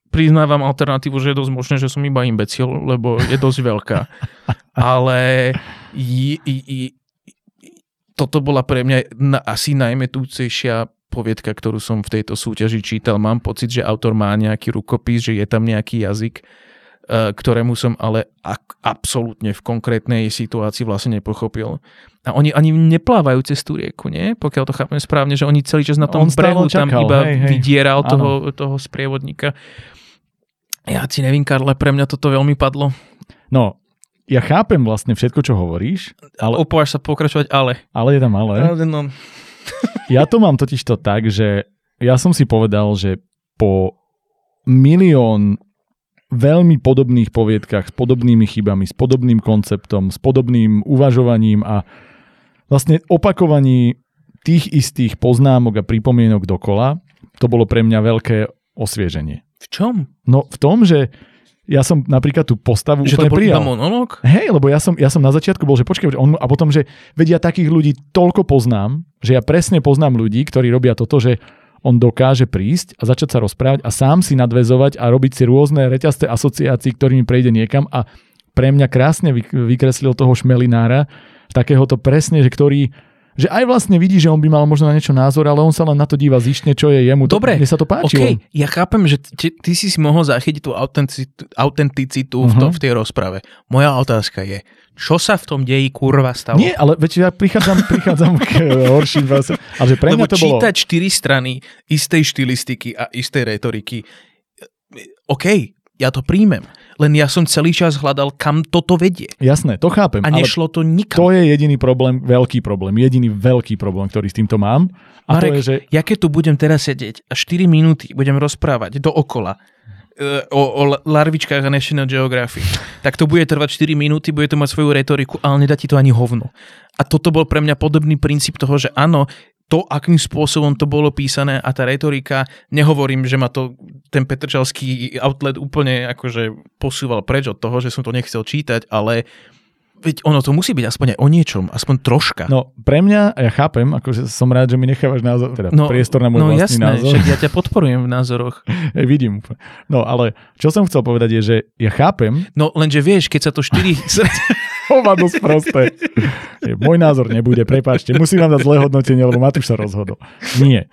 Speaker 2: Priznávam alternatívu, že je dosť možné, že som iba imbecil, lebo je dosť veľká. ale i, i, i, toto bola pre mňa na, asi najmetúcejšia poviedka, ktorú som v tejto súťaži čítal. Mám pocit, že autor má nejaký rukopis, že je tam nejaký jazyk, ktorému som ale absolútne v konkrétnej situácii vlastne nepochopil. A oni ani neplávajú cez tú rieku, nie? Pokiaľ to chápem správne, že oni celý čas na tom brehu tam iba hej, hej. vydieral toho, toho sprievodníka. Ja si nevím, Karle, pre mňa toto veľmi padlo.
Speaker 1: No, ja chápem vlastne všetko, čo hovoríš.
Speaker 2: Ale... Opováš sa pokračovať, ale.
Speaker 1: Ale je tam ale. ale no. ja to mám totiž to tak, že ja som si povedal, že po milión veľmi podobných poviedkach s podobnými chybami, s podobným konceptom, s podobným uvažovaním a vlastne opakovaní tých istých poznámok a pripomienok dokola, to bolo pre mňa veľké osvieženie.
Speaker 2: V čom?
Speaker 1: No v tom, že ja som napríklad tú postavu
Speaker 2: Že to
Speaker 1: úplne
Speaker 2: bol
Speaker 1: prijal.
Speaker 2: iba monológ?
Speaker 1: Hej, lebo ja som, ja som na začiatku bol, že počkaj, on, a potom, že vedia takých ľudí toľko poznám, že ja presne poznám ľudí, ktorí robia toto, že on dokáže prísť a začať sa rozprávať a sám si nadvezovať a robiť si rôzne reťazce asociácií, ktorými prejde niekam. A pre mňa krásne vy- vykreslil toho šmelinára, takéhoto presne, že ktorý že aj vlastne vidí, že on by mal možno na niečo názor, ale on sa len na to díva zištne, čo je jemu. To-
Speaker 2: Dobre,
Speaker 1: Mne sa to páčilo.
Speaker 2: OK, ja chápem, že ty, ty si si mohol zachytiť tú autenticitu, autenticitu v,
Speaker 1: Mhm.
Speaker 2: tom, v tej rozprave. Moja otázka je, čo sa v tom deji kurva stalo?
Speaker 1: Nie, ale veď ja prichádzam, prichádzam k horším vás. Ale že pre
Speaker 2: Lebo
Speaker 1: mňa to bolo...
Speaker 2: čítať štyri strany istej štilistiky a istej retoriky, OK, ja to príjmem. Len ja som celý čas hľadal, kam toto vedie.
Speaker 1: Jasné, to chápem.
Speaker 2: A nešlo to nikam.
Speaker 1: to je jediný problém, veľký problém, jediný veľký problém, ktorý s týmto mám. A
Speaker 2: Marek,
Speaker 1: to je, že
Speaker 2: ja keď tu budem teraz sedieť a 4 minúty budem rozprávať dookola e, o, o larvičkách a National Geographic, tak to bude trvať 4 minúty, bude to mať svoju retoriku, ale nedá ti to ani hovno. A toto bol pre mňa podobný princíp toho, že áno, to, akým spôsobom to bolo písané a tá retorika, nehovorím, že ma to ten Petrčalský outlet úplne akože posúval preč od toho, že som to nechcel čítať, ale veď ono to musí byť aspoň aj o niečom, aspoň troška.
Speaker 1: No, pre mňa, ja chápem, akože som rád, že mi nechávaš názor, teda no, priestor na môj
Speaker 2: no
Speaker 1: vlastný
Speaker 2: jasné,
Speaker 1: názor.
Speaker 2: však ja ťa podporujem v názoroch.
Speaker 1: Hej, vidím. No, ale čo som chcel povedať je, že ja chápem,
Speaker 2: No lenže vieš, keď sa to štyri...
Speaker 1: hovado sprosté. Môj názor nebude, prepáčte, musím vám dať zlé hodnotenie, lebo Matúš sa rozhodol. Nie.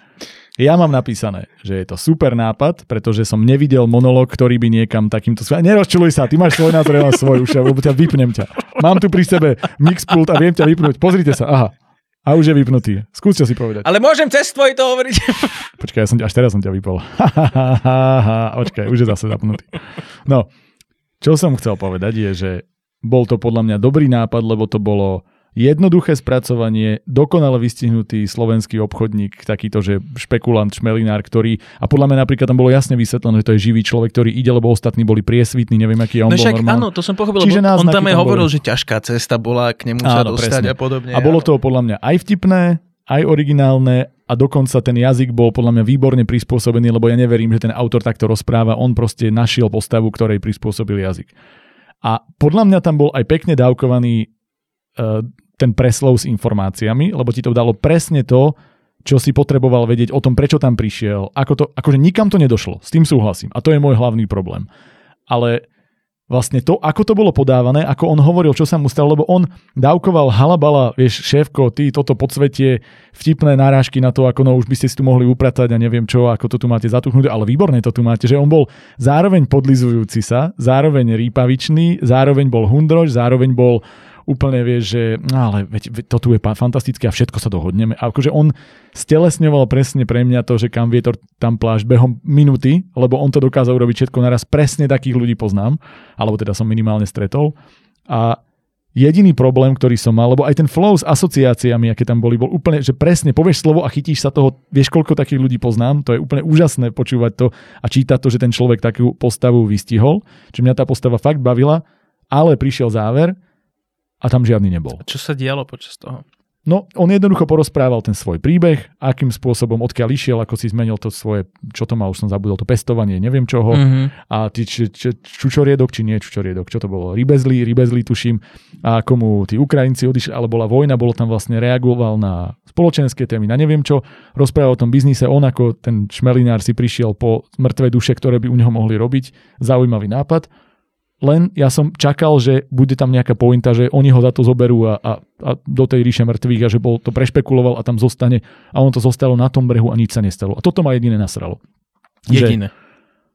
Speaker 1: Ja mám napísané, že je to super nápad, pretože som nevidel monolog, ktorý by niekam takýmto... Nerozčuluj sa, ty máš svoj názor, ja mám svoj, už ja, lebo ťa vypnem ťa. Mám tu pri sebe mixpult a viem ťa vypnúť. Pozrite sa, aha. A už je vypnutý. Skúste si povedať.
Speaker 2: Ale môžem cez tvoj to hovoriť.
Speaker 1: Počkaj, ja som, až teraz som ťa vypol. Počkaj, už je zase zapnutý. No, čo som chcel povedať je, že bol to podľa mňa dobrý nápad, lebo to bolo jednoduché spracovanie, dokonale vystihnutý slovenský obchodník, takýto, že špekulant, šmelinár, ktorý, a podľa mňa napríklad tam bolo jasne vysvetlené, že to je živý človek, ktorý ide, lebo ostatní boli priesvitní, neviem, aký on
Speaker 2: No
Speaker 1: bol
Speaker 2: však
Speaker 1: normálny.
Speaker 2: áno, to som pochopil,
Speaker 1: Čiže
Speaker 2: on tam aj hovoril,
Speaker 1: boli.
Speaker 2: že ťažká cesta bola k nemu sa
Speaker 1: Áno,
Speaker 2: dostať
Speaker 1: presne.
Speaker 2: a podobne.
Speaker 1: A bolo to podľa mňa aj vtipné, aj originálne a dokonca ten jazyk bol podľa mňa výborne prispôsobený, lebo ja neverím, že ten autor takto rozpráva, on proste našiel postavu, ktorej prispôsobil jazyk. A podľa mňa tam bol aj pekne dávkovaný uh, ten preslov s informáciami, lebo ti to dalo presne to, čo si potreboval vedieť o tom, prečo tam prišiel. Ako to, akože nikam to nedošlo, s tým súhlasím. A to je môj hlavný problém. Ale vlastne to, ako to bolo podávané, ako on hovoril, čo sa mu stalo, lebo on dávkoval halabala, vieš, šéfko, ty toto podsvetie, vtipné nárážky na to, ako no už by ste si tu mohli upratať a neviem čo, ako to tu máte zatuchnuté, ale výborne to tu máte, že on bol zároveň podlizujúci sa, zároveň rýpavičný, zároveň bol hundrož, zároveň bol úplne vieš, že no ale veď, to tu je fantastické a všetko sa dohodneme. A akože on stelesňoval presne pre mňa to, že kam vietor, tam pláž behom minúty, lebo on to dokázal urobiť všetko naraz. Presne takých ľudí poznám, alebo teda som minimálne stretol. A jediný problém, ktorý som mal, lebo aj ten flow s asociáciami, aké tam boli, bol úplne, že presne povieš slovo a chytíš sa toho, vieš, koľko takých ľudí poznám, to je úplne úžasné počúvať to a čítať to, že ten človek takú postavu vystihol, že mňa tá postava fakt bavila, ale prišiel záver a tam žiadny nebol.
Speaker 2: Čo sa dialo počas toho?
Speaker 1: No, on jednoducho porozprával ten svoj príbeh, akým spôsobom, odkiaľ išiel, ako si zmenil to svoje, čo to má, už som zabudol, to pestovanie, neviem čoho.
Speaker 2: Mm-hmm.
Speaker 1: A ty, či, či, čučoriedok, či nie čučoriedok, čo to bolo? Rybezlí, rybezlí tuším. A komu tí Ukrajinci odišli, ale bola vojna, bolo tam vlastne reagoval na spoločenské témy, na neviem čo. Rozprával o tom biznise, on ako ten šmelinár si prišiel po mŕtvej duše, ktoré by u neho mohli robiť. Zaujímavý nápad. Len ja som čakal, že bude tam nejaká pointa, že oni ho za to zoberú a, a, a do tej ríše mŕtvych a že bol to prešpekuloval a tam zostane a on to zostalo na tom brehu a nič sa nestalo. A toto ma jediné nasralo. Že-
Speaker 2: Jediné.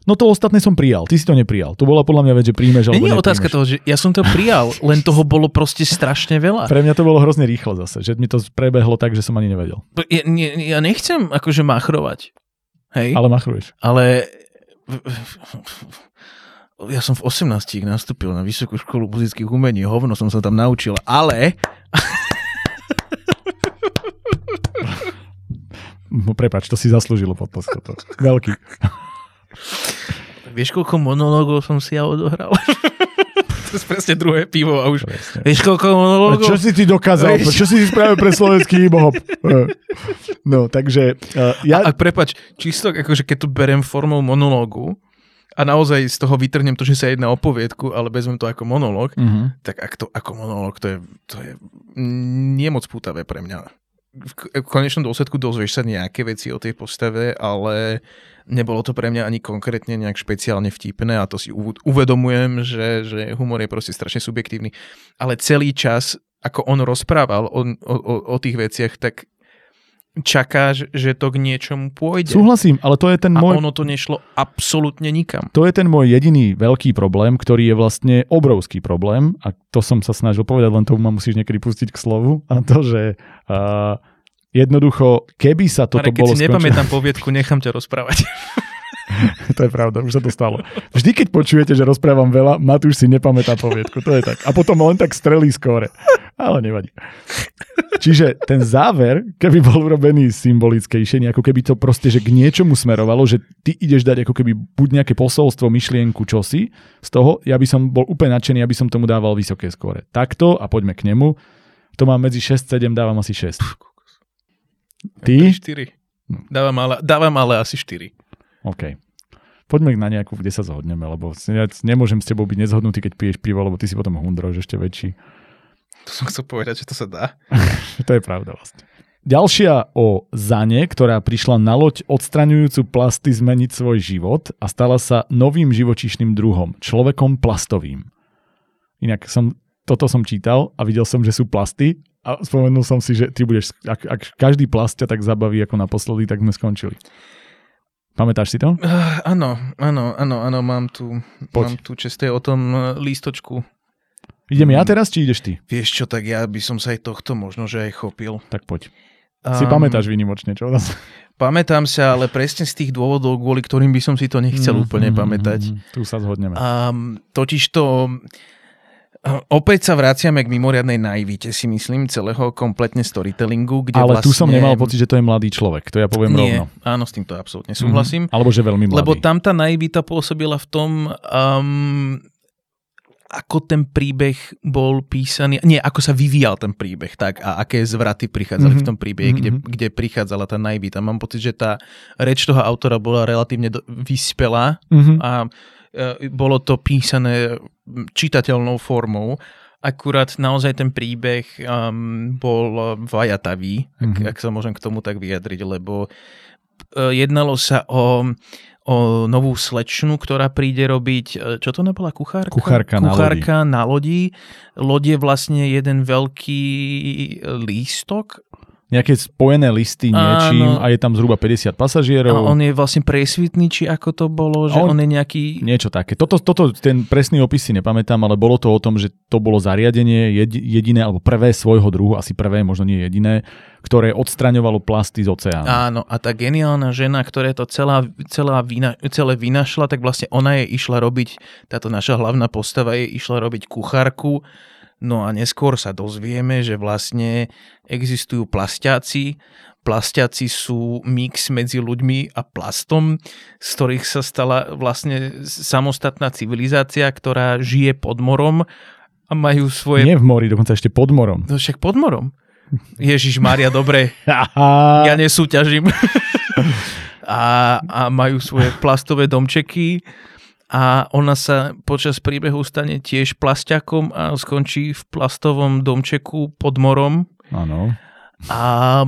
Speaker 1: No to ostatné som prijal, ty si to neprijal. To bola podľa mňa vec, že príjmeš alebo
Speaker 2: Nie je otázka toho, že ja som to prijal, len toho bolo proste strašne veľa.
Speaker 1: Pre mňa to bolo hrozne rýchlo zase, že mi to prebehlo tak, že som ani nevedel.
Speaker 2: Ja, nie, ja nechcem akože machrovať. Hej?
Speaker 1: Ale machruješ.
Speaker 2: ale ja som v 18 nastúpil na Vysokú školu muzických umení, hovno som sa tam naučil, ale
Speaker 1: No prepač, to si zaslúžilo podposko. To. Veľký.
Speaker 2: vieš, koľko monológov som si ja odohral? to je presne druhé pivo a už...
Speaker 1: Presne.
Speaker 2: Vieš, koľko monológov?
Speaker 1: čo si ty dokázal?
Speaker 2: Vieš.
Speaker 1: Čo si spravil pre slovenský hip-hop? Eh. No, takže uh, ja...
Speaker 2: A, a prepač, čisto akože keď to berem formou monológu, a naozaj z toho vytrhnem to, že sa jedná o poviedku, ale vezmem to ako monológ,
Speaker 1: Uh-huh.
Speaker 2: tak ak to ako monológ, to je, to je nie moc pútavé pre mňa. V konečnom dôsledku dozvieš sa nejaké veci o tej postave, ale nebolo to pre mňa ani konkrétne nejak špeciálne vtipné a to si uv- uvedomujem, že, že humor je proste strašne subjektívny. Ale celý čas, ako on rozprával o, o, o tých veciach, tak čakáš, že to k niečomu pôjde.
Speaker 1: Súhlasím, ale to je ten
Speaker 2: a
Speaker 1: môj...
Speaker 2: ono to nešlo absolútne nikam.
Speaker 1: To je ten môj jediný veľký problém, ktorý je vlastne obrovský problém a to som sa snažil povedať, len tomu ma musíš niekedy pustiť k slovu a to, že uh, jednoducho, keby sa toto
Speaker 2: Marek, keď
Speaker 1: bolo
Speaker 2: si nepamätám poviedku, nechám ťa rozprávať.
Speaker 1: to je pravda, už sa to stalo. Vždy, keď počujete, že rozprávam veľa, Matúš si nepamätá poviedku, to je tak. A potom len tak strelí skóre. Ale nevadí. Čiže ten záver, keby bol urobený symbolickejšie, ako keby to proste, že k niečomu smerovalo, že ty ideš dať ako keby buď nejaké posolstvo, myšlienku, čosi z toho, ja by som bol úplne nadšený, aby som tomu dával vysoké skóre. Takto a poďme k nemu. To mám medzi 6-7, dávam asi 6. Ty?
Speaker 2: 4. Dávam ale, dávam ale asi 4.
Speaker 1: OK. Poďme na nejakú, kde sa zhodneme, lebo ja nemôžem s tebou byť nezhodnutý, keď piješ pivo, lebo ty si potom hundrož ešte väčší.
Speaker 2: To som chcel povedať, že to sa dá.
Speaker 1: to je pravda vlastne. Ďalšia o Zane, ktorá prišla na loď odstraňujúcu plasty zmeniť svoj život a stala sa novým živočíšnym druhom, človekom plastovým. Inak som, toto som čítal a videl som, že sú plasty a spomenul som si, že ty budeš, ak, ak každý plast ťa tak zabaví ako naposledy, tak sme skončili. Pamätáš si to?
Speaker 2: Uh, áno, áno, áno, áno, mám tu,
Speaker 1: Poď.
Speaker 2: mám tu česté o tom uh, lístočku.
Speaker 1: Idem ja teraz, či ideš ty?
Speaker 2: Vieš čo, tak ja by som sa aj tohto možno, že aj chopil.
Speaker 1: Tak poď. Si pamätáš výnimočne, čo?
Speaker 2: Pamätám sa, ale presne z tých dôvodov, kvôli ktorým by som si to nechcel
Speaker 1: Mm,
Speaker 2: úplne
Speaker 1: mm,
Speaker 2: pamätať.
Speaker 1: mm, mm. Tu sa zhodneme.
Speaker 2: Um, totiž to opäť sa vraciame k mimoriadnej naivite, si myslím, celého kompletne storytellingu, kde
Speaker 1: Ale
Speaker 2: vlastne...
Speaker 1: tu som nemal pocit, že to je mladý človek. To ja poviem
Speaker 2: Nie,
Speaker 1: rovno.
Speaker 2: áno, s týmto absolútne súhlasím.
Speaker 1: Mhm. Alebo že veľmi mladý.
Speaker 2: Lebo tam tá naivita pôsobila v tom, um, ako ten príbeh bol písaný, nie, ako sa vyvíjal ten príbeh, tak a aké zvraty prichádzali
Speaker 1: Mhm.
Speaker 2: v tom príbehe, kde,
Speaker 1: Mhm.
Speaker 2: kde prichádzala tá naivita. Mám pocit, že tá reč toho autora bola relatívne do, vyspelá
Speaker 1: Mhm.
Speaker 2: a bolo to písané čitateľnou formou. Akurát naozaj ten príbeh um, bol vajatavý, ak,
Speaker 1: Mhm.
Speaker 2: ak sa môžem k tomu tak vyjadriť, lebo e, jednalo sa o, o novú slečnu, ktorá príde robiť, e, čo to nebola, kuchárka?
Speaker 1: Kuchárka na
Speaker 2: Kuchárka na lodi. Lod je vlastne jeden veľký lístok
Speaker 1: Nejaké spojené listy niečím
Speaker 2: Áno.
Speaker 1: a je tam zhruba 50 pasažierov.
Speaker 2: a on je vlastne presvitný, či ako to bolo, že
Speaker 1: On-
Speaker 2: on, je nejaký...
Speaker 1: Niečo také. Toto, toto, ten presný opis si nepamätám, ale bolo to o tom, že to bolo zariadenie jedi- jediné, alebo prvé svojho druhu, asi prvé, možno nie jediné, ktoré odstraňovalo plasty z oceánu.
Speaker 2: Áno, a tá geniálna žena, ktorá to celá, celá vyna, celé vynašla, tak vlastne ona je išla robiť, táto naša hlavná postava je išla robiť kuchárku, no a neskôr sa dozvieme, že vlastne existujú plastiaci, plastiaci sú mix medzi ľuďmi a plastom, z ktorých sa stala vlastne samostatná civilizácia, ktorá žije pod morom a majú svoje...
Speaker 1: Nie v mori, dokonca ešte pod morom.
Speaker 2: No však pod morom. Ježiš Maria, dobre, ja nesúťažím. a, a majú svoje plastové domčeky a ona sa počas príbehu stane tiež plastiakom a skončí v plastovom domčeku pod morom.
Speaker 1: Áno.
Speaker 2: A,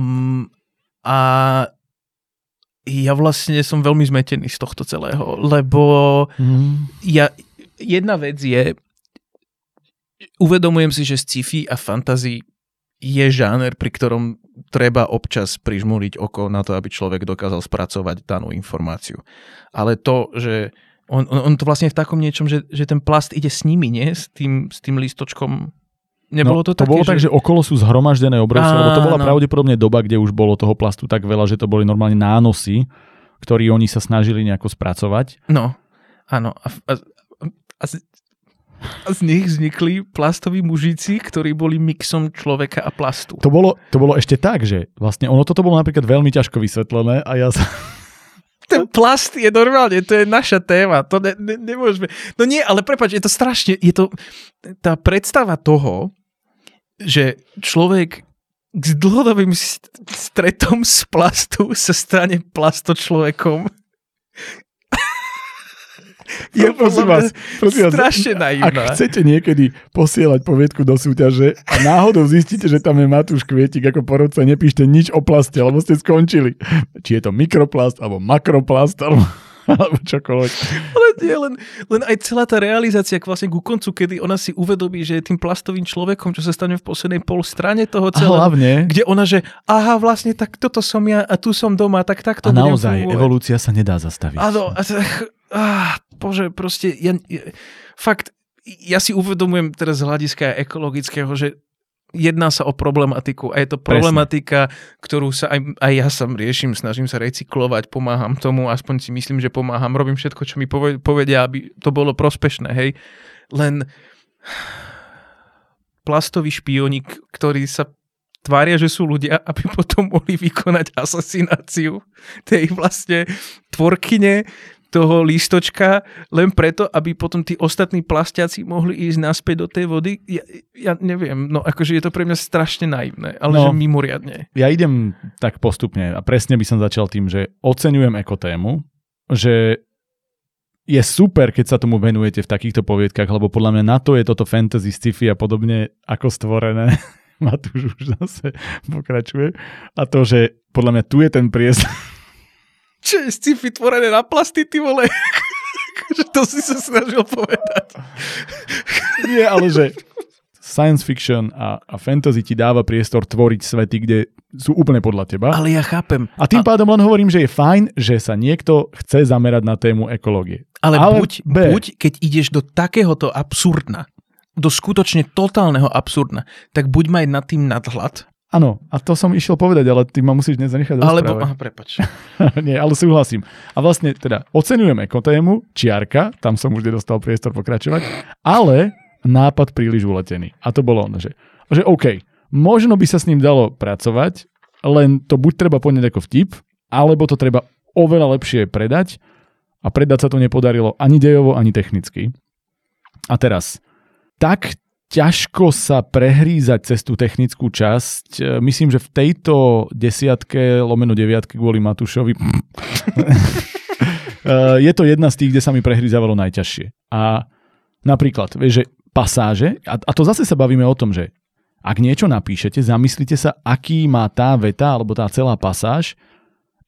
Speaker 2: a ja vlastne som veľmi zmetený z tohto celého, lebo
Speaker 1: Mm.
Speaker 2: ja, jedna vec je, uvedomujem si, že sci-fi a fantasy je žáner, pri ktorom treba občas prižmúriť oko na to, aby človek dokázal spracovať danú informáciu. Ale to, že on, on, on to vlastne je v takom niečom, že, že ten plast ide s nimi, nie? S tým, s tým listočkom. Nebolo to,
Speaker 1: to
Speaker 2: také,
Speaker 1: bolo tak, že okolo sú zhromaždené obrovské, lebo to bola
Speaker 2: Áno.
Speaker 1: pravdepodobne doba, kde už bolo toho plastu tak veľa, že to boli normálne nánosy, ktorí oni sa snažili nejako spracovať.
Speaker 2: No, áno. A, a, a, z, a z nich vznikli plastoví mužíci, ktorí boli mixom človeka a plastu.
Speaker 1: To bolo, to bolo ešte tak, že vlastne ono toto bolo napríklad veľmi ťažko vysvetlené a ja sa...
Speaker 2: Ten plast je normálne, to je naša téma. To ne, ne, nemôžeme... No nie, ale prepač, je to strašne... Je to tá predstava toho, že človek s dlhodobým st- stretom z plastu sa stane plastočlovekom. Je
Speaker 1: prosím vás, prosím vás,
Speaker 2: strašne naivná.
Speaker 1: Ak chcete niekedy posielať poviedku do súťaže a náhodou zistíte, že tam je Matúš Kvietik ako porodca, nepíšte nič o plaste, lebo ste skončili. Či je to mikroplast, alebo makroplast, alebo alebo čokoľvek.
Speaker 2: Ale nie, len, len aj celá tá realizácia vlastne ku koncu, kedy ona si uvedomí, že je tým plastovým človekom, čo sa stane v poslednej pol strane toho celého.
Speaker 1: A hlavne.
Speaker 2: Kde ona, že aha, vlastne tak toto som ja a tu som doma, tak takto
Speaker 1: A naozaj, fungovať. evolúcia sa nedá zastaviť.
Speaker 2: Áno, ah, bože, proste, ja, fakt, ja si uvedomujem teraz z hľadiska ekologického, že jedná sa o problematiku a je to problematika, Presne. ktorú sa aj, aj ja sam riešim, snažím sa recyklovať, pomáham tomu, aspoň si myslím, že pomáham, robím všetko, čo mi povedia, aby to bolo prospešné, hej. Len plastový špionik, ktorý sa tvária, že sú ľudia, aby potom mohli vykonať asasináciu tej vlastne tvorkyne toho lístočka len preto, aby potom tí ostatní plastiaci mohli ísť naspäť do tej vody. Ja, ja neviem, no akože je to pre mňa strašne naivné, ale no, že mimoriadne.
Speaker 1: Ja idem tak postupne a presne by som začal tým, že oceňujem ekotému, že je super, keď sa tomu venujete v takýchto poviedkach, lebo podľa mňa na to je toto fantasy, sci-fi a podobne ako stvorené. Matúš už zase pokračuje. A to, že podľa mňa tu je ten priestor,
Speaker 2: čo je sci-fi tvorené na plasty, ty vole? to si sa snažil povedať.
Speaker 1: Nie, ale že science fiction a, a fantasy ti dáva priestor tvoriť svety, kde sú úplne podľa teba.
Speaker 2: Ale ja chápem.
Speaker 1: A tým a... pádom len hovorím, že je fajn, že sa niekto chce zamerať na tému ekológie.
Speaker 2: Ale, Ale buď, B. buď, keď ideš do takéhoto absurdna, do skutočne totálneho absurdna, tak buď maj nad tým nadhľad
Speaker 1: Áno, a to som išiel povedať, ale ty ma musíš dnes zanechať
Speaker 2: Alebo, aha, prepač.
Speaker 1: Nie, ale súhlasím. A vlastne teda oceňujem ekotému, čiarka, tam som už nedostal priestor pokračovať, ale nápad príliš uletený. A to bolo ono, že, že OK, možno by sa s ním dalo pracovať, len to buď treba poňať ako vtip, alebo to treba oveľa lepšie predať a predať sa to nepodarilo ani dejovo, ani technicky. A teraz, tak ťažko sa prehrízať cez tú technickú časť. E, myslím, že v tejto desiatke, lomeno deviatke kvôli Matúšovi, e, je to jedna z tých, kde sa mi prehrízavalo najťažšie. A napríklad, vieš, že pasáže, a, a to zase sa bavíme o tom, že ak niečo napíšete, zamyslite sa, aký má tá veta alebo tá celá pasáž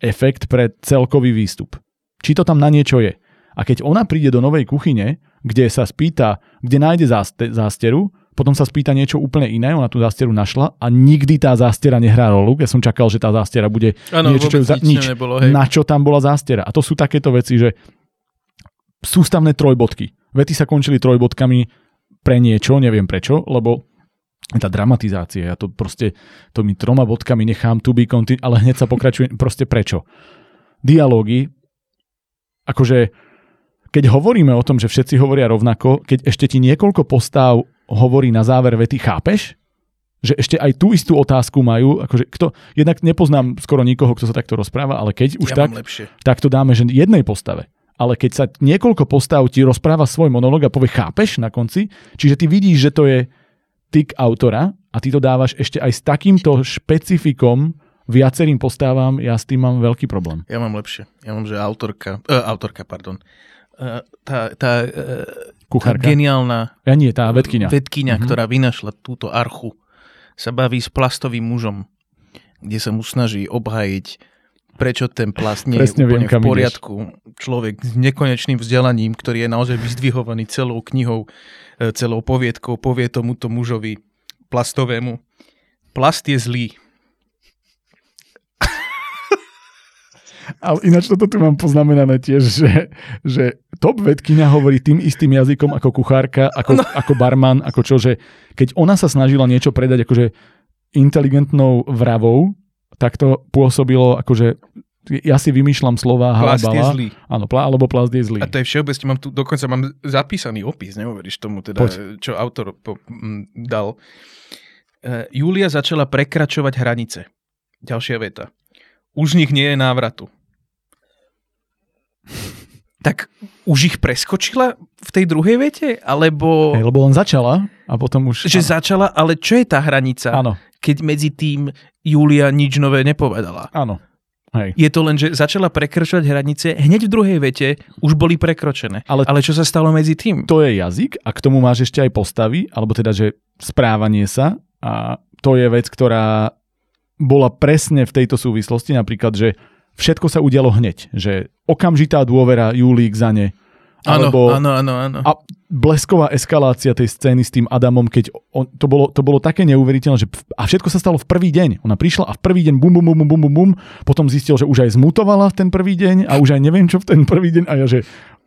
Speaker 1: efekt pre celkový výstup. Či to tam na niečo je. A keď ona príde do novej kuchyne, kde sa spýta, kde nájde zásteru, potom sa spýta niečo úplne iné, ona tú zásteru našla a nikdy tá zástera nehrá rolu. Ja som čakal, že tá zástera bude
Speaker 2: ano,
Speaker 1: niečo, čo
Speaker 2: za, nič, nebolo, hej.
Speaker 1: na čo tam bola zástera. A to sú takéto veci, že sústavné trojbodky. Vety sa končili trojbodkami pre niečo, neviem prečo, lebo tá dramatizácia, ja to proste, to mi troma bodkami nechám to be continu, ale hneď sa pokračuje, proste prečo. Dialógy, akože keď hovoríme o tom, že všetci hovoria rovnako, keď ešte ti niekoľko postáv hovorí na záver vety, chápeš? Že ešte aj tú istú otázku majú, akože kto, jednak nepoznám skoro nikoho, kto sa takto rozpráva, ale keď už ja tak, tak to dáme, že jednej postave. Ale keď sa niekoľko postav ti rozpráva svoj monolog a povie chápeš na konci, čiže ty vidíš, že to je tyk autora a ty to dávaš ešte aj s takýmto špecifikom viacerým postávam, ja s tým mám veľký problém.
Speaker 2: Ja mám lepšie. Ja mám, že autorka, uh, autorka, pardon, tá, tá, tá geniálna
Speaker 1: ja nie, tá vedkynia,
Speaker 2: vedkynia mm-hmm. ktorá vynašla túto archu, sa baví s plastovým mužom, kde sa mu snaží obhajiť, prečo ten plast nie Presne je úplne viem, v poriadku. Ideš. Človek s nekonečným vzdelaním, ktorý je naozaj vyzdvihovaný celou knihou, e, celou poviedkou, povie tomuto mužovi plastovému, plast je zlý
Speaker 1: Ale ináč toto tu mám poznamenané tiež, že, že top vedkynia hovorí tým istým jazykom ako kuchárka, ako, no. ako barman, ako čo, že keď ona sa snažila niečo predať akože inteligentnou vravou, tak to pôsobilo akože ja si vymýšľam slova
Speaker 2: plast halabala. je zlý.
Speaker 1: Áno, plá, alebo plast je zlý.
Speaker 2: A to je všeobecne, mám tu, dokonca mám zapísaný opis, neuveríš tomu, teda, Poď. čo autor po, m, dal. Uh, Julia začala prekračovať hranice. Ďalšia veta už nich nie je návratu. Tak už ich preskočila v tej druhej vete? Alebo...
Speaker 1: Hey, lebo len začala a potom už...
Speaker 2: Že áno. začala, ale čo je tá hranica?
Speaker 1: Áno.
Speaker 2: Keď medzi tým Julia nič nové nepovedala.
Speaker 1: Áno. Hej.
Speaker 2: Je to len, že začala prekračovať hranice, hneď v druhej vete už boli prekročené.
Speaker 1: Ale-
Speaker 2: Ale, Ale čo sa stalo medzi tým?
Speaker 1: To je jazyk a k tomu máš ešte aj postavy, alebo teda, že správanie sa a to je vec, ktorá bola presne v tejto súvislosti, napríklad, že všetko sa udialo hneď, že okamžitá dôvera Julík za ne,
Speaker 2: Áno,
Speaker 1: alebo
Speaker 2: áno, áno, áno.
Speaker 1: a blesková eskalácia tej scény s tým Adamom, keď on, to, bolo, to bolo také neuveriteľné, že a všetko sa stalo v prvý deň. Ona prišla a v prvý deň bum, bum, bum, bum, bum, bum, potom zistil, že už aj zmutovala v ten prvý deň a už aj neviem čo v ten prvý deň a ja, že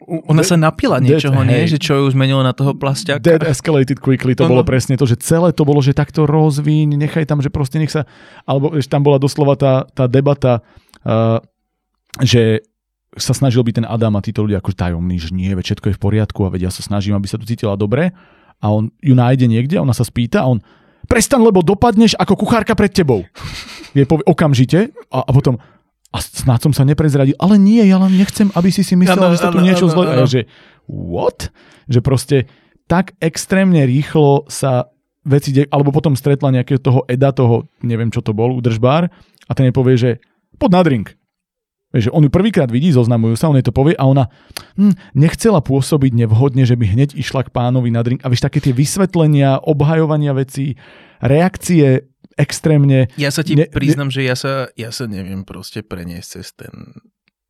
Speaker 2: Ona sa napila niečoho, nie?
Speaker 1: hej.
Speaker 2: Že čo ju zmenilo na toho plastiaka.
Speaker 1: Dead escalated quickly, to
Speaker 2: Áno.
Speaker 1: bolo presne to, že celé to bolo, že takto rozvíň, nechaj tam, že proste nech sa, alebo tam bola doslova tá, tá debata, uh, že sa snažil byť ten Adam a títo ľudia ako tajomní, že nie, veď všetko je v poriadku a veď ja sa snažím, aby sa tu cítila dobre a on ju nájde niekde, ona sa spýta a on prestan, lebo dopadneš ako kuchárka pred tebou. Je povie okamžite a, a potom a snáď som sa neprezradil, ale nie, ja len nechcem, aby si si myslela,
Speaker 2: Áno,
Speaker 1: že sa tu
Speaker 2: áno,
Speaker 1: niečo
Speaker 2: áno,
Speaker 1: zle... A ja,
Speaker 2: áno.
Speaker 1: že what? Že proste tak extrémne rýchlo sa veci dejú, alebo potom stretla nejakého toho Eda, toho, neviem čo to bol, udržbár, a ten jej povie, že poď na drink. Vieš, že on ju prvýkrát vidí, zoznamujú sa, on jej to povie a ona hm, nechcela pôsobiť nevhodne, že by hneď išla k pánovi na drink. A vieš, také tie vysvetlenia, obhajovania vecí, reakcie extrémne
Speaker 2: Ja sa ti
Speaker 1: Ne-
Speaker 2: ne, priznam, že ja sa, ja sa neviem proste preniesť cez ten,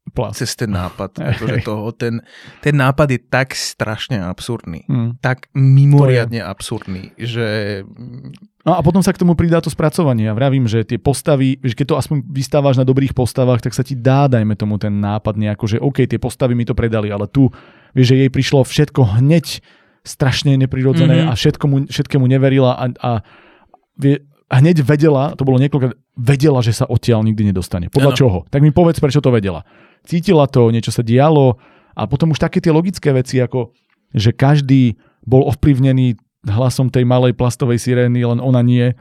Speaker 1: plas.
Speaker 2: cez ten nápad. Akože toho, ten, ten nápad je tak strašne absurdný.
Speaker 1: Hm.
Speaker 2: Tak mimoriadne absurdný, že
Speaker 1: No a potom sa k tomu pridá to spracovanie. Ja vravím, že tie postavy, že keď to aspoň vystávaš na dobrých postavách, tak sa ti dá, dajme tomu ten nápad nejako, že OK, tie postavy mi to predali, ale tu, vieš, že jej prišlo všetko hneď strašne neprirodzené
Speaker 2: Mhm.
Speaker 1: a všetko mu, všetkému neverila a, a, vie, a hneď vedela, to bolo niekoľko, vedela, že sa odtiaľ nikdy nedostane. Podľa
Speaker 2: Áno.
Speaker 1: čoho? Tak mi povedz, prečo to vedela. Cítila to, niečo sa dialo a potom už také tie logické veci, ako že každý bol ovplyvnený hlasom tej malej plastovej sirény, len ona nie.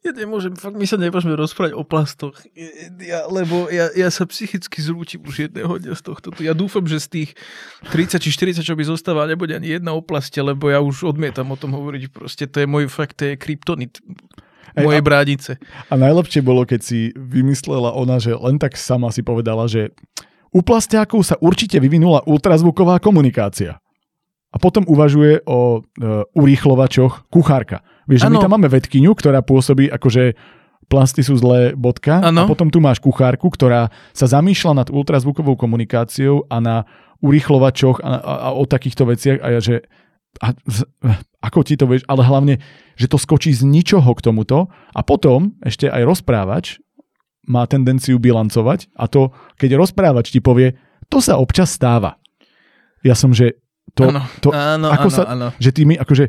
Speaker 2: Ja nemôžem, fakt my sa nemôžeme rozprávať o plastoch, ja, lebo ja, ja sa psychicky zrútim už jedného dňa z tohto. Ja dúfam, že z tých 30 či 40, čo by zostáva, nebude ani jedna o plaste, lebo ja už odmietam o tom hovoriť. Proste to je môj fakt, to je kryptonit
Speaker 1: Ej,
Speaker 2: mojej bránice.
Speaker 1: A najlepšie bolo, keď si vymyslela ona, že len tak sama si povedala, že u plastiakov sa určite vyvinula ultrazvuková komunikácia. A potom uvažuje o e, urýchlovačoch kuchárka. Vieš, že my tam máme vedkyňu, ktorá pôsobí akože plasty sú zlé, bodka. A
Speaker 2: Áno.
Speaker 1: potom tu máš kuchárku, ktorá sa zamýšľa nad ultrazvukovou komunikáciou a na urýchlovačoch a, a, a o takýchto veciach. A ja, že a, ako ti to vieš, ale hlavne, že to skočí z ničoho k tomuto a potom ešte aj rozprávač má tendenciu bilancovať a to, keď rozprávač ti povie, to sa občas stáva. Ja som, že to,
Speaker 2: áno,
Speaker 1: to
Speaker 2: áno,
Speaker 1: ako
Speaker 2: áno,
Speaker 1: sa-
Speaker 2: áno.
Speaker 1: že ty mi, akože,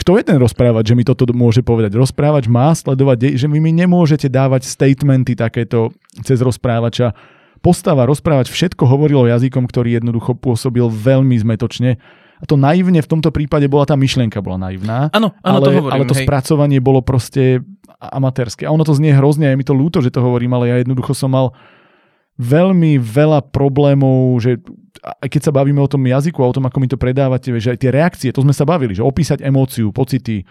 Speaker 1: kto je ten rozprávač, že mi toto môže povedať? Rozprávač má sledovať, že vy mi nemôžete dávať statementy takéto cez rozprávača. Postava, rozprávať, všetko hovorilo jazykom, ktorý jednoducho pôsobil veľmi zmetočne. A to naivne v tomto prípade bola tá myšlienka, bola naivná.
Speaker 2: Áno, áno,
Speaker 1: ale,
Speaker 2: to hovorím.
Speaker 1: ale to
Speaker 2: hej.
Speaker 1: spracovanie bolo proste amatérske. A ono to znie hrozne, je mi to ľúto, že to hovorím, ale ja jednoducho som mal veľmi veľa problémov, že aj keď sa bavíme o tom jazyku a o tom, ako mi to predávate, že aj tie reakcie, to sme sa bavili, že opísať emóciu, pocity,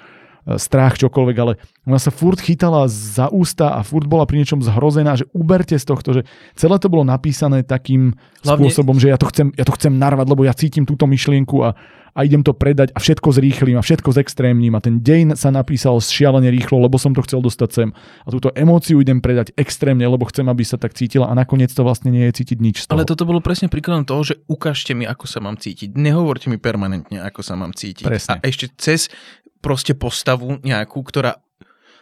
Speaker 1: strach, čokoľvek, ale ona sa furt chytala za ústa a furt bola pri niečom zhrozená, že uberte z tohto, že celé to bolo napísané takým
Speaker 2: Hlavne-
Speaker 1: spôsobom, že ja to, chcem, ja to chcem narvať, lebo ja cítim túto myšlienku a, a idem to predať a všetko zrýchlim a všetko zextrémním a ten dejn sa napísal šialene rýchlo, lebo som to chcel dostať sem a túto emóciu idem predať extrémne, lebo chcem, aby sa tak cítila a nakoniec to vlastne nie je cítiť nič z toho.
Speaker 2: Ale toto bolo presne príkladom toho, že ukážte mi, ako sa mám cítiť. Nehovorte mi permanentne, ako sa mám cítiť.
Speaker 1: Presne.
Speaker 2: A ešte cez proste postavu nejakú, ktorá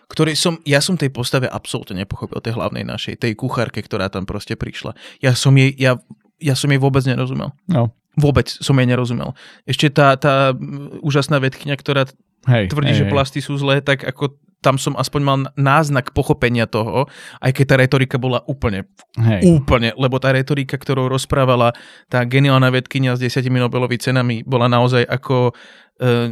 Speaker 2: ktorej som, ja som tej postave absolútne nepochopil, tej hlavnej našej, tej kuchárke, ktorá tam proste prišla. Ja som jej, ja, ja som jej vôbec nerozumel.
Speaker 1: No,
Speaker 2: Vôbec som jej nerozumel. Ešte tá, tá úžasná vedkynia, ktorá
Speaker 1: hej,
Speaker 2: tvrdí,
Speaker 1: hej,
Speaker 2: že
Speaker 1: hej.
Speaker 2: plasty sú zlé, tak ako tam som aspoň mal náznak pochopenia toho, aj keď tá retorika bola úplne
Speaker 1: Hej.
Speaker 2: Úplne, lebo tá retorika, ktorou rozprávala tá geniálna vedkynia s desiatimi Nobelovými cenami, bola naozaj ako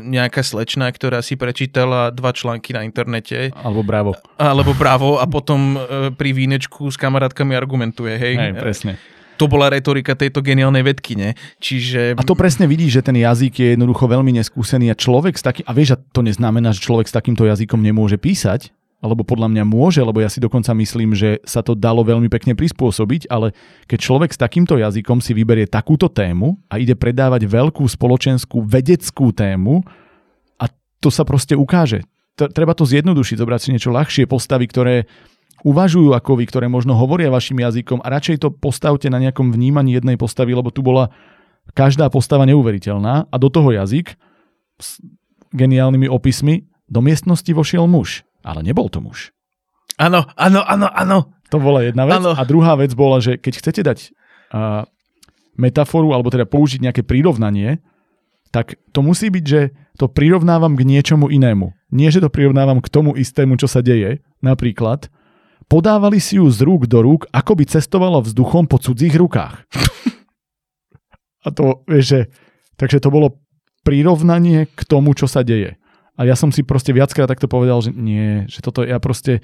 Speaker 2: nejaká slečna, ktorá si prečítala dva články na internete,
Speaker 1: Alebo bravo.
Speaker 2: alebo bravo, a potom e, pri vínečku s kamarátkami argumentuje, hej.
Speaker 1: Hej, presne.
Speaker 2: To bola retorika tejto geniálnej vedkyne, čiže...
Speaker 1: A to presne vidíš, že ten jazyk je jednoducho veľmi neskúsený a človek s takým, a vieš, a to neznamená, že človek s takýmto jazykom nemôže písať, alebo podľa mňa môže, lebo ja si dokonca myslím, že sa to dalo veľmi pekne prispôsobiť, ale keď človek s takýmto jazykom si vyberie takúto tému a ide predávať veľkú spoločenskú vedeckú tému a to sa proste ukáže. Treba to zjednodušiť, zobrať si niečo ľahšie, postavy, ktoré uvažujú ako vy, ktoré možno hovoria vašim jazykom a radšej to postavte na nejakom vnímaní jednej postavy, lebo tu bola každá postava neuveriteľná a do toho jazyk s geniálnymi opismi do miestnosti vošiel muž, ale nebol to muž.
Speaker 2: Áno, áno, áno, áno.
Speaker 1: To bola jedna vec. Ano. A druhá vec bola, že keď chcete dať uh, metaforu, alebo teda použiť nejaké prirovnanie, tak to musí byť, že to prirovnávam k niečomu inému. Nie, že to prirovnávam k tomu istému, čo sa deje. Napríklad, podávali si ju z rúk do rúk, ako by cestovala vzduchom po cudzích rukách. A to, vieš, že, takže to bolo prirovnanie k tomu, čo sa deje. A ja som si proste viackrát takto povedal, že nie, že toto ja proste...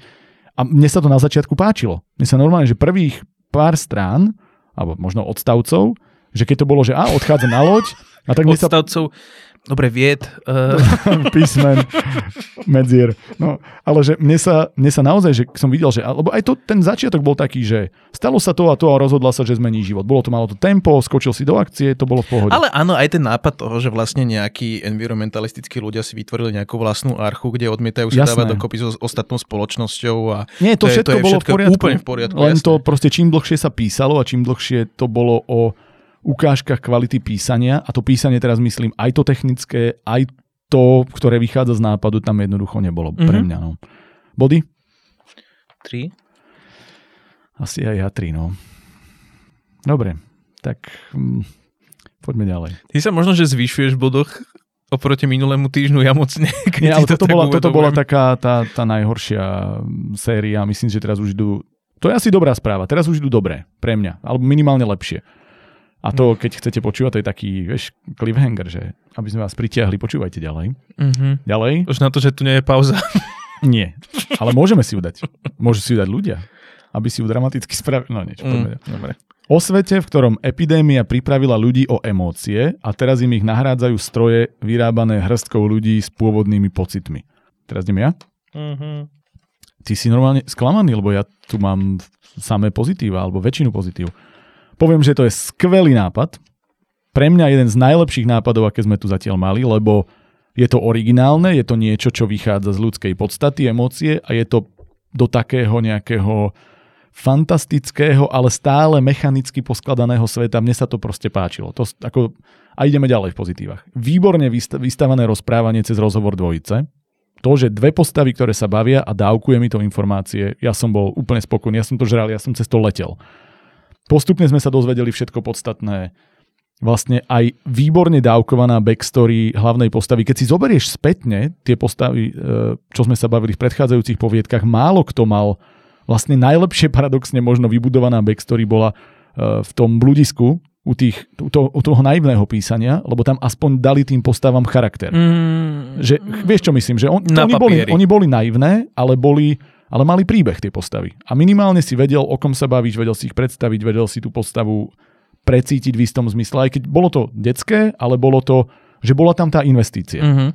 Speaker 1: A mne sa to na začiatku páčilo. Mne sa normálne, že prvých pár strán, alebo možno odstavcov, že keď to bolo, že a odchádza na loď, a tak
Speaker 2: odstavcov, sa dobre, vied. Uh...
Speaker 1: Písmen, medzier. No, ale že mne sa, mne sa naozaj, že som videl, že, lebo aj to, ten začiatok bol taký, že stalo sa to a to a rozhodla sa, že zmení život. Bolo to malo to tempo, skočil si do akcie, to bolo v pohode.
Speaker 2: Ale áno, aj ten nápad toho, že vlastne nejakí environmentalistickí ľudia si vytvorili nejakú vlastnú archu, kde odmietajú sa dávať dokopy so ostatnou spoločnosťou a
Speaker 1: Nie, to, to všetko, je, to je bolo všetko v poriadku.
Speaker 2: úplne v poriadku.
Speaker 1: Len jasne. to proste čím dlhšie sa písalo a čím dlhšie to bolo o ukážkach kvality písania, a to písanie teraz myslím aj to technické, aj to, ktoré vychádza z nápadu, tam jednoducho nebolo mm-hmm. pre mňa. No. Body?
Speaker 2: 3.
Speaker 1: Asi aj ja 3, no. Dobre, tak hm, poďme ďalej.
Speaker 2: Ty sa možno, že zvyšuješ v bodoch oproti minulému týždňu, ja moc nie.
Speaker 1: Nie, ale toto, bola, toto bola taká tá, tá najhoršia séria. Myslím, že teraz už idú... To je asi dobrá správa. Teraz už idú dobre pre mňa. Alebo minimálne lepšie. A to, keď chcete počúvať, to je taký, vieš, cliffhanger, že aby sme vás pritiahli, počúvajte ďalej.
Speaker 2: Mm-hmm.
Speaker 1: Ďalej.
Speaker 2: Už na to, že tu nie je pauza.
Speaker 1: Nie, ale môžeme si ju dať. Môžu si ju dať ľudia, aby si ju dramaticky spravili. No niečo, mm.
Speaker 2: Dobre.
Speaker 1: O svete, v ktorom epidémia pripravila ľudí o emócie a teraz im ich nahrádzajú stroje vyrábané hrstkou ľudí s pôvodnými pocitmi. Teraz idem ja?
Speaker 2: Mm-hmm.
Speaker 1: Ty si normálne sklamaný, lebo ja tu mám samé pozitíva, alebo väčšinu pozitív. Poviem, že to je skvelý nápad. Pre mňa jeden z najlepších nápadov, aké sme tu zatiaľ mali, lebo je to originálne, je to niečo, čo vychádza z ľudskej podstaty, emócie a je to do takého nejakého fantastického, ale stále mechanicky poskladaného sveta. Mne sa to proste páčilo. To, ako, a ideme ďalej v pozitívach. Výborne vystavané rozprávanie cez rozhovor dvojice. To, že dve postavy, ktoré sa bavia a dávkuje mi to informácie, ja som bol úplne spokojný, ja som to žral, ja som cez to letel. Postupne sme sa dozvedeli všetko podstatné. Vlastne aj výborne dávkovaná backstory hlavnej postavy. Keď si zoberieš spätne tie postavy, e, čo sme sa bavili v predchádzajúcich poviedkach, málo kto mal vlastne najlepšie paradoxne možno vybudovaná backstory bola e, v tom bludisku, u, tých, u, toho, u toho naivného písania, lebo tam aspoň dali tým postavám charakter.
Speaker 2: Mm,
Speaker 1: že, vieš čo myslím, že on, oni, boli, oni boli naivné, ale boli ale mali príbeh tie postavy. A minimálne si vedel, o kom sa bavíš, vedel si ich predstaviť, vedel si tú postavu precítiť v istom zmysle, aj keď bolo to detské, ale bolo to, že bola tam tá investícia.
Speaker 2: Mm-hmm.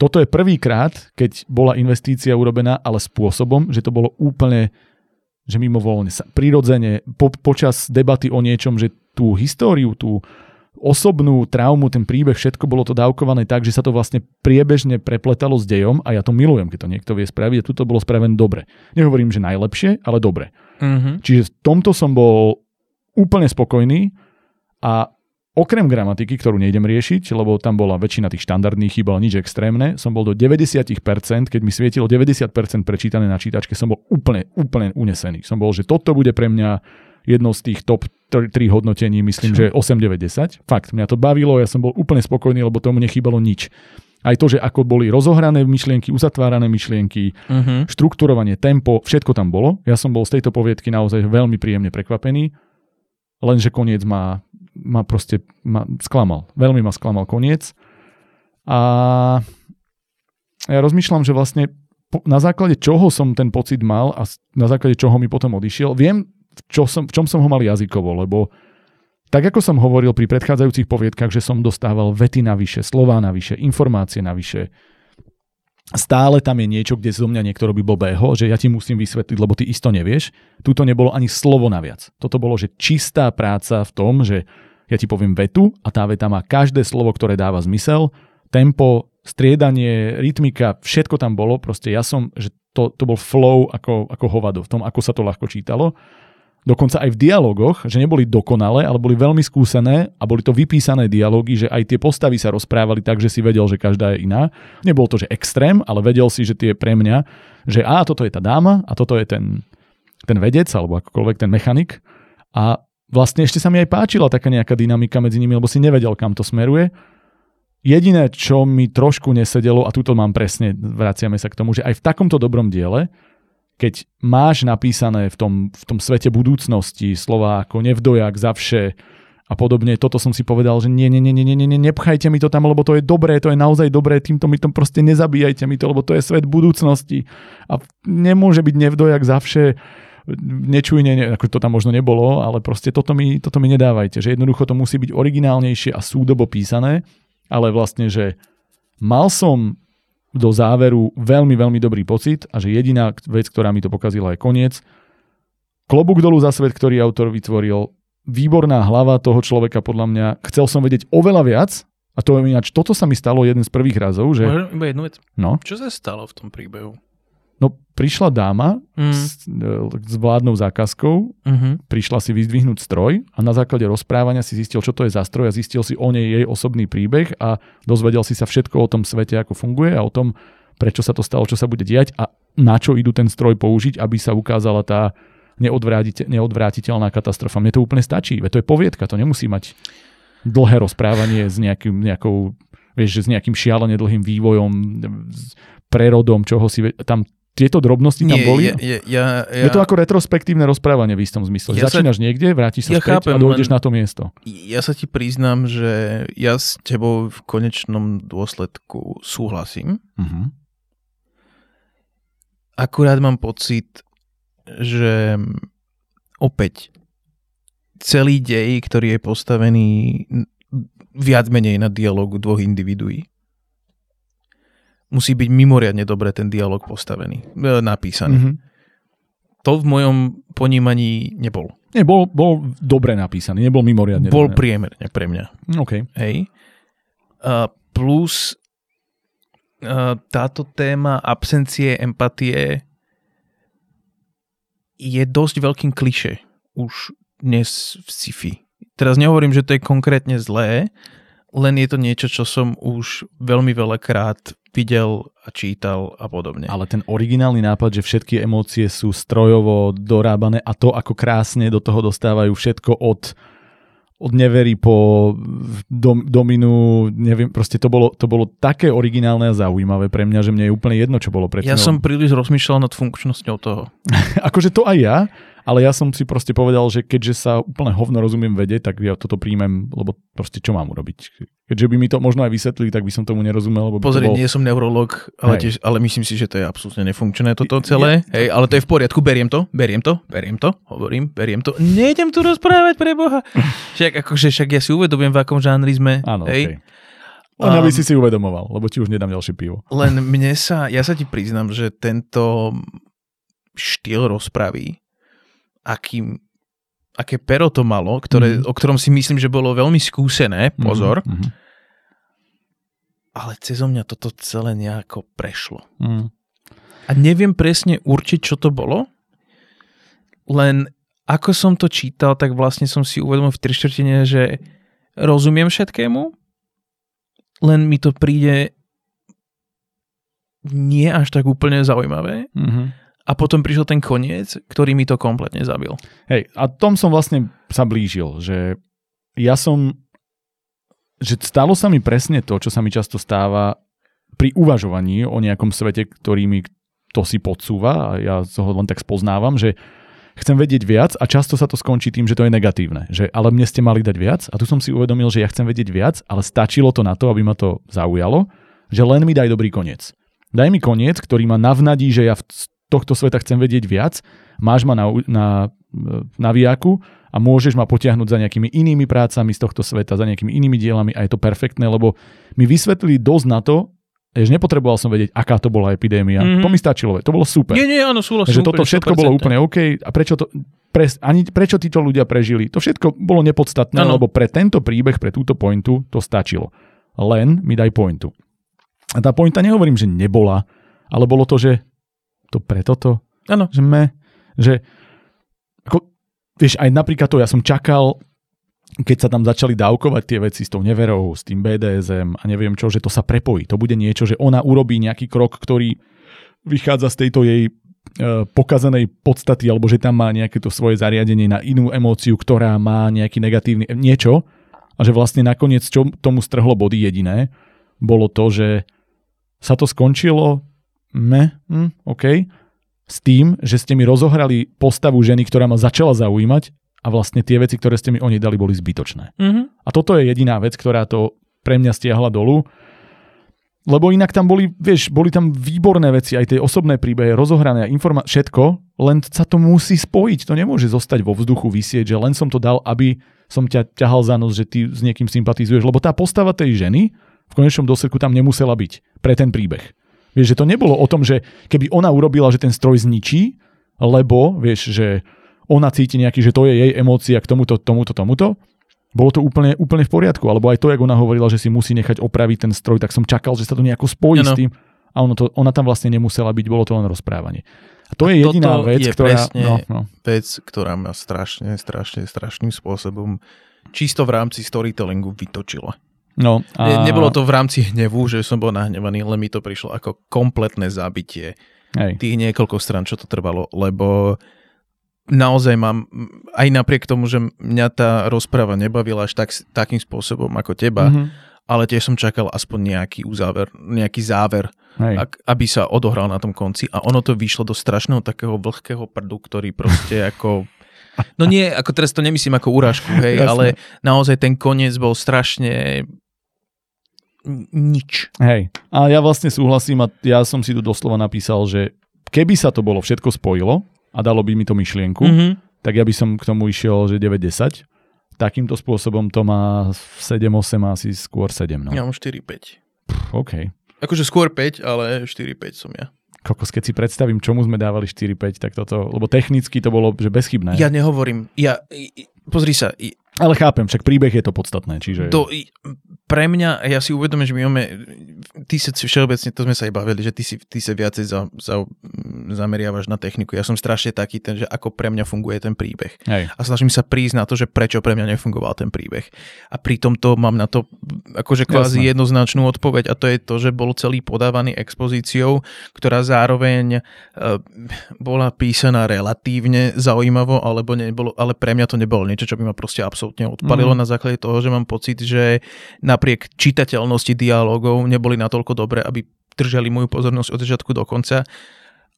Speaker 1: Toto je prvýkrát, keď bola investícia urobená, ale spôsobom, že to bolo úplne že mimovoľne, prirodzene, po, počas debaty o niečom, že tú históriu, tú, osobnú traumu, ten príbeh, všetko bolo to dávkované tak, že sa to vlastne priebežne prepletalo s dejom a ja to milujem, keď to niekto vie spraviť a tu to bolo spravené dobre. Nehovorím, že najlepšie, ale dobre.
Speaker 2: Mm-hmm.
Speaker 1: Čiže v tomto som bol úplne spokojný a okrem gramatiky, ktorú nejdem riešiť, lebo tam bola väčšina tých štandardných chýb, ale nič extrémne, som bol do 90%, keď mi svietilo 90% prečítané na čítačke, som bol úplne, úplne unesený. Som bol, že toto bude pre mňa jednou z tých top 3 hodnotení, myslím, že 8, 9, 10. Fakt, mňa to bavilo, ja som bol úplne spokojný, lebo tomu nechýbalo nič. Aj to, že ako boli rozohrané myšlienky, uzatvárané myšlienky,
Speaker 2: uh-huh.
Speaker 1: štrukturovanie, tempo, všetko tam bolo. Ja som bol z tejto poviedky naozaj veľmi príjemne prekvapený, lenže koniec ma, ma proste ma sklamal. Veľmi ma sklamal koniec. A ja rozmýšľam, že vlastne na základe čoho som ten pocit mal a na základe čoho mi potom odišiel. Viem, čo som, v čom som ho mal jazykovo, lebo tak ako som hovoril pri predchádzajúcich poviedkach, že som dostával vety navyše, slová navyše, informácie navyše, stále tam je niečo, kde zo mňa niekto robí blbého, že ja ti musím vysvetliť, lebo ty isto nevieš. Tuto nebolo ani slovo naviac. Toto bolo, že čistá práca v tom, že ja ti poviem vetu a tá veta má každé slovo, ktoré dáva zmysel, tempo, striedanie, rytmika, všetko tam bolo. Proste ja som, že to, to bol flow ako, ako hovado v tom, ako sa to ľahko čítalo dokonca aj v dialogoch, že neboli dokonalé, ale boli veľmi skúsené a boli to vypísané dialógy, že aj tie postavy sa rozprávali tak, že si vedel, že každá je iná. Nebol to, že extrém, ale vedel si, že tie pre mňa, že a toto je tá dáma a toto je ten, ten vedec alebo akokoľvek ten mechanik. A vlastne ešte sa mi aj páčila taká nejaká dynamika medzi nimi, lebo si nevedel, kam to smeruje. Jediné, čo mi trošku nesedelo, a túto mám presne, vraciame sa k tomu, že aj v takomto dobrom diele, keď máš napísané v tom, v tom svete budúcnosti slova ako nevdojak, zavše a podobne, toto som si povedal, že nie, nie, nie, nie, nie, nie, nepchajte mi to tam, lebo to je dobré, to je naozaj dobré, týmto mi to proste nezabíjajte mi to, lebo to je svet budúcnosti. A nemôže byť nevdojak zavše nečujne, ne, ako to tam možno nebolo, ale proste toto mi, toto mi nedávajte, že jednoducho to musí byť originálnejšie a súdobo písané, ale vlastne, že mal som do záveru veľmi, veľmi dobrý pocit a že jediná vec, ktorá mi to pokazila, je koniec. Klobúk dolu za svet, ktorý autor vytvoril. Výborná hlava toho človeka podľa mňa. Chcel som vedieť oveľa viac a to je ináč, toto sa mi stalo jeden z prvých razov. Že...
Speaker 2: Môžem iba jednu vec?
Speaker 1: No.
Speaker 2: Čo sa stalo v tom príbehu?
Speaker 1: No prišla dáma mm. s, e, s vládnou zákazkou,
Speaker 2: uh-huh.
Speaker 1: prišla si vyzdvihnúť stroj a na základe rozprávania si zistil, čo to je za stroj a zistil si o nej jej osobný príbeh a dozvedel si sa všetko o tom svete, ako funguje a o tom, prečo sa to stalo, čo sa bude diať a na čo idú ten stroj použiť, aby sa ukázala tá neodvrátiteľná katastrofa. Mne to úplne stačí, veď to je poviedka, to nemusí mať dlhé rozprávanie s nejakým, nejakou, vieš, s nejakým šialene dlhým vývojom, s prerodom, čoho si, tam tieto drobnosti tam
Speaker 2: Nie,
Speaker 1: boli?
Speaker 2: Je, je, ja, ja,
Speaker 1: je to ako retrospektívne rozprávanie v istom zmysle.
Speaker 2: Ja
Speaker 1: Začínaš sa, niekde, vrátiš sa
Speaker 2: ja
Speaker 1: späť
Speaker 2: chápem,
Speaker 1: a dojdeš
Speaker 2: len,
Speaker 1: na to miesto.
Speaker 2: Ja sa ti priznám, že ja s tebou v konečnom dôsledku súhlasím.
Speaker 1: Uh-huh.
Speaker 2: Akurát mám pocit, že opäť celý dej, ktorý je postavený viac menej na dialogu dvoch individuí, musí byť mimoriadne dobre ten dialog postavený, e, napísaný. Mm-hmm. To v mojom ponímaní nebol.
Speaker 1: Nie, bol, bol dobre napísaný, nebol mimoriadne
Speaker 2: Bol
Speaker 1: dobre.
Speaker 2: priemerne pre mňa.
Speaker 1: OK.
Speaker 2: Hej. Uh, plus uh, táto téma absencie empatie je dosť veľkým kliše už dnes v sci-fi. Teraz nehovorím, že to je konkrétne zlé, len je to niečo, čo som už veľmi veľakrát videl a čítal a podobne.
Speaker 1: Ale ten originálny nápad, že všetky emócie sú strojovo dorábané a to, ako krásne do toho dostávajú všetko od od nevery po dom, dominu, neviem, proste to bolo, to bolo také originálne a zaujímavé pre mňa, že mne je úplne jedno, čo bolo predtým.
Speaker 2: Ja som príliš rozmýšľal nad funkčnosťou toho.
Speaker 1: akože to aj ja, ale ja som si proste povedal, že keďže sa úplne hovno rozumiem vede, tak ja toto príjmem, lebo proste čo mám urobiť? Keďže by mi to možno aj vysvetlili, tak by som tomu nerozumel. Lebo
Speaker 2: Pozri,
Speaker 1: bol...
Speaker 2: nie som neurolog, ale, tiež, ale myslím si, že to je absolútne nefunkčné toto celé. Ja... Hej, ale to je v poriadku, beriem to, beriem to, beriem to, hovorím, beriem to. Nejdem tu rozprávať pre Boha. Však, akože, však ja si uvedomujem, v akom žánri sme.
Speaker 1: Áno,
Speaker 2: hej.
Speaker 1: Okay. Len aby si si uvedomoval, lebo ti už nedám ďalšie pivo.
Speaker 2: Len mne sa, ja sa ti priznam, že tento štýl rozpravy, akým, aké pero to malo, ktoré, mm. o ktorom si myslím, že bolo veľmi skúsené, pozor, mm-hmm ale cez mňa toto celé nejako prešlo.
Speaker 1: Mm.
Speaker 2: A neviem presne určiť, čo to bolo, len ako som to čítal, tak vlastne som si uvedomil v trištvrtine, že rozumiem všetkému, len mi to príde nie až tak úplne zaujímavé.
Speaker 1: Mm-hmm.
Speaker 2: A potom prišiel ten koniec, ktorý mi to kompletne zabil.
Speaker 1: Hej, a tom som vlastne sa blížil, že ja som že stalo sa mi presne to, čo sa mi často stáva pri uvažovaní o nejakom svete, ktorý mi to si podsúva a ja ho len tak spoznávam, že chcem vedieť viac a často sa to skončí tým, že to je negatívne. Že ale mne ste mali dať viac a tu som si uvedomil, že ja chcem vedieť viac, ale stačilo to na to, aby ma to zaujalo, že len mi daj dobrý koniec. Daj mi koniec, ktorý ma navnadí, že ja v tohto sveta chcem vedieť viac, máš ma na, na, na viaku a môžeš ma potiahnuť za nejakými inými prácami z tohto sveta, za nejakými inými dielami a je to perfektné, lebo mi vysvetlili dosť na to, Jež nepotreboval som vedieť, aká to bola epidémia.
Speaker 2: Mhm.
Speaker 1: Mm-hmm. To mi stačilo, to bolo super.
Speaker 2: Nie, nie, áno, súhlasím.
Speaker 1: že toto všetko bolo
Speaker 2: 100%.
Speaker 1: úplne OK a prečo to, pre, ani, prečo títo ľudia prežili, to všetko bolo nepodstatné,
Speaker 2: Áno.
Speaker 1: lebo pre tento príbeh, pre túto pointu to stačilo. Len mi daj pointu. A tá pointa nehovorím, že nebola, ale bolo to, že to preto to,
Speaker 2: Áno.
Speaker 1: že me, že ako, vieš, aj napríklad to, ja som čakal, keď sa tam začali dávkovať tie veci s tou neverou, s tým BDSM a neviem čo, že to sa prepojí. To bude niečo, že ona urobí nejaký krok, ktorý vychádza z tejto jej e, pokazanej podstaty, alebo že tam má nejaké to svoje zariadenie na inú emóciu, ktorá má nejaký negatívny niečo a že vlastne nakoniec čo tomu strhlo body jediné, bolo to, že sa to skončilo me, hm, OK, s tým, že ste mi rozohrali postavu ženy, ktorá ma začala zaujímať a vlastne tie veci, ktoré ste mi o nej dali, boli zbytočné.
Speaker 2: Mhm.
Speaker 1: A toto je jediná vec, ktorá to pre mňa stiahla dolu. Lebo inak tam boli, vieš, boli tam výborné veci, aj tie osobné príbehy, rozohrané, informa- všetko, len sa to musí spojiť. To nemôže zostať vo vzduchu vysieť, že len som to dal, aby som ťa ťahal za nos, že ty s niekým sympatizuješ. Lebo tá postava tej ženy v konečnom dôsledku tam nemusela byť pre ten príbeh. Vieš, že to nebolo o tom, že keby ona urobila, že ten stroj zničí, lebo, vieš, že ona cíti nejaký, že to je jej emócia k tomuto, tomuto, tomuto, bolo to úplne, úplne v poriadku. Alebo aj to, jak ona hovorila, že si musí nechať opraviť ten stroj, tak som čakal, že sa to nejako spojí
Speaker 2: Áno.
Speaker 1: s tým. A ono to, ona tam vlastne nemusela byť, bolo to len rozprávanie. A to
Speaker 2: A
Speaker 1: je jediná vec,
Speaker 2: je
Speaker 1: ktorá... No, no.
Speaker 2: Vec, ktorá ma strašne, strašne, strašným spôsobom čisto v rámci storytellingu vytočila.
Speaker 1: No
Speaker 2: A...
Speaker 1: a...
Speaker 2: Nebolo to v rámci hnevu, že som bol nahnevaný, len mi to prišlo ako kompletné zabitie
Speaker 1: Hej.
Speaker 2: tých niekoľko stran, čo to trvalo, lebo naozaj mám, aj napriek tomu, že mňa tá rozpráva nebavila až tak, takým spôsobom ako teba,
Speaker 1: Mhm.
Speaker 2: ale tiež som čakal aspoň nejaký uzáver, nejaký záver,
Speaker 1: Hej.
Speaker 2: ak, aby sa odohral na tom konci a ono to vyšlo do strašného takého vlhkého prdu, ktorý proste ako... No nie, ako teraz to nemyslím ako úražku, hej, ale naozaj ten koniec bol strašne nič.
Speaker 1: Hej. A ja vlastne súhlasím a ja som si tu doslova napísal, že keby sa to bolo všetko spojilo a dalo by mi to myšlienku,
Speaker 2: Mm-hmm.
Speaker 1: tak ja by som k tomu išiel, že 9-10. Takýmto spôsobom to má 7-8 asi skôr 7. No.
Speaker 2: Ja mám 4-5.
Speaker 1: Pff, OK.
Speaker 2: Akože skôr 5, ale 4-5 som ja.
Speaker 1: Kokos, keď si predstavím, čomu sme dávali 4-5, tak toto, lebo technicky to bolo, že bezchybné.
Speaker 2: Ja nehovorím, ja, pozri sa,
Speaker 1: Ale chápem, však príbeh je to podstatné, čiže...
Speaker 2: to, pre mňa, ja si uvedomím, že my máme, ty sa všeobecne, to sme sa aj bavili, že ty, si, ty sa viacej za, za, zameriavaš na techniku. Ja som strašne taký ten, že ako pre mňa funguje ten príbeh.
Speaker 1: Hej.
Speaker 2: A snažím sa prísť na to, že prečo pre mňa nefungoval ten príbeh. A pritom to mám na to akože kvázi
Speaker 1: Jasné.
Speaker 2: jednoznačnú odpoveď a to je to, že bol celý podávaný expozíciou, ktorá zároveň e, bola písaná relatívne zaujímavo, alebo nebolo, ale pre mňa to nebolo niečo, čo by ma proste absolútne odpalilo
Speaker 1: Mhm.
Speaker 2: na základe toho, že mám pocit, že napriek čitateľnosti dialogov neboli natoľko dobré, aby držali moju pozornosť od začiatku do konca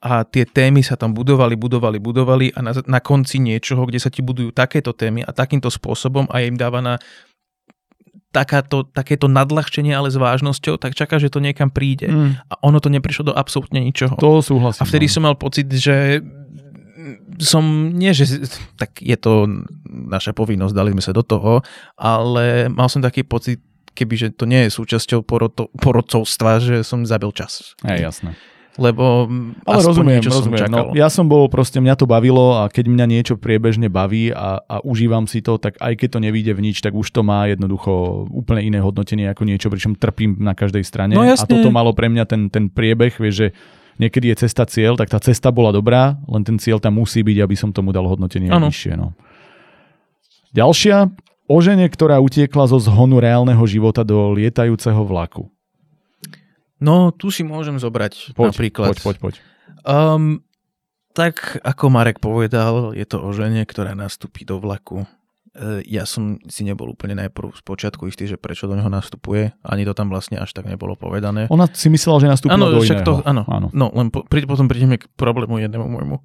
Speaker 2: a tie témy sa tam budovali, budovali, budovali a na, na konci niečoho, kde sa ti budujú takéto témy a takýmto spôsobom a im dávaná takáto, takéto nadľahčenie, ale s vážnosťou, tak čaká, že to niekam príde.
Speaker 1: Mm,
Speaker 2: A ono to neprišlo do absolútne ničoho.
Speaker 1: to súhlasím.
Speaker 2: A vtedy
Speaker 1: no.
Speaker 2: som mal pocit, že som, nie že, tak je to naša povinnosť, dali sme sa do toho, ale mal som taký pocit, kebyže to nie je súčasťou poroto, porodcovstva, že som zabil čas.
Speaker 1: Hej, jasné.
Speaker 2: Lebo
Speaker 1: Ale
Speaker 2: aspoň
Speaker 1: rozumiem,
Speaker 2: niečo som
Speaker 1: rozumiem.
Speaker 2: čakal.
Speaker 1: No, ja som bol, proste mňa to bavilo a keď mňa niečo priebežne baví a, a užívam si to, tak aj keď to nevíde v nič, tak už to má jednoducho úplne iné hodnotenie ako niečo, pričom trpím na každej strane.
Speaker 2: No
Speaker 1: a toto malo pre mňa ten, ten priebeh, vieš, že niekedy je cesta cieľ, tak tá cesta bola dobrá, len ten cieľ tam musí byť, aby som tomu dal hodnotenie
Speaker 2: Áno.
Speaker 1: vyššie. No. Ďalšia, o žene, ktorá utiekla zo zhonu reálneho života do lietajúceho vlaku.
Speaker 2: No, tu si môžem zobrať
Speaker 1: Poď,
Speaker 2: napríklad.
Speaker 1: poď, poď, poď.
Speaker 2: Um, tak ako Marek povedal, je to o žene, ktorá nastúpi do vlaku. E, Ja som si nebol úplne najprv z počiatku istý, že prečo do neho nastupuje. Ani to tam vlastne až tak nebolo povedané.
Speaker 1: Ona si myslela, že
Speaker 2: Áno,
Speaker 1: do
Speaker 2: však
Speaker 1: iného.
Speaker 2: to, áno,
Speaker 1: áno.
Speaker 2: No, len po, pri, potom prídeme k problému jednému môjmu.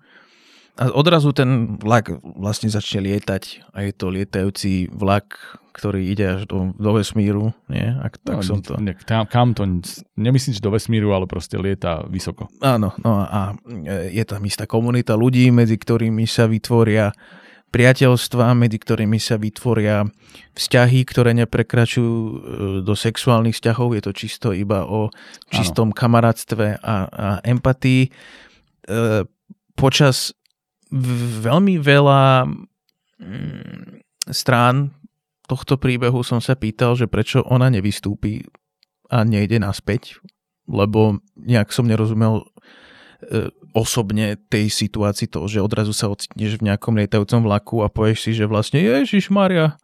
Speaker 2: A odrazu ten vlak vlastne začne lietať a je to lietajúci vlak, ktorý ide až do, do vesmíru, nie? Ak, tak
Speaker 1: No,
Speaker 2: som to...
Speaker 1: Ne, tam, kam to, nemyslím, že do vesmíru, ale proste lieta vysoko.
Speaker 2: Áno, no a e, je tam istá komunita ľudí, medzi ktorými sa vytvoria priateľstva, medzi ktorými sa vytvoria vzťahy, ktoré neprekračujú e, do sexuálnych vzťahov, je to čisto iba o čistom ano. kamarátstve a, a empatii. E, počas veľmi veľa mm, strán tohto príbehu som sa pýtal, že prečo ona nevystúpi a nejde naspäť, lebo nejak som nerozumel osobne tej situácii to, že odrazu sa ocitneš v nejakom lietajúcom vlaku a povieš si, že vlastne Ježiš Maria,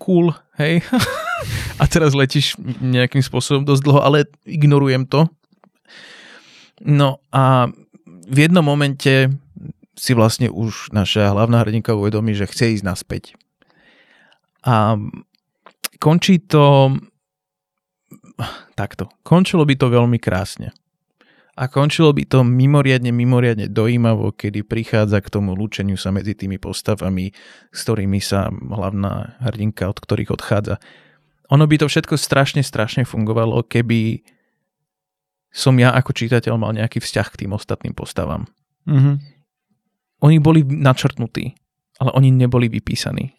Speaker 2: cool, hej. a teraz letíš nejakým spôsobom dosť dlho, ale ignorujem to. No a v jednom momente si vlastne už naša hlavná hrdinka uvedomí, že chce ísť naspäť. A končí to takto. Končilo by to veľmi krásne a končilo by to mimoriadne, mimoriadne dojímavo, kedy prichádza k tomu lúčeniu sa medzi tými postavami, s ktorými sa hlavná hrdinka, od ktorých odchádza. Ono by to všetko strašne, strašne fungovalo, keby som ja ako čitateľ mal nejaký vzťah k tým ostatným postavám. Mm-hmm. Oni boli načrtnutí, ale oni neboli vypísaní.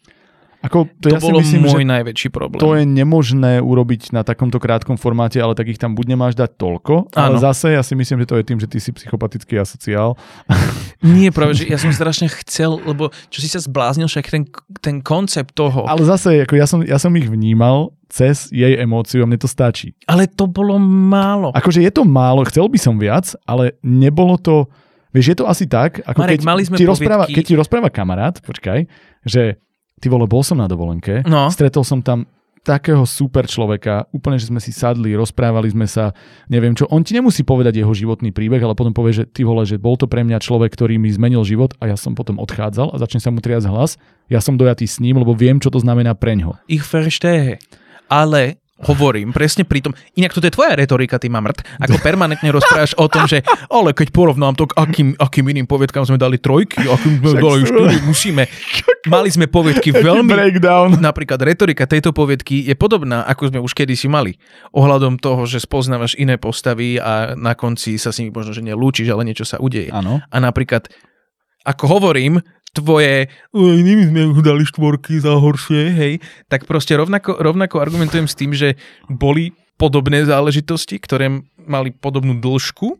Speaker 1: Ako,
Speaker 2: to, to ja bolo myslím, môj najväčší problém.
Speaker 1: To je nemožné urobiť na takomto krátkom formáte, ale tak ich tam buď nemáš dať toľko, ale zase ja si myslím, že to je tým, že ty si psychopatický asociál.
Speaker 2: Nie, práve, že ja som strašne chcel, lebo čo si sa zbláznil, však ten, ten koncept toho.
Speaker 1: Ale zase, ako ja, som, ja som ich vnímal cez jej emóciu a mne to stačí.
Speaker 2: Ale to bolo málo.
Speaker 1: Akože je to málo, chcel by som viac, ale nebolo to... Vieš, je to asi tak, ako
Speaker 2: Marek,
Speaker 1: keď,
Speaker 2: mali sme
Speaker 1: ti rozpráva, keď ti rozpráva kamarát, počkaj, že ty vole, bol som na dovolenke,
Speaker 2: no.
Speaker 1: stretol som tam takého super človeka, úplne, že sme si sadli, rozprávali sme sa, neviem čo. On ti nemusí povedať jeho životný príbeh, ale potom povie, že ty vole, že bol to pre mňa človek, ktorý mi zmenil život a ja som potom odchádzal a začne sa mu triať hlas. Ja som dojatý s ním, lebo viem, čo to znamená preňho.
Speaker 2: Ich verstehe. Ale hovorím, presne pri tom. Inak toto je tvoja retorika, ty mamrt, ako permanentne rozprávaš o tom, že ale keď porovnám to, k akým, akým iným poviedkám sme dali trojky, akým sme dali štyri, musíme. Mali sme poviedky veľmi...
Speaker 1: Breakdown.
Speaker 2: Napríklad retorika tejto poviedky je podobná, ako sme už kedysi mali. Ohľadom toho, že spoznávaš iné postavy a na konci sa s nimi možno, že nelúčiš, ale niečo sa udeje.
Speaker 1: Ano.
Speaker 2: A napríklad ako hovorím, tvoje, my sme už dali štvorky za horšie, hej, tak proste rovnako, rovnako argumentujem s tým, že boli podobné záležitosti, ktoré mali podobnú dĺžku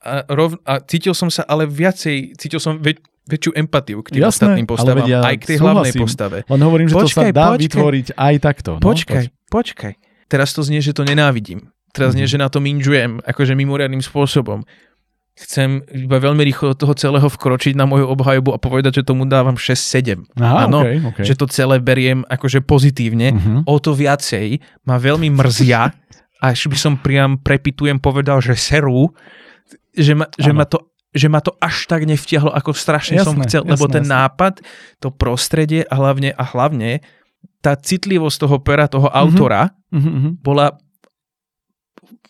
Speaker 2: a, rov, a cítil som sa ale viacej, cítil som väč, väčšiu empatiu k tým Jasné, ostatným postavám, ja aj k tej súhlasím. hlavnej postave.
Speaker 1: Len hovorím, že počkaj, to sa dá počkaj, vytvoriť aj takto.
Speaker 2: No? Počkaj, poč- počkaj. Teraz to znie, že to nenávidím. Teraz mm-hmm. nie, že na to minžujem, akože mimoriadným spôsobom chcem iba veľmi rýchlo do toho celého vkročiť na moju obhajobu a povedať, že tomu dávam 6-7.
Speaker 1: Áno, okay, okay.
Speaker 2: že to celé beriem akože pozitívne. Uh-huh. O to viacej ma veľmi mrzia, až by som priam prepitujem povedal, že seru, že ma, že ma to že ma to až tak nevtiahlo, ako strašne jasné, som chcel, jasné, lebo ten jasné. nápad, to prostredie a hlavne a hlavne tá citlivosť toho pera, toho autora uh-huh. bola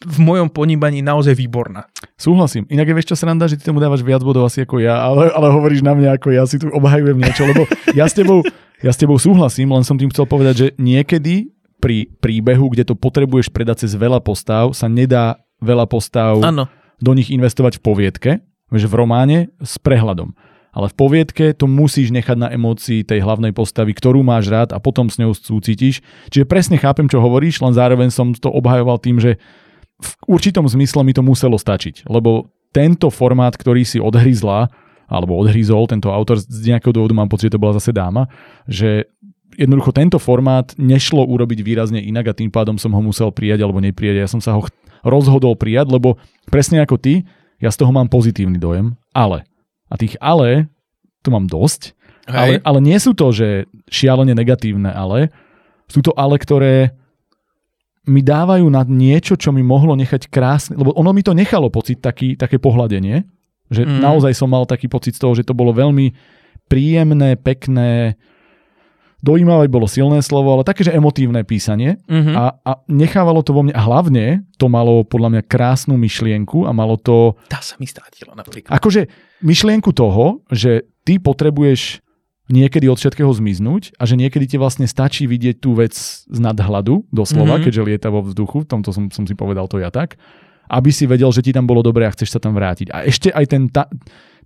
Speaker 2: v mojom ponímaní naozaj výborná.
Speaker 1: Súhlasím. Inak je vieš čo sranda, že ty tomu dávaš viac bodov asi ako ja, ale, ale hovoríš na mňa ako ja si tu obhajujem niečo, lebo ja s, tebou, ja s tebou súhlasím, len som tým chcel povedať, že niekedy pri príbehu, kde to potrebuješ predať cez veľa postav, sa nedá veľa postav
Speaker 2: ano.
Speaker 1: do nich investovať v poviedke, že v románe s prehľadom. Ale v poviedke to musíš nechať na emócii tej hlavnej postavy, ktorú máš rád a potom s ňou súcitíš. Čiže presne chápem, čo hovoríš, len zároveň som to obhajoval tým, že v určitom zmysle mi to muselo stačiť, lebo tento formát, ktorý si odhryzla, alebo odhryzol tento autor, z nejakého dôvodu mám pocit, že to bola zase dáma, že jednoducho tento formát nešlo urobiť výrazne inak a tým pádom som ho musel prijať alebo neprijať. Ja som sa ho rozhodol prijať, lebo presne ako ty, ja z toho mám pozitívny dojem, ale. A tých ale, tu mám dosť, ale, ale nie sú to, že šialene negatívne ale, sú to ale, ktoré mi dávajú na niečo, čo mi mohlo nechať krásne, lebo ono mi to nechalo pocit taký, také pohľadenie, že mm. naozaj som mal taký pocit z toho, že to bolo veľmi príjemné, pekné, dojímavé bolo silné slovo, ale také, že emotívne písanie mm-hmm. a, a nechávalo to vo mne, a hlavne to malo podľa mňa krásnu myšlienku a malo to...
Speaker 2: Tá sa mi strátila napríklad.
Speaker 1: Akože myšlienku toho, že ty potrebuješ niekedy od všetkého zmiznúť a že niekedy ti vlastne stačí vidieť tú vec z nadhľadu, doslova, mm-hmm. keďže lieta vo vzduchu, v tomto som, som si povedal to ja tak, aby si vedel, že ti tam bolo dobre a chceš sa tam vrátiť. A ešte aj ten, tá,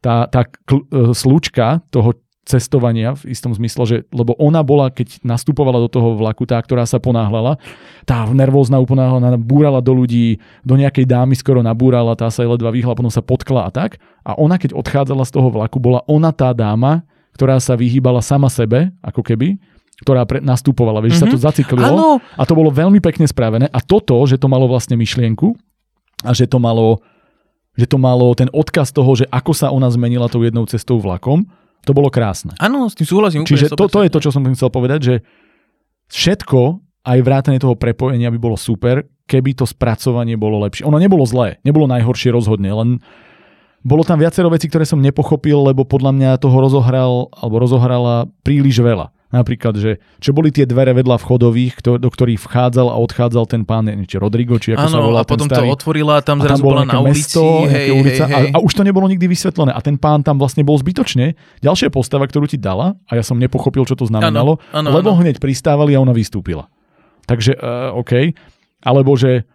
Speaker 1: tá, tá kl, e, slučka toho cestovania v istom zmysle, že, lebo ona bola, keď nastupovala do toho vlaku, tá, ktorá sa ponáhľala, tá nervózna úplne búrala do ľudí, do nejakej dámy skoro nabúrala, tá sa jej ledva vyhla, potom sa potkla a tak. A ona, keď odchádzala z toho vlaku, bola ona tá dáma, ktorá sa vyhýbala sama sebe, ako keby, ktorá pre, nastupovala, vieš, mm-hmm. sa to mhm. zaciklilo
Speaker 2: Áno.
Speaker 1: a to bolo veľmi pekne spravené a toto, že to malo vlastne myšlienku a že to malo že to malo ten odkaz toho, že ako sa ona zmenila tou jednou cestou vlakom, to bolo krásne.
Speaker 2: Áno, s tým súhlasím.
Speaker 1: Čiže to, to je to, čo som chcel povedať, že všetko, aj vrátane toho prepojenia by bolo super, keby to spracovanie bolo lepšie. Ono nebolo zlé, nebolo najhoršie rozhodne, len bolo tam viacero vecí, ktoré som nepochopil, lebo podľa mňa toho rozohral, alebo rozohrala príliš veľa. Napríklad, že čo boli tie dvere vedľa vchodových, kto, do ktorých vchádzal a odchádzal ten pán, či Rodrigo, či ako
Speaker 2: ano,
Speaker 1: sa volá
Speaker 2: a potom
Speaker 1: starý.
Speaker 2: to otvorila tam zrazu
Speaker 1: a tam
Speaker 2: bola na ulici.
Speaker 1: Mesto,
Speaker 2: hej,
Speaker 1: ulica,
Speaker 2: hej, hej.
Speaker 1: A, a už to nebolo nikdy vysvetlené. A ten pán tam vlastne bol zbytočne. Ďalšia postava, ktorú ti dala, a ja som nepochopil, čo to znamenalo,
Speaker 2: ano, ano,
Speaker 1: lebo
Speaker 2: ano.
Speaker 1: hneď pristávali a ona vystúpila. Takže, uh, OK. Alebo že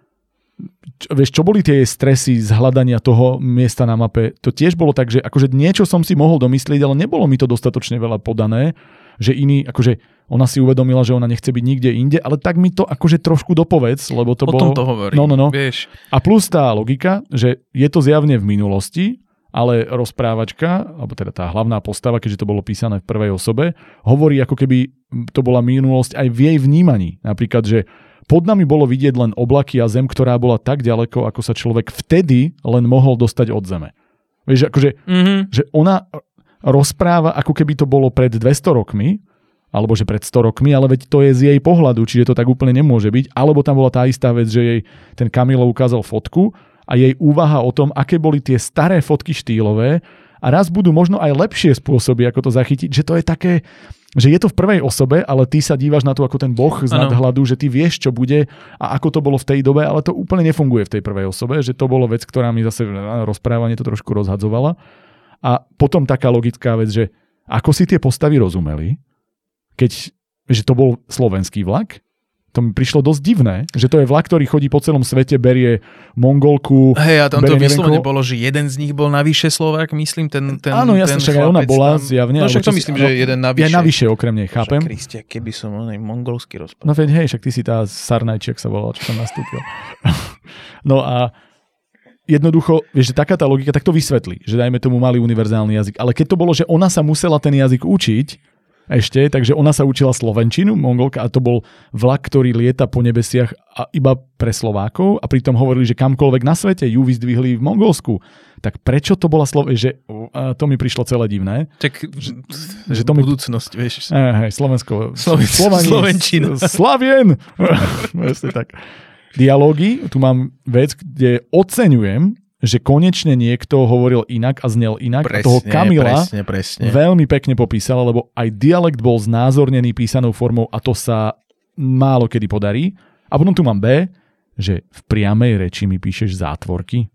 Speaker 1: vieš, čo boli tie stresy z hľadania toho miesta na mape, to tiež bolo tak, že akože niečo som si mohol domyslieť, ale nebolo mi to dostatočne veľa podané, že iný, akože ona si uvedomila, že ona nechce byť nikde inde, ale tak mi to akože trošku dopovedz, lebo to
Speaker 2: o
Speaker 1: bolo...
Speaker 2: tom to hovorí,
Speaker 1: No, no, no.
Speaker 2: vieš.
Speaker 1: A plus tá logika, že je to zjavne v minulosti, ale rozprávačka, alebo teda tá hlavná postava, keďže to bolo písané v prvej osobe, hovorí ako keby to bola minulosť aj v jej vnímaní. Napríklad, že pod nami bolo vidieť len oblaky a zem, ktorá bola tak ďaleko, ako sa človek vtedy len mohol dostať od zeme. Vieš, akože,
Speaker 2: Mm-hmm.
Speaker 1: že ona rozpráva, ako keby to bolo pred 200 rokmi, alebo že pred 100 rokmi, ale veď to je z jej pohľadu, čiže to tak úplne nemôže byť. Alebo tam bola tá istá vec, že jej ten Kamilo ukázal fotku a jej úvaha o tom, aké boli tie staré fotky štýlové a raz budú možno aj lepšie spôsoby, ako to zachytiť, že to je také, že je to v prvej osobe, ale ty sa dívaš na to ako ten boh z
Speaker 2: Áno.
Speaker 1: nadhľadu, že ty vieš, čo bude a ako to bolo v tej dobe, ale to úplne nefunguje v tej prvej osobe, že to bolo vec, ktorá mi zase rozprávanie to trošku rozhadzovala. A potom taká logická vec, že ako si tie postavy rozumeli, keď že to bol slovenský vlak, to mi prišlo dosť divné, že to je vlak, ktorý chodí po celom svete, berie Mongolku.
Speaker 2: Hej, a tam to vyslovene bolo, že jeden z nich bol navyše Slovák, myslím, ten, ten
Speaker 1: Áno, jasne, však aj ona bola
Speaker 2: tam.
Speaker 1: zjavne.
Speaker 2: No však to
Speaker 1: čo si-
Speaker 2: myslím,
Speaker 1: no,
Speaker 2: že jeden navyše.
Speaker 1: Je navyše okrem nej, chápem.
Speaker 2: Však, Kristia, keby som onej mongolsky rozprával.
Speaker 1: No veď hej, však ty si tá Sarnajčiak sa volala, čo tam nastúpil. no a jednoducho, vieš, že taká tá logika, tak to vysvetlí, že dajme tomu malý univerzálny jazyk. Ale keď to bolo, že ona sa musela ten jazyk učiť, ešte, takže ona sa učila slovenčinu, mongolka, a to bol vlak, ktorý lieta po nebesiach a iba pre Slovákov a pritom hovorili, že kamkoľvek na svete ju vyzdvihli v Mongolsku. Tak prečo to bola Slovenčina? Že, a to mi prišlo celé divné.
Speaker 2: Tak,
Speaker 1: že to
Speaker 2: to
Speaker 1: mi-
Speaker 2: budúcnosť, vieš.
Speaker 1: Eh, hej, Slovensko.
Speaker 2: Sloven-
Speaker 1: Slovani-
Speaker 2: Slovenčina.
Speaker 1: Slavien! Tak. Dialógy, tu mám vec, kde oceňujem, že konečne niekto hovoril inak a znel inak. a toho Kamila
Speaker 2: presne, presne.
Speaker 1: veľmi pekne popísala, lebo aj dialekt bol znázornený písanou formou a to sa málo kedy podarí. A potom tu mám B, že v priamej reči mi píšeš zátvorky.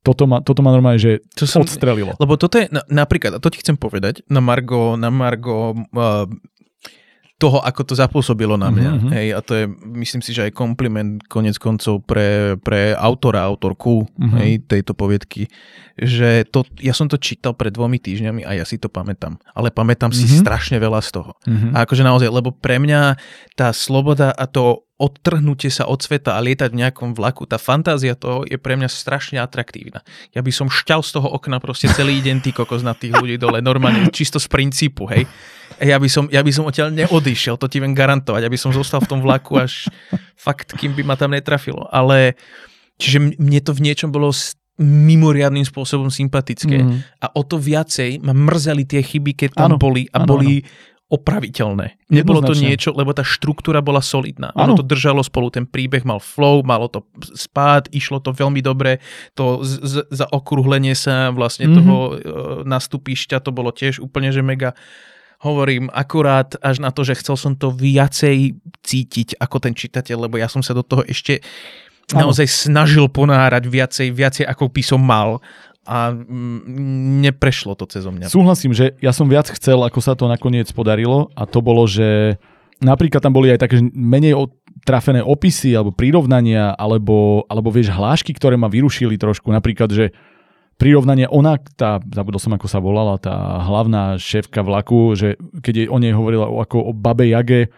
Speaker 1: Toto ma, toto ma normálne, že
Speaker 2: To som-
Speaker 1: odstrelilo.
Speaker 2: Lebo toto je, na, napríklad, a to ti chcem povedať, na Margo, na Margo uh, toho, ako to zapôsobilo na mňa.
Speaker 1: Mhm, mhm.
Speaker 2: Hej, a to je, myslím si, že aj kompliment konec koncov pre, pre autora, autorku
Speaker 1: Mhm.
Speaker 2: hej, tejto poviedky, že to, ja som to čítal pred dvomi týždňami a ja si to pamätám. Ale pamätám si
Speaker 1: Mhm.
Speaker 2: strašne veľa z toho.
Speaker 1: Mhm.
Speaker 2: A akože naozaj, lebo pre mňa tá sloboda a to odtrhnutie sa od sveta a lietať v nejakom vlaku, tá fantázia toho je pre mňa strašne atraktívna. Ja by som šťal z toho okna proste celý deň ty kokos na tých ľudí dole, normálne čisto z princípu, hej. Ja by, som, ja by som odtiaľ neodišiel, to ti viem garantovať, aby som zostal v tom vlaku až fakt, kým by ma tam netrafilo. Ale čiže mne to v niečom bolo mimoriadným spôsobom sympatické.
Speaker 1: Mhm.
Speaker 2: A o to viacej ma mrzeli tie chyby, keď tam
Speaker 1: Áno,
Speaker 2: boli a
Speaker 1: áno,
Speaker 2: boli opraviteľné. Nebolo to niečo, lebo tá štruktúra bola solidná.
Speaker 1: Áno.
Speaker 2: Ono to držalo spolu, ten príbeh mal flow, malo to spád, išlo to veľmi dobre, to z, z, zaokrúhlenie sa vlastne
Speaker 1: Mhm.
Speaker 2: toho e, nastúpišťa, to bolo tiež úplne, že mega hovorím akurát až na to, že chcel som to viacej cítiť ako ten čitateľ, lebo ja som sa do toho ešte naozaj snažil ponárať viacej, viacej ako by som mal a mm, neprešlo to cez mňa.
Speaker 1: Súhlasím, že ja som viac chcel, ako sa to nakoniec podarilo a to bolo, že napríklad tam boli aj také menej trafené opisy alebo prirovnania alebo, alebo vieš hlášky, ktoré ma vyrušili trošku. Napríklad, že prirovnanie, ona, tá, zabudol som, ako sa volala, tá hlavná šéfka vlaku, že keď jej, o nej hovorila ako o babe Jage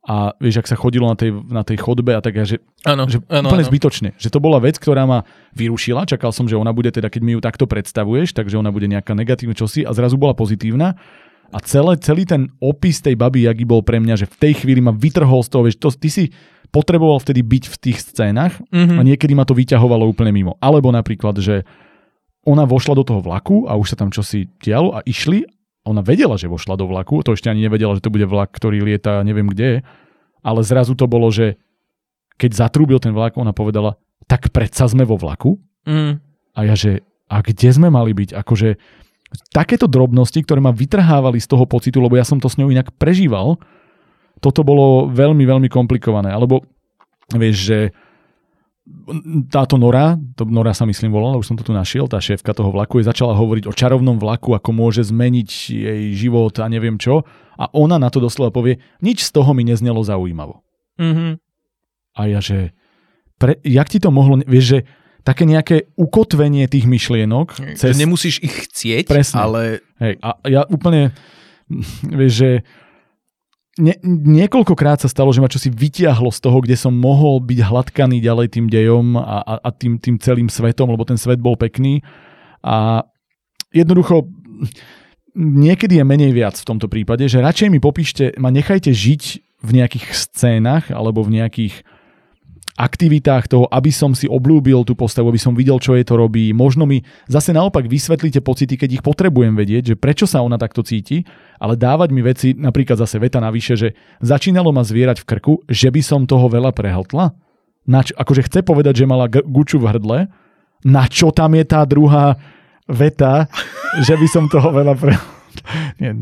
Speaker 1: a vieš, ak sa chodilo na tej, na tej chodbe a tak, že,
Speaker 2: Áno,
Speaker 1: že
Speaker 2: áno,
Speaker 1: úplne
Speaker 2: áno.
Speaker 1: zbytočne. Že to bola vec, ktorá ma vyrušila. Čakal som, že ona bude teda, keď mi ju takto predstavuješ, takže ona bude nejaká negatívna čosi a zrazu bola pozitívna. A celé, celý ten opis tej baby Jagi bol pre mňa, že v tej chvíli ma vytrhol z toho, vieš, to, ty si potreboval vtedy byť v tých scénach
Speaker 2: Mhm.
Speaker 1: a niekedy ma to vyťahovalo úplne mimo. Alebo napríklad, že ona vošla do toho vlaku a už sa tam čosi dialo a išli. Ona vedela, že vošla do vlaku, to ešte ani nevedela, že to bude vlak, ktorý lieta neviem kde, ale zrazu to bolo, že keď zatrúbil ten vlak, ona povedala, tak predsa sme vo vlaku.
Speaker 2: Mm.
Speaker 1: A ja, že a kde sme mali byť? Akože takéto drobnosti, ktoré ma vytrhávali z toho pocitu, lebo ja som to s ňou inak prežíval, toto bolo veľmi, veľmi komplikované. Alebo vieš, že táto Nora, to Nora sa myslím volala, už som to tu našiel, tá šéfka toho vlaku, je začala hovoriť o čarovnom vlaku, ako môže zmeniť jej život a neviem čo. A ona na to doslova povie, nič z toho mi neznelo zaujímavo.
Speaker 2: Mm-hmm.
Speaker 1: A ja, že pre, jak ti to mohlo, vieš, že také nejaké ukotvenie tých myšlienok
Speaker 2: Cez... Nemusíš ich chcieť,
Speaker 1: Presne.
Speaker 2: ale
Speaker 1: Hej, a ja úplne, vieš, že nie, niekoľkokrát sa stalo, že ma čosi vytiahlo z toho, kde som mohol byť hladkaný ďalej tým dejom a, a, a tým, tým celým svetom, lebo ten svet bol pekný. A jednoducho, niekedy je menej viac v tomto prípade, že radšej mi popíšte, ma nechajte žiť v nejakých scénach alebo v nejakých aktivitách toho, aby som si oblúbil tú postavu, aby som videl, čo je to robí. Možno mi zase naopak vysvetlíte pocity, keď ich potrebujem vedieť, že prečo sa ona takto cíti, ale dávať mi veci, napríklad zase veta navyše, že začínalo ma zvierať v krku, že by som toho veľa prehltla. Nač, akože chce povedať, že mala g- guču v hrdle, na čo tam je tá druhá veta, že by som toho veľa prehltla. Nie,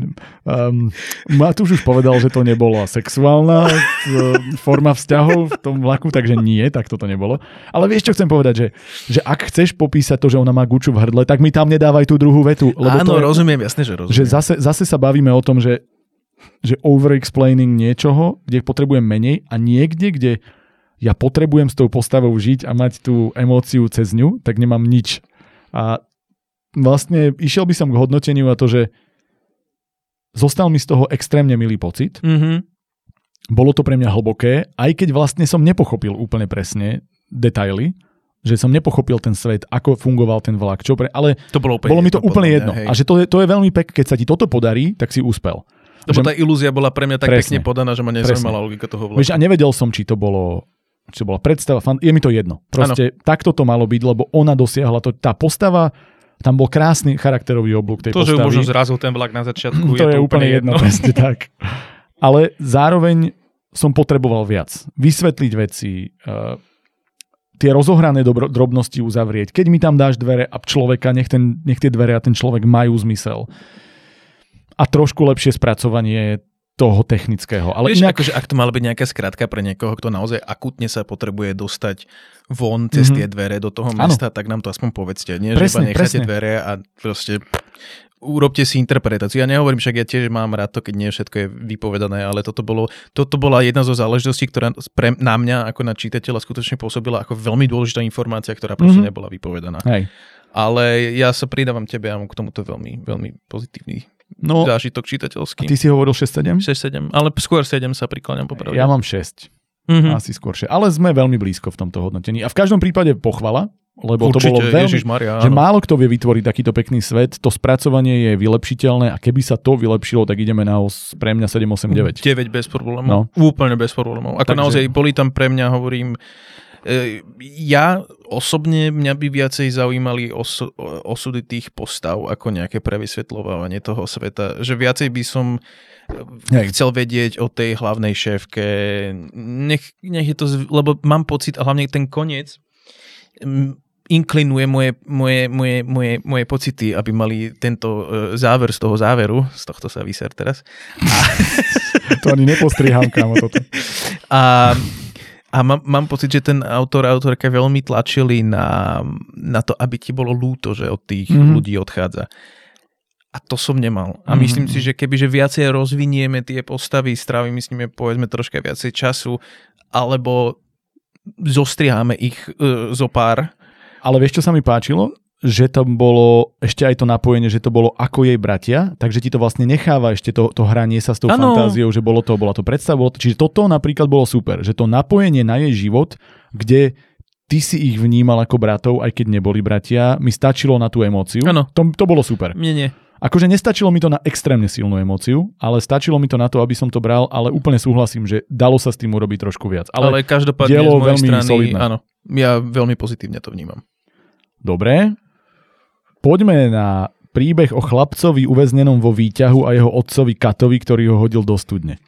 Speaker 1: um, Matúš už povedal, že to nebola sexuálna t- forma vzťahov v tom vlaku, takže nie, tak toto nebolo. Ale vieš, čo chcem povedať, že, že ak chceš popísať to, že ona má guču v hrdle, tak mi tam nedávaj tú druhú vetu. Lebo
Speaker 2: áno,
Speaker 1: to je,
Speaker 2: rozumiem, jasne, že rozumiem.
Speaker 1: že zase, zase sa bavíme o tom, že, že over-explaining niečoho, kde potrebujem menej a niekde, kde ja potrebujem s tou postavou žiť a mať tú emóciu cez ňu, tak nemám nič. A vlastne išiel by som k hodnoteniu a to, že zostal mi z toho extrémne milý pocit.
Speaker 2: Mm-hmm.
Speaker 1: Bolo to pre mňa hlboké, aj keď vlastne som nepochopil úplne presne detaily, že som nepochopil ten svet, ako fungoval ten vlak, čo pre, ale
Speaker 2: To bolo úplne
Speaker 1: bolo mi to úplne jedno.
Speaker 2: hej.
Speaker 1: A že to je, to je veľmi pek, keď sa ti toto podarí, tak si úspel.
Speaker 2: Lebo
Speaker 1: že-
Speaker 2: tá ilúzia bola pre mňa tak
Speaker 1: Presne.
Speaker 2: pekne podaná, že ma nezaujímala logika toho
Speaker 1: Vieš,
Speaker 2: vlaku.
Speaker 1: a nevedel som, či to bolo či to bola predstava, fan, je mi to jedno. Proste ano. takto to malo byť, lebo ona dosiahla to, tá postava, tam bol krásny charakterový oblúk tej
Speaker 2: To, že ju
Speaker 1: postavy.
Speaker 2: možno zrazil ten vlak na začiatku,
Speaker 1: to je, úplne jedno, presne tak. Ale zároveň som potreboval viac. Vysvetliť veci, uh, tie rozohrané dobro, drobnosti uzavrieť. Keď mi tam dáš dvere a človeka, nech, ten, nech tie dvere a ten človek majú zmysel. A trošku lepšie spracovanie toho technického. Ale
Speaker 2: Vieš,
Speaker 1: inak,
Speaker 2: akože ak to mala byť nejaká skratka pre niekoho, kto naozaj akutne sa potrebuje dostať von cez
Speaker 1: Mhm.
Speaker 2: tie dvere do toho mesta, tak nám to aspoň povedzte. Nie,
Speaker 1: Presne,
Speaker 2: že iba necháte
Speaker 1: presne.
Speaker 2: dvere a proste urobte si interpretáciu. Ja nehovorím, však ja tiež mám rád to, keď nie všetko je vypovedané, ale toto, bolo, toto bola jedna zo záležitostí, ktorá pre, na mňa ako na čitateľa skutočne pôsobila ako veľmi dôležitá informácia, ktorá proste
Speaker 1: Mhm.
Speaker 2: nebola vypovedaná.
Speaker 1: hej.
Speaker 2: Ale ja sa pridávam tebe, ja mám k tomuto veľmi, veľmi pozitívny
Speaker 1: No,
Speaker 2: zážitok čitateľský.
Speaker 1: ty si hovoril 6-7?
Speaker 2: 6-7, ale skôr 7 sa prikláňam popravde.
Speaker 1: Ja mám 6.
Speaker 2: Mhm.
Speaker 1: Asi skôršie. Ale sme veľmi blízko v tomto hodnotení. A v každom prípade pochvala, lebo
Speaker 2: Určite,
Speaker 1: to bolo veľmi...
Speaker 2: Ježiš Maria,
Speaker 1: že málo kto vie vytvoriť takýto pekný svet, to spracovanie je vylepšiteľné a keby sa to vylepšilo, tak ideme na os, pre mňa 7, 8, 9.
Speaker 2: 9 bez problémov.
Speaker 1: No.
Speaker 2: Úplne bez problémov. Ako
Speaker 1: Takže-
Speaker 2: naozaj boli tam pre mňa, hovorím, ja osobne mňa by viacej zaujímali osu, osudy tých postav ako nejaké prevysvetľovanie toho sveta. Že viacej by som e,
Speaker 1: Hej.
Speaker 2: chcel vedieť o tej hlavnej šéfke. Nech, nech je to, lebo mám pocit, a hlavne ten koniec, inklinuje moje, moje, moje, moje, moje pocity, aby mali tento e, záver z toho záveru, z tohto sa vyser teraz,
Speaker 1: To ani nepostrihám, kámo, toto.
Speaker 2: A, a mám, mám pocit, že ten autor a autorka veľmi tlačili na, na to, aby ti bolo lúto, že od tých
Speaker 1: Mhm.
Speaker 2: mm-hmm. ľudí odchádza. A to som nemal. A
Speaker 1: Mhm.
Speaker 2: myslím si, že kebyže viacej rozvinieme tie postavy, strávime s nimi povedzme troška viacej času, alebo zostriháme ich e, zo pár.
Speaker 1: Ale vieš, čo sa mi páčilo? Že tam bolo ešte aj to napojenie, že to bolo ako jej bratia, takže ti to vlastne necháva ešte to, to hranie sa s tou
Speaker 2: Áno.
Speaker 1: fantáziou, že bolo to, bola to predstava, bolo to, čiže toto napríklad bolo super, že to napojenie na jej život, kde ty si ich vnímal ako bratov, aj keď neboli bratia, mi stačilo na tú emóciu.
Speaker 2: Áno.
Speaker 1: To, to bolo super.
Speaker 2: Mne nie.
Speaker 1: Akože nestačilo mi to na extrémne silnú emóciu, ale stačilo mi to na to, aby som to bral, ale úplne súhlasím, že dalo sa s tým urobiť trošku viac.
Speaker 2: Ale,
Speaker 1: Ale,
Speaker 2: ale každopádne
Speaker 1: dielo
Speaker 2: z mojej
Speaker 1: veľmi
Speaker 2: strany,
Speaker 1: solidné.
Speaker 2: áno, ja veľmi pozitívne to vnímam.
Speaker 1: dobre, poďme na príbeh o chlapcovi uväznenom vo výťahu a jeho otcovi Katovi, ktorý ho hodil do studne.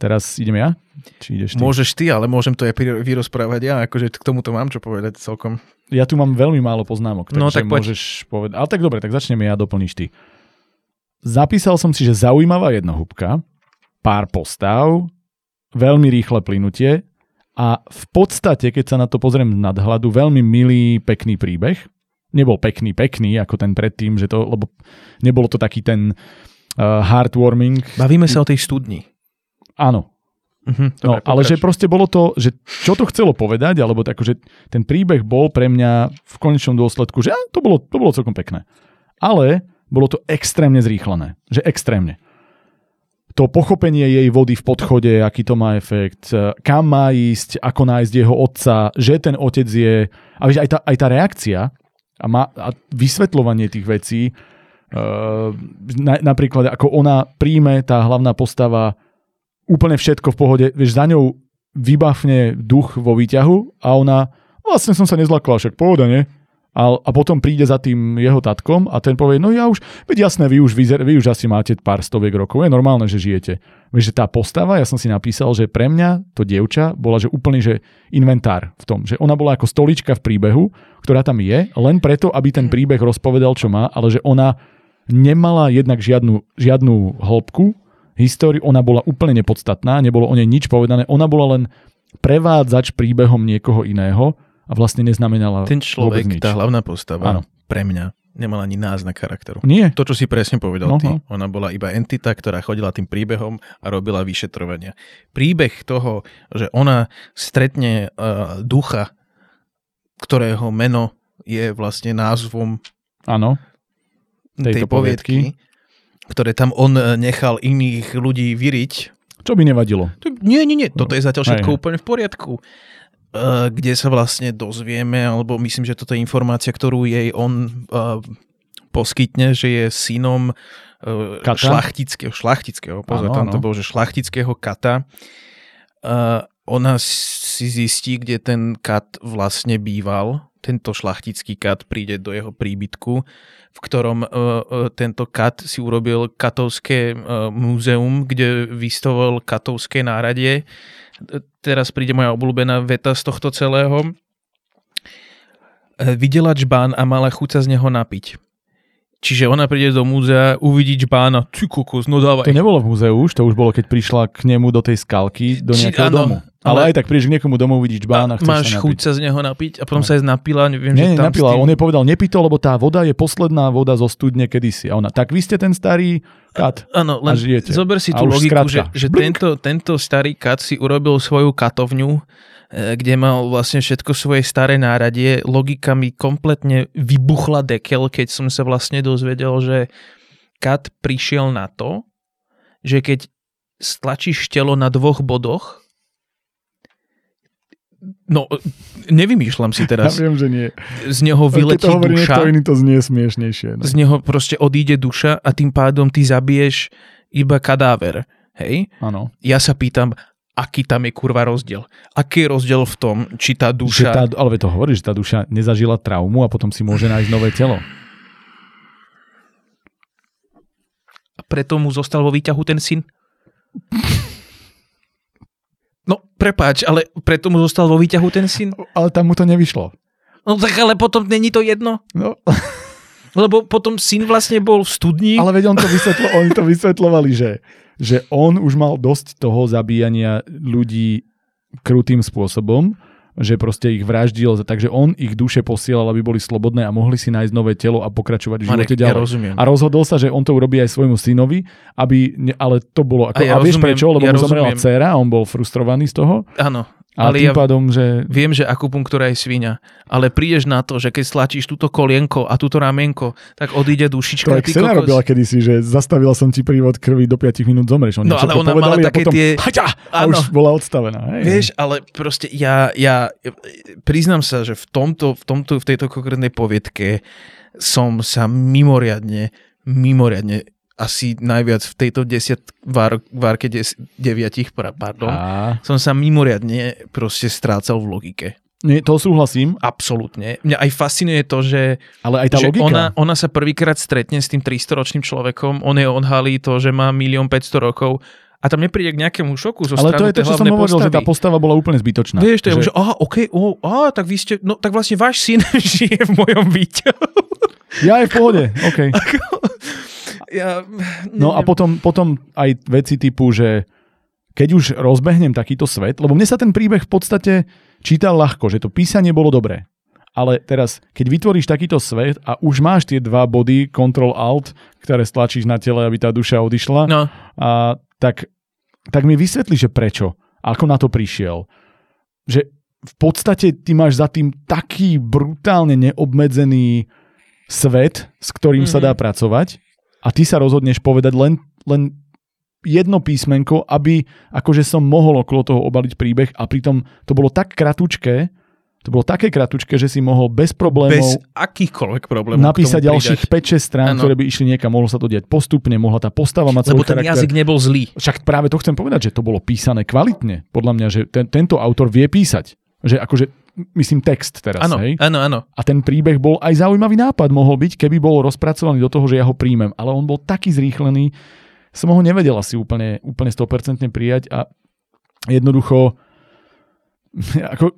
Speaker 1: Teraz idem ja? Či ideš ty?
Speaker 2: Môžeš ty, ale môžem to aj vyrozprávať ja, akože k tomuto mám čo povedať celkom.
Speaker 1: Ja tu mám veľmi málo poznámok, takže
Speaker 2: No, tak poď.
Speaker 1: môžeš povedať. Ale tak dobre, tak začneme ja, doplníš ty. Zapísal som si, že zaujímavá jednohúbka, pár postav, veľmi rýchle plynutie a v podstate, keď sa na to pozriem z nadhľadu, veľmi milý, pekný príbeh. Nebol pekný, pekný, ako ten predtým, že to, lebo nebolo to taký ten uh, heartwarming.
Speaker 2: Bavíme sa o tej studni.
Speaker 1: Áno,
Speaker 2: Mhm,
Speaker 1: No,
Speaker 2: dobre,
Speaker 1: ale že proste bolo to, že čo to chcelo povedať, alebo tak, že ten príbeh bol pre mňa v konečnom dôsledku, že á, to bolo, to bolo celkom pekné. Ale bolo to extrémne zrýchlené. Že extrémne. To pochopenie jej vody v podchode, aký to má efekt, e, kam má ísť, ako nájsť jeho otca, že ten otec je... A vieš, aj tá, aj tá reakcia a, má, a vysvetľovanie tých vecí, uh, na, napríklad ako ona príjme, tá hlavná postava, úplne všetko v pohode, vieš, za ňou vybafne duch vo výťahu a ona, vlastne som sa nezlakla, však pohoda, nie? A, a potom príde za tým jeho tatkom a ten povie, no ja už, veď jasné, vy už, vyzer, vy už asi máte pár stoviek rokov, je normálne, že žijete. Vieš, že tá postava, ja som si napísal, že pre mňa to dievča bola, že úplný, že inventár v tom, že ona bola ako stolička v príbehu, ktorá tam je, len preto, aby ten príbeh rozpovedal, čo má, ale že ona nemala jednak žiadnu, žiadnu hĺbku, históriu, ona bola úplne nepodstatná, nebolo o nej nič povedané, ona bola len prevádzač príbehom niekoho iného a vlastne neznamenala
Speaker 2: Ten človek,
Speaker 1: nič.
Speaker 2: tá hlavná postava,
Speaker 1: Áno.
Speaker 2: pre mňa nemal ani náznak charakteru.
Speaker 1: Nie,
Speaker 2: To, čo si presne povedal
Speaker 1: No,
Speaker 2: ty.
Speaker 1: no.
Speaker 2: Ona bola iba entita, ktorá chodila tým príbehom a robila vyšetrovania. Príbeh toho, že ona stretne uh, ducha, ktorého meno je vlastne názvom
Speaker 1: áno,
Speaker 2: tej
Speaker 1: Tejto
Speaker 2: poviedky, ktoré tam on eh, nechal iných ľudí vyriť.
Speaker 1: čo by nevadilo.
Speaker 2: Nie, nie, nie, toto je zatiaľ všetko
Speaker 1: hej.
Speaker 2: úplne v poriadku. Uh, kde sa vlastne dozvieme, alebo myslím, že toto je informácia, ktorú jej on uh, poskytne, že je synom uh,
Speaker 1: Kata?
Speaker 2: šlachtického, šlachtického, pozor,
Speaker 1: Áno,
Speaker 2: tam to bolo, že šlachtického kata. Ona si zistí, kde ten kat vlastne býval. Tento šlachtický kat príde do jeho príbytku, v ktorom uh, tento kat si urobil katovské uh, múzeum, kde vystavoval katovské náradie. Teraz príde moja obľúbená veta z tohto celého. E, Videla čbán a mala chuť sa z neho napiť. Čiže ona príde do múzea, uvidí čbána, ty kokos, no dávaj.
Speaker 1: To nebolo v múzeu už, to už bolo, keď prišla k nemu do tej skalky, do
Speaker 2: Či-
Speaker 1: nejakého
Speaker 2: áno,
Speaker 1: domu. Ale,
Speaker 2: ale-
Speaker 1: aj tak prídeš k niekomu domu, vidíš čbána, chceš
Speaker 2: Máš
Speaker 1: sa
Speaker 2: chuť sa z neho napiť a potom sa aj napila, neviem,
Speaker 1: Nie,
Speaker 2: že tam
Speaker 1: napila,
Speaker 2: tým...
Speaker 1: on jej povedal, nepito, lebo tá voda je posledná voda zo studne kedysi. A ona, tak vy ste ten starý kat.
Speaker 2: Áno,
Speaker 1: a
Speaker 2: len
Speaker 1: žijete.
Speaker 2: zober si
Speaker 1: A
Speaker 2: tú logiku,
Speaker 1: skratka.
Speaker 2: že, že
Speaker 1: Blink.
Speaker 2: tento, tento starý kat si urobil svoju katovňu, kde mal vlastne všetko svoje staré náradie. Logika mi kompletne vybuchla dekel, keď som sa vlastne dozvedel, že kat prišiel na to, že keď stlačíš telo na dvoch bodoch, no, nevymýšľam si
Speaker 1: Ja
Speaker 2: teraz,
Speaker 1: viem, že nie.
Speaker 2: z neho
Speaker 1: Keď
Speaker 2: vyletí
Speaker 1: to hovorí
Speaker 2: duša
Speaker 1: iný, to znie smiešnejšie. No.
Speaker 2: z neho proste odíde duša a tým pádom ty zabiješ iba kadáver. Hej?
Speaker 1: Áno.
Speaker 2: Ja sa pýtam, aký tam je kurva rozdiel. Aký je rozdiel v tom, či tá
Speaker 1: Že
Speaker 2: duša...
Speaker 1: tá, ale to hovorí, že tá duša nezažila traumu a potom si môže nájsť nové telo.
Speaker 2: A preto mu zostal vo výťahu ten syn? No, prepáč, ale preto mu zostal vo výťahu ten syn?
Speaker 1: Ale tam mu to nevyšlo.
Speaker 2: No tak ale potom není to jedno?
Speaker 1: No,
Speaker 2: Lebo potom syn vlastne bol v studni.
Speaker 1: ale veď on to vysvetlo, oni to vysvetlovali, že, že on už mal dosť toho zabíjania ľudí krutým spôsobom, že proste ich vraždil, takže on ich duše posielal, aby boli slobodné a mohli si nájsť nové telo a pokračovať v
Speaker 2: Marek,
Speaker 1: živote
Speaker 2: ja
Speaker 1: ďalej.
Speaker 2: rozumiem.
Speaker 1: A rozhodol sa, že on to urobí aj svojmu synovi, aby, ale to bolo ako,
Speaker 2: A
Speaker 1: a,
Speaker 2: ja
Speaker 1: vieš
Speaker 2: rozumiem,
Speaker 1: prečo, lebo
Speaker 2: ja
Speaker 1: mu zomrela dcéra a on bol frustrovaný z toho
Speaker 2: Áno,
Speaker 1: A
Speaker 2: Ale
Speaker 1: tým
Speaker 2: ja-
Speaker 1: pádom, že...
Speaker 2: Viem, že akupunktúra je svinia, ale prídeš na to, že keď stlačíš túto kolienko a túto ramienko, tak odíde dušička. Ty
Speaker 1: Xena
Speaker 2: kokos.
Speaker 1: robila kedysi, že zastavila som ti prívod krvi do 5 minút zomreš. Oni
Speaker 2: No, ale ona mala také
Speaker 1: potom,
Speaker 2: tie-
Speaker 1: Haťa! A už bola odstavená. Hej.
Speaker 2: Vieš, ale proste ja, ja priznám sa, že v, tomto, v, tomto, v tejto konkrétnej poviedke som sa mimoriadne, mimoriadne asi najviac v tejto desiat, vár, várke des, deviatich, pardon,
Speaker 1: A...
Speaker 2: som sa mimoriadne proste strácal v logike.
Speaker 1: Nie, to súhlasím,
Speaker 2: Absolútne. Mňa aj fascinuje to, že,
Speaker 1: ale aj tá
Speaker 2: že
Speaker 1: logika.
Speaker 2: ona, ona sa prvýkrát stretne s tým 300-ročným človekom, on je odhalí to, že má 1 500 rokov a tam nepríde k nejakému šoku zo
Speaker 1: ale to je to, čo som hovoril, že tá
Speaker 2: postavy.
Speaker 1: postava bola úplne zbytočná.
Speaker 2: Vieš, to je,
Speaker 1: že,
Speaker 2: že aha, OK, oh, á, tak vy ste, no tak vlastne váš syn žije v mojom výťahu.
Speaker 1: Ja je v pohode, OK.
Speaker 2: Ja,
Speaker 1: No a potom, potom aj veci typu, že keď už rozbehnem takýto svet, lebo mne sa ten príbeh v podstate čítal ľahko, že to písanie bolo dobré. Ale teraz, keď vytvoríš takýto svet a už máš tie dva body, Ctrl Alt, ktoré stlačíš na tele, aby tá duša odišla,
Speaker 2: No,
Speaker 1: a, tak, tak mi vysvetli, že prečo. Ako na to prišiel. Že v podstate ty máš za tým taký brutálne neobmedzený svet, s ktorým mm-hmm. sa
Speaker 2: Mhm.
Speaker 1: dá pracovať a ty sa rozhodneš povedať len, len jedno písmenko, aby akože som mohol okolo toho obaliť príbeh a pritom to bolo tak kratučké, to bolo také kratučké, že si mohol bez problémov
Speaker 2: bez akýchkoľvek problémov
Speaker 1: napísať ďalších
Speaker 2: pridať.
Speaker 1: 5-6 strán,
Speaker 2: Áno.
Speaker 1: ktoré by išli niekam, mohlo sa to diať postupne, mohla tá postava mať
Speaker 2: Lebo ten
Speaker 1: charakter.
Speaker 2: jazyk nebol zlý.
Speaker 1: Však práve to chcem povedať, že to bolo písané kvalitne. Podľa mňa, že ten, tento autor vie písať. Že akože, myslím text teraz,
Speaker 2: Áno,
Speaker 1: hej?
Speaker 2: áno, áno.
Speaker 1: A ten príbeh bol aj zaujímavý nápad mohol byť, keby bol rozpracovaný do toho, že ja ho príjmem. Ale on bol taký zrýchlený, som ho nevedel asi úplne, úplne 100% prijať a jednoducho ako,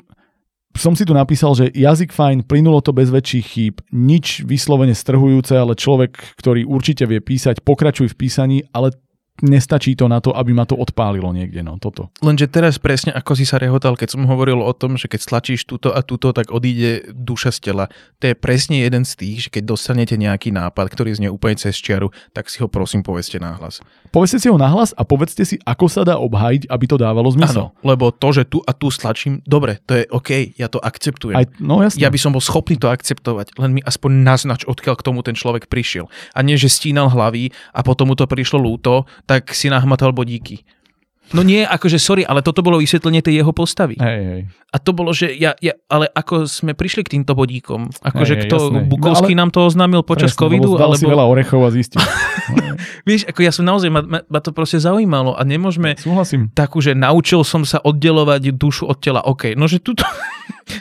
Speaker 1: som si tu napísal, že jazyk fajn, plynulo to bez väčších chýb, nič vyslovene strhujúce, ale človek, ktorý určite vie písať, pokračuj v písaní, ale nestačí to na to, aby ma to odpálilo niekde, no toto.
Speaker 2: Lenže teraz presne ako si sa rehotal, keď som hovoril o tom, že keď stlačíš túto a túto, tak odíde duša z tela. To je presne jeden z tých, že keď dostanete nejaký nápad, ktorý znie úplne cez čiaru, tak si ho prosím povedzte nahlas.
Speaker 1: Povedzte si ho nahlas a povedzte si, ako sa dá obhajiť, aby to dávalo zmysel.
Speaker 2: Áno, lebo to, že tu a tu stlačím, dobre, to je OK, ja to akceptujem.
Speaker 1: Aj, no jasne.
Speaker 2: Ja by som bol schopný to akceptovať, len mi aspoň naznač, odkiaľ k tomu ten človek prišiel. A nie, že stínal hlavy a potom mu to prišlo lúto, tak si nahmatal bodíky. No nie, akože sorry, ale toto bolo vysvetlenie tej jeho postavy.
Speaker 1: Hej, hej.
Speaker 2: A to bolo, že ja, ja ale ako sme prišli k týmto bodíkom? Akože
Speaker 1: Hej,
Speaker 2: kto,
Speaker 1: jasné.
Speaker 2: Bukovský
Speaker 1: No, ale-
Speaker 2: nám to oznámil počas
Speaker 1: Presne,
Speaker 2: covidu?
Speaker 1: lebo zdal si
Speaker 2: Alebo,
Speaker 1: veľa orechov a zistil.
Speaker 2: vieš, ako ja som naozaj, ma, ma, to proste zaujímalo a nemôžeme
Speaker 1: Súhlasím.
Speaker 2: takú, že naučil som sa oddelovať dušu od tela. OK, no že tu,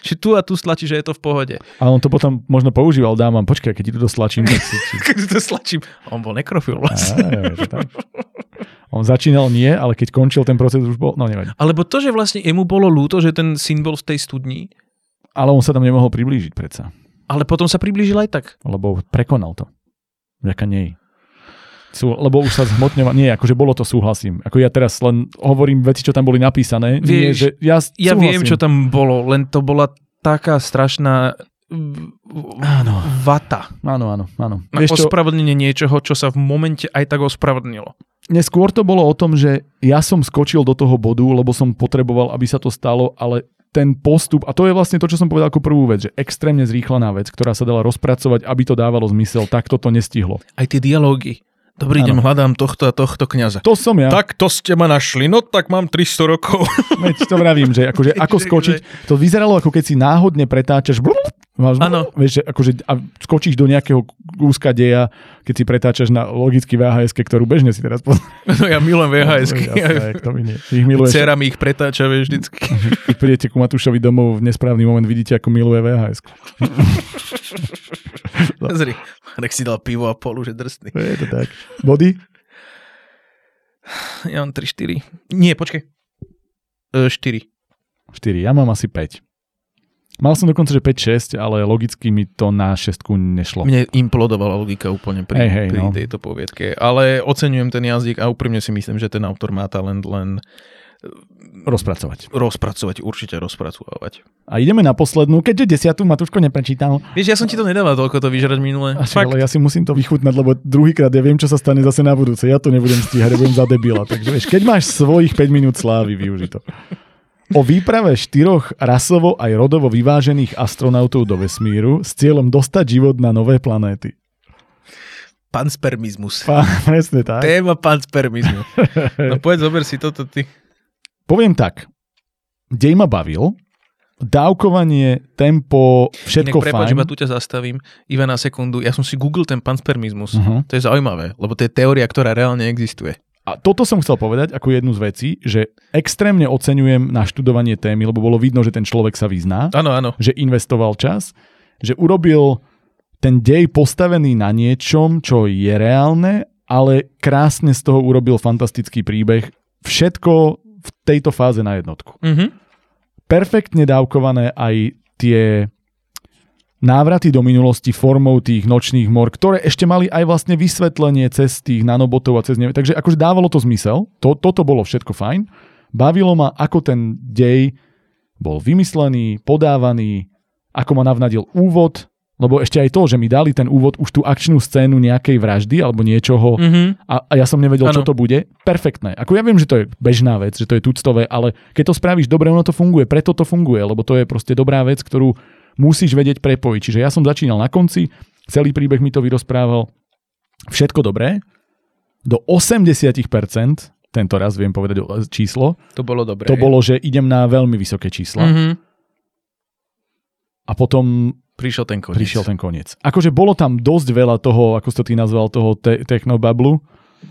Speaker 2: že tu a tu stlačí, že je to v pohode.
Speaker 1: A on to potom možno používal dámam. Počkaj, keď ti to stlačím.
Speaker 2: Keď to stlačím, on bol nekrofil vlastne.
Speaker 1: tak. On začínal nie, ale keď končil ten proces už bol, no nevadí.
Speaker 2: Alebo to, že vlastne jemu bolo ľúto, že ten syn bol v tej studni,
Speaker 1: Ale on sa tam nemohol priblížiť predsa,
Speaker 2: ale potom sa priblížil aj tak.
Speaker 1: lebo prekonal to. Vďaka nej. Sú, lebo už sa zhmotňoval, nie, akože bolo to, súhlasím. Ako ja teraz len hovorím veci, čo tam boli napísané. nie,
Speaker 2: Vieš,
Speaker 1: že ja,
Speaker 2: Ja viem, čo tam bolo, len to bola taká strašná
Speaker 1: Áno,
Speaker 2: vata
Speaker 1: áno, áno. áno.
Speaker 2: na
Speaker 1: Vieš čo,
Speaker 2: ospravedlnenie niečoho, čo sa v momente aj tak ospravedlnilo.
Speaker 1: neskôr to bolo o tom, že ja som skočil do toho bodu, lebo som potreboval, aby sa to stalo, ale ten postup, a to je vlastne to, čo som povedal ako prvú vec, že extrémne zrýchlená vec, ktorá sa dala rozpracovať, aby to dávalo zmysel, tak toto nestihlo.
Speaker 2: Aj tie dialógy. Dobrý deň, hľadám tohto a tohto kňaza.
Speaker 1: To som ja.
Speaker 2: Tak to ste ma našli, no tak mám 300 rokov.
Speaker 1: Veď to vravím, že akože ako skočiť, to vyzeralo ako keď si náhodne pretáčaš, máš, vieš, že akože a skočíš do nejakého úzka deja, keď si pretáčaš na logický VHS, ktorú bežne si teraz poznáš.
Speaker 2: No ja milujem VHS.
Speaker 1: By nie. Ty ich miluješ.
Speaker 2: Cera mi ich pretáča, vieš, vždycky.
Speaker 1: Keď prídete ku Matúšovi domov v nesprávny moment, vidíte, ako miluje VHS.
Speaker 2: Zri, Marek si dal pivo a polu, že drsný.
Speaker 1: Je to tak. Body?
Speaker 2: Ja mám 3-4. Nie, počkaj. E, 4.
Speaker 1: 4. Ja mám asi 5. Mal som dokonca, že 5-6, ale logicky mi to na šestku nešlo.
Speaker 2: Mne implodovala logika úplne pri,
Speaker 1: Hej, hej,
Speaker 2: pri
Speaker 1: no.
Speaker 2: tejto poviedke. Ale oceňujem ten jazyk a úprimne si myslím, že ten autor má talent len
Speaker 1: Rozpracovať.
Speaker 2: rozpracovať, určite rozpracovať.
Speaker 1: A ideme na poslednú, keďže desiatu Matúško neprečítal.
Speaker 2: Vieš, ja som ti to nedával toľko to vyžrať minule. Fakt.
Speaker 1: ale ja si musím to vychutnať, lebo druhýkrát ja viem, čo sa stane zase na budúce. Ja to nebudem stíhať, ja budem za debila. Takže vieš, keď máš svojich 5 minút slávy, využi to. o výprave štyroch rasovo aj rodovo vyvážených astronautov do vesmíru s cieľom dostať život na nové planéty.
Speaker 2: Panspermizmus.
Speaker 1: Pá, presne tak.
Speaker 2: Téma panspermizmu. No povedz, zober si toto ty.
Speaker 1: Poviem tak. Dej ma bavil, dávkovanie, tempo, všetko
Speaker 2: Inak prepáč,
Speaker 1: fajn.
Speaker 2: iba tu ťa zastavím. Iba na sekundu. Ja som si googlil ten panspermizmus.
Speaker 1: Uh-huh.
Speaker 2: To je zaujímavé, lebo to je teória, ktorá reálne existuje.
Speaker 1: A toto som chcel povedať ako jednu z vecí, že extrémne oceňujem na študovanie témy, lebo bolo vidno, že ten človek sa vyzná,
Speaker 2: Áno, áno.
Speaker 1: že investoval čas, že urobil ten dej postavený na niečom, čo je reálne, ale krásne z toho urobil fantastický príbeh. Všetko v tejto fáze na jednotku.
Speaker 2: Mhm.
Speaker 1: perfektne dávkované aj tie návraty do minulosti formou tých nočných mor, ktoré ešte mali aj vlastne vysvetlenie cez tých nanobotov a cez neviem. Takže akože dávalo to zmysel, to, toto bolo všetko fajn. Bavilo ma, ako ten dej bol vymyslený, podávaný, ako ma navnadil úvod, lebo ešte aj to, že mi dali ten úvod, už tú akčnú scénu nejakej vraždy alebo niečoho,
Speaker 2: Mhm.
Speaker 1: a, a ja som nevedel, čo
Speaker 2: Áno.
Speaker 1: to bude. Perfektné. Ako ja viem, že to je bežná vec, že to je tuctové, ale keď to spravíš dobre, ono to funguje. Preto to funguje, lebo to je proste dobrá vec, ktorú musíš vedieť prepojiť. Čiže ja som začínal na konci, celý príbeh mi to vyrozprával. Všetko dobré. Do 80%, tento raz viem povedať o- číslo,
Speaker 2: To bolo dobré.
Speaker 1: to bolo, že idem na veľmi vysoké čísla
Speaker 2: Mhm.
Speaker 1: a potom
Speaker 2: Prišiel ten koniec.
Speaker 1: prišiel ten koniec. Akože bolo tam dosť veľa toho, ako si to ty nazval, toho te- technobablu,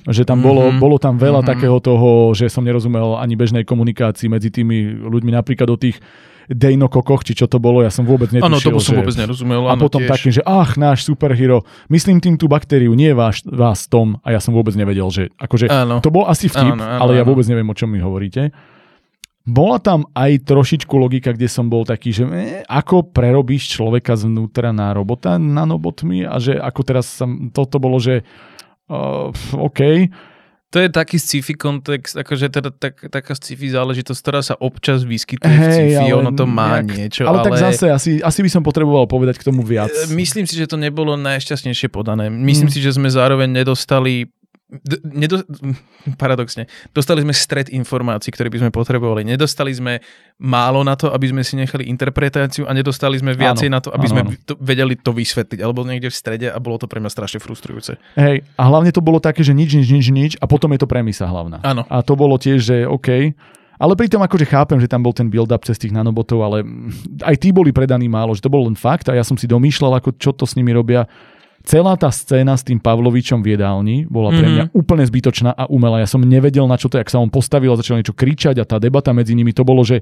Speaker 1: že tam bolo,
Speaker 2: Mhm.
Speaker 1: bolo tam veľa
Speaker 2: Mhm.
Speaker 1: takého toho, že som nerozumel ani bežnej komunikácii medzi tými ľuďmi, napríklad o tých dejnokokoch, či čo to bolo, ja som vôbec netušil.
Speaker 2: Áno, tomu som
Speaker 1: že...
Speaker 2: vôbec nerozumel.
Speaker 1: A potom
Speaker 2: tiež.
Speaker 1: takým, že ach, náš superhero, myslím tým tú baktériu, nie váš, vás Tom, a ja som vôbec nevedel, že akože
Speaker 2: Áno.
Speaker 1: to bol asi vtip,
Speaker 2: Áno, áno,
Speaker 1: ale ja
Speaker 2: áno.
Speaker 1: vôbec neviem, o čom mi hovoríte. Bola tam aj trošičku logika, kde som bol taký, že eh, ako prerobíš človeka zvnútra na robota nanobotmi a že ako teraz som, toto bolo, že uh, OK,
Speaker 2: To je taký sci-fi kontext, akože teda tak, taká sci-fi záležitosť, ktorá sa občas vyskytuje v
Speaker 1: Hej,
Speaker 2: sci-fi, ono to má
Speaker 1: nejak-
Speaker 2: niečo,
Speaker 1: ale,
Speaker 2: ale...
Speaker 1: tak zase asi, asi by som potreboval povedať k tomu viac.
Speaker 2: E, Myslím si, že to nebolo najšťastnejšie podané. Myslím
Speaker 1: Mm.
Speaker 2: si, že sme zároveň nedostali d- nedo, paradoxne, dostali sme stred informácií, ktoré by sme potrebovali. Nedostali sme málo na to, aby sme si nechali interpretáciu a nedostali sme viacej
Speaker 1: Áno,
Speaker 2: na to, aby
Speaker 1: áno,
Speaker 2: sme
Speaker 1: áno.
Speaker 2: to, vedeli to vysvetliť. Alebo niekde v strede a bolo to pre mňa strašne frustrujúce.
Speaker 1: Hej, a hlavne to bolo také, že nič, nič, nič, nič a potom je to premisa hlavná.
Speaker 2: Áno.
Speaker 1: A to bolo tiež, že OK. Ale pritom akože chápem, že tam bol ten build-up cez tých nanobotov, ale aj tí boli predaní málo, že to bol len fakt a ja som si domýšľal, ako čo to s nimi robia. Celá tá scéna s tým Pavlovičom v jedálni bola pre mňa úplne zbytočná a umelá. Ja som nevedel, na čo to, jak sa on postavil a začal niečo kričať a tá debata medzi nimi, to bolo, že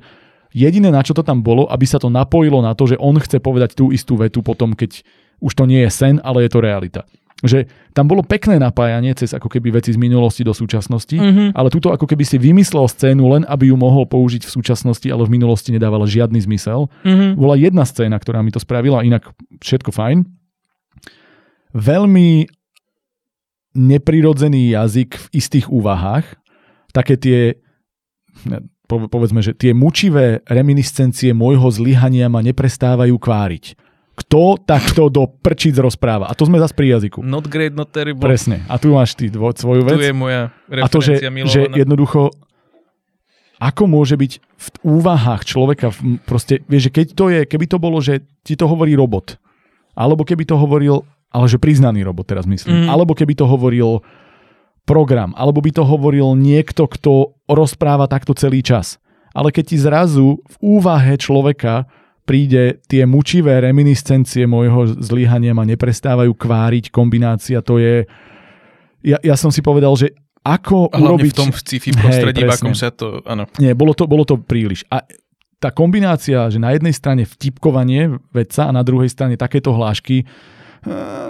Speaker 1: jediné, na čo to tam bolo, aby sa to napojilo na to, že on chce povedať tú istú vetu potom, keď už to nie je sen, ale je to realita. Že tam bolo pekné napájanie cez ako keby veci z minulosti do súčasnosti,
Speaker 2: Mhm.
Speaker 1: ale tuto ako keby si vymyslel scénu len, aby ju mohol použiť v súčasnosti, ale v minulosti nedávala žiadny zmysel.
Speaker 2: Mhm.
Speaker 1: Bola jedna scéna, ktorá mi to spravila, inak všetko fajn. Veľmi neprirodzený jazyk v istých úvahách, také tie, povedzme, že tie mučivé reminiscencie môjho zlyhania ma neprestávajú kváriť. Kto takto do prčic rozpráva? A to sme zase pri jazyku.
Speaker 2: Not great, not terrible.
Speaker 1: Presne. A tu máš ty dvo, svoju
Speaker 2: Tu
Speaker 1: vec.
Speaker 2: je moja
Speaker 1: A to, že, že jednoducho ako môže byť v úvahách človeka, proste, vieš, že keď to je, keby to bolo, že ti to hovorí robot, alebo keby to hovoril, ale že priznaný robot teraz myslím,
Speaker 2: Mm.
Speaker 1: alebo keby to hovoril program, alebo by to hovoril niekto, kto rozpráva takto celý čas. Ale keď ti zrazu v úvahe človeka príde tie mučivé reminiscencie môjho zlyhania ma neprestávajú kváriť, kombinácia, to je... Ja, ja som si povedal, že ako
Speaker 2: hlavne
Speaker 1: urobiť...
Speaker 2: v tom v sci-fi prostredí, v
Speaker 1: presne.
Speaker 2: akom sa to... Áno.
Speaker 1: Nie, bolo to, bolo to príliš. A tá kombinácia, že na jednej strane vtipkovanie vedca a na druhej strane takéto hlášky,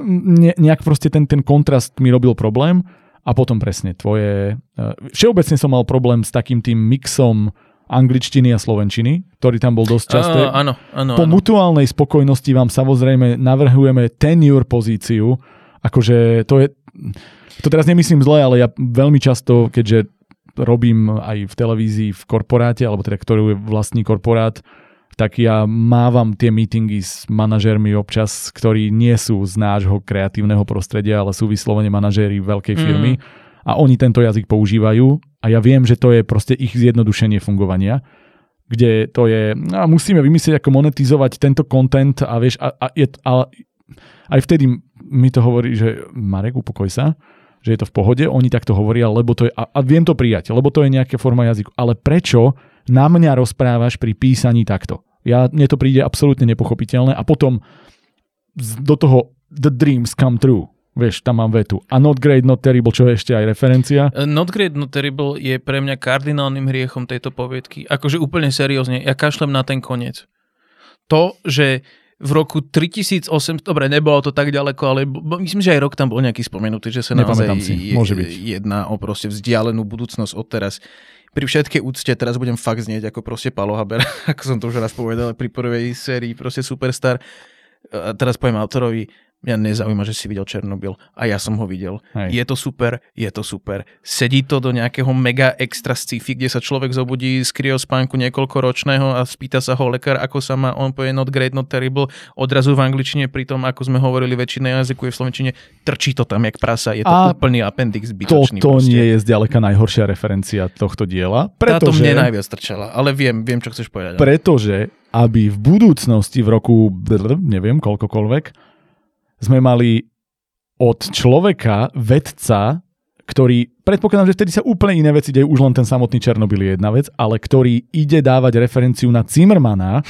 Speaker 1: ne, nejak proste ten, ten kontrast mi robil problém a potom presne tvoje... eh, Všeobecne som mal problém s takým tým mixom angličtiny a slovenčiny, ktorý tam bol dosť časté.
Speaker 2: Á, áno, áno,
Speaker 1: Po
Speaker 2: áno.
Speaker 1: mutuálnej spokojnosti vám samozrejme navrhujeme tenure pozíciu, akože to je, to teraz nemyslím zle, ale ja veľmi často, keďže robím aj v televízii v korporáte, alebo teda ktorú je vlastný korporát, tak ja mávam tie meetingy s manažérmi občas, ktorí nie sú z nášho kreatívneho prostredia, ale sú vyslovene manažéri veľkej firmy a oni tento jazyk používajú a ja viem, že to je proste ich zjednodušenie fungovania. kde to je, no, musíme vymyslieť, ako monetizovať tento content a vieš, a, a je, ale aj vtedy mi to hovorí, že Marek, upokoj sa, že je to v pohode, oni takto hovoria, lebo to je, a, a viem to prijať, lebo to je nejaká forma jazyku. Ale prečo na mňa rozprávaš pri písaní takto? Ja, mne to príde absolútne nepochopiteľné a potom do toho the dreams come true. Vieš, tam mám vetu. A not great, not terrible, čo je ešte aj referencia.
Speaker 2: Uh, not great, not terrible je pre mňa kardinálnym hriechom tejto poviedky. Akože úplne seriózne, ja kašlem na ten koniec. To, že v roku 3800, dobre, nebolo to tak ďaleko, ale myslím, že aj rok tam bol nejaký spomenutý, že sa naozaj si. Môže byť. jedná o proste vzdialenú budúcnosť od teraz. Pri všetkej úcte teraz budem fakt znieť ako proste Palo Haber, ako som to už raz povedal pri prvej sérii, proste superstar. A teraz poviem autorovi, Mňa nezaujíma, že si videl Černobyl a ja som ho videl. Hej. Je to super, je to super. Sedí to do nejakého mega extra sci-fi, kde sa človek zobudí z kryospánku niekoľkoročného a spýta sa ho lekár, ako sa má, on povie not great, not terrible, odrazu v angličtine, pri tom, ako sme hovorili, väčšina jazyku je v slovenčine, trčí to tam jak prasa, je to a úplný appendix zbytočný.
Speaker 1: Toto proste. nie je zďaleka najhoršia referencia tohto diela.
Speaker 2: Pretože, Táto mne najviac trčala, ale viem, viem, čo chceš povedať.
Speaker 1: Pretože aby v budúcnosti, v roku, neviem, koľkokoľvek, sme mali od človeka, vedca, ktorý, predpokladám, že vtedy sa úplne iné veci dejú, už len ten samotný Černobyl je jedna vec, ale ktorý ide dávať referenciu na Zimmermana,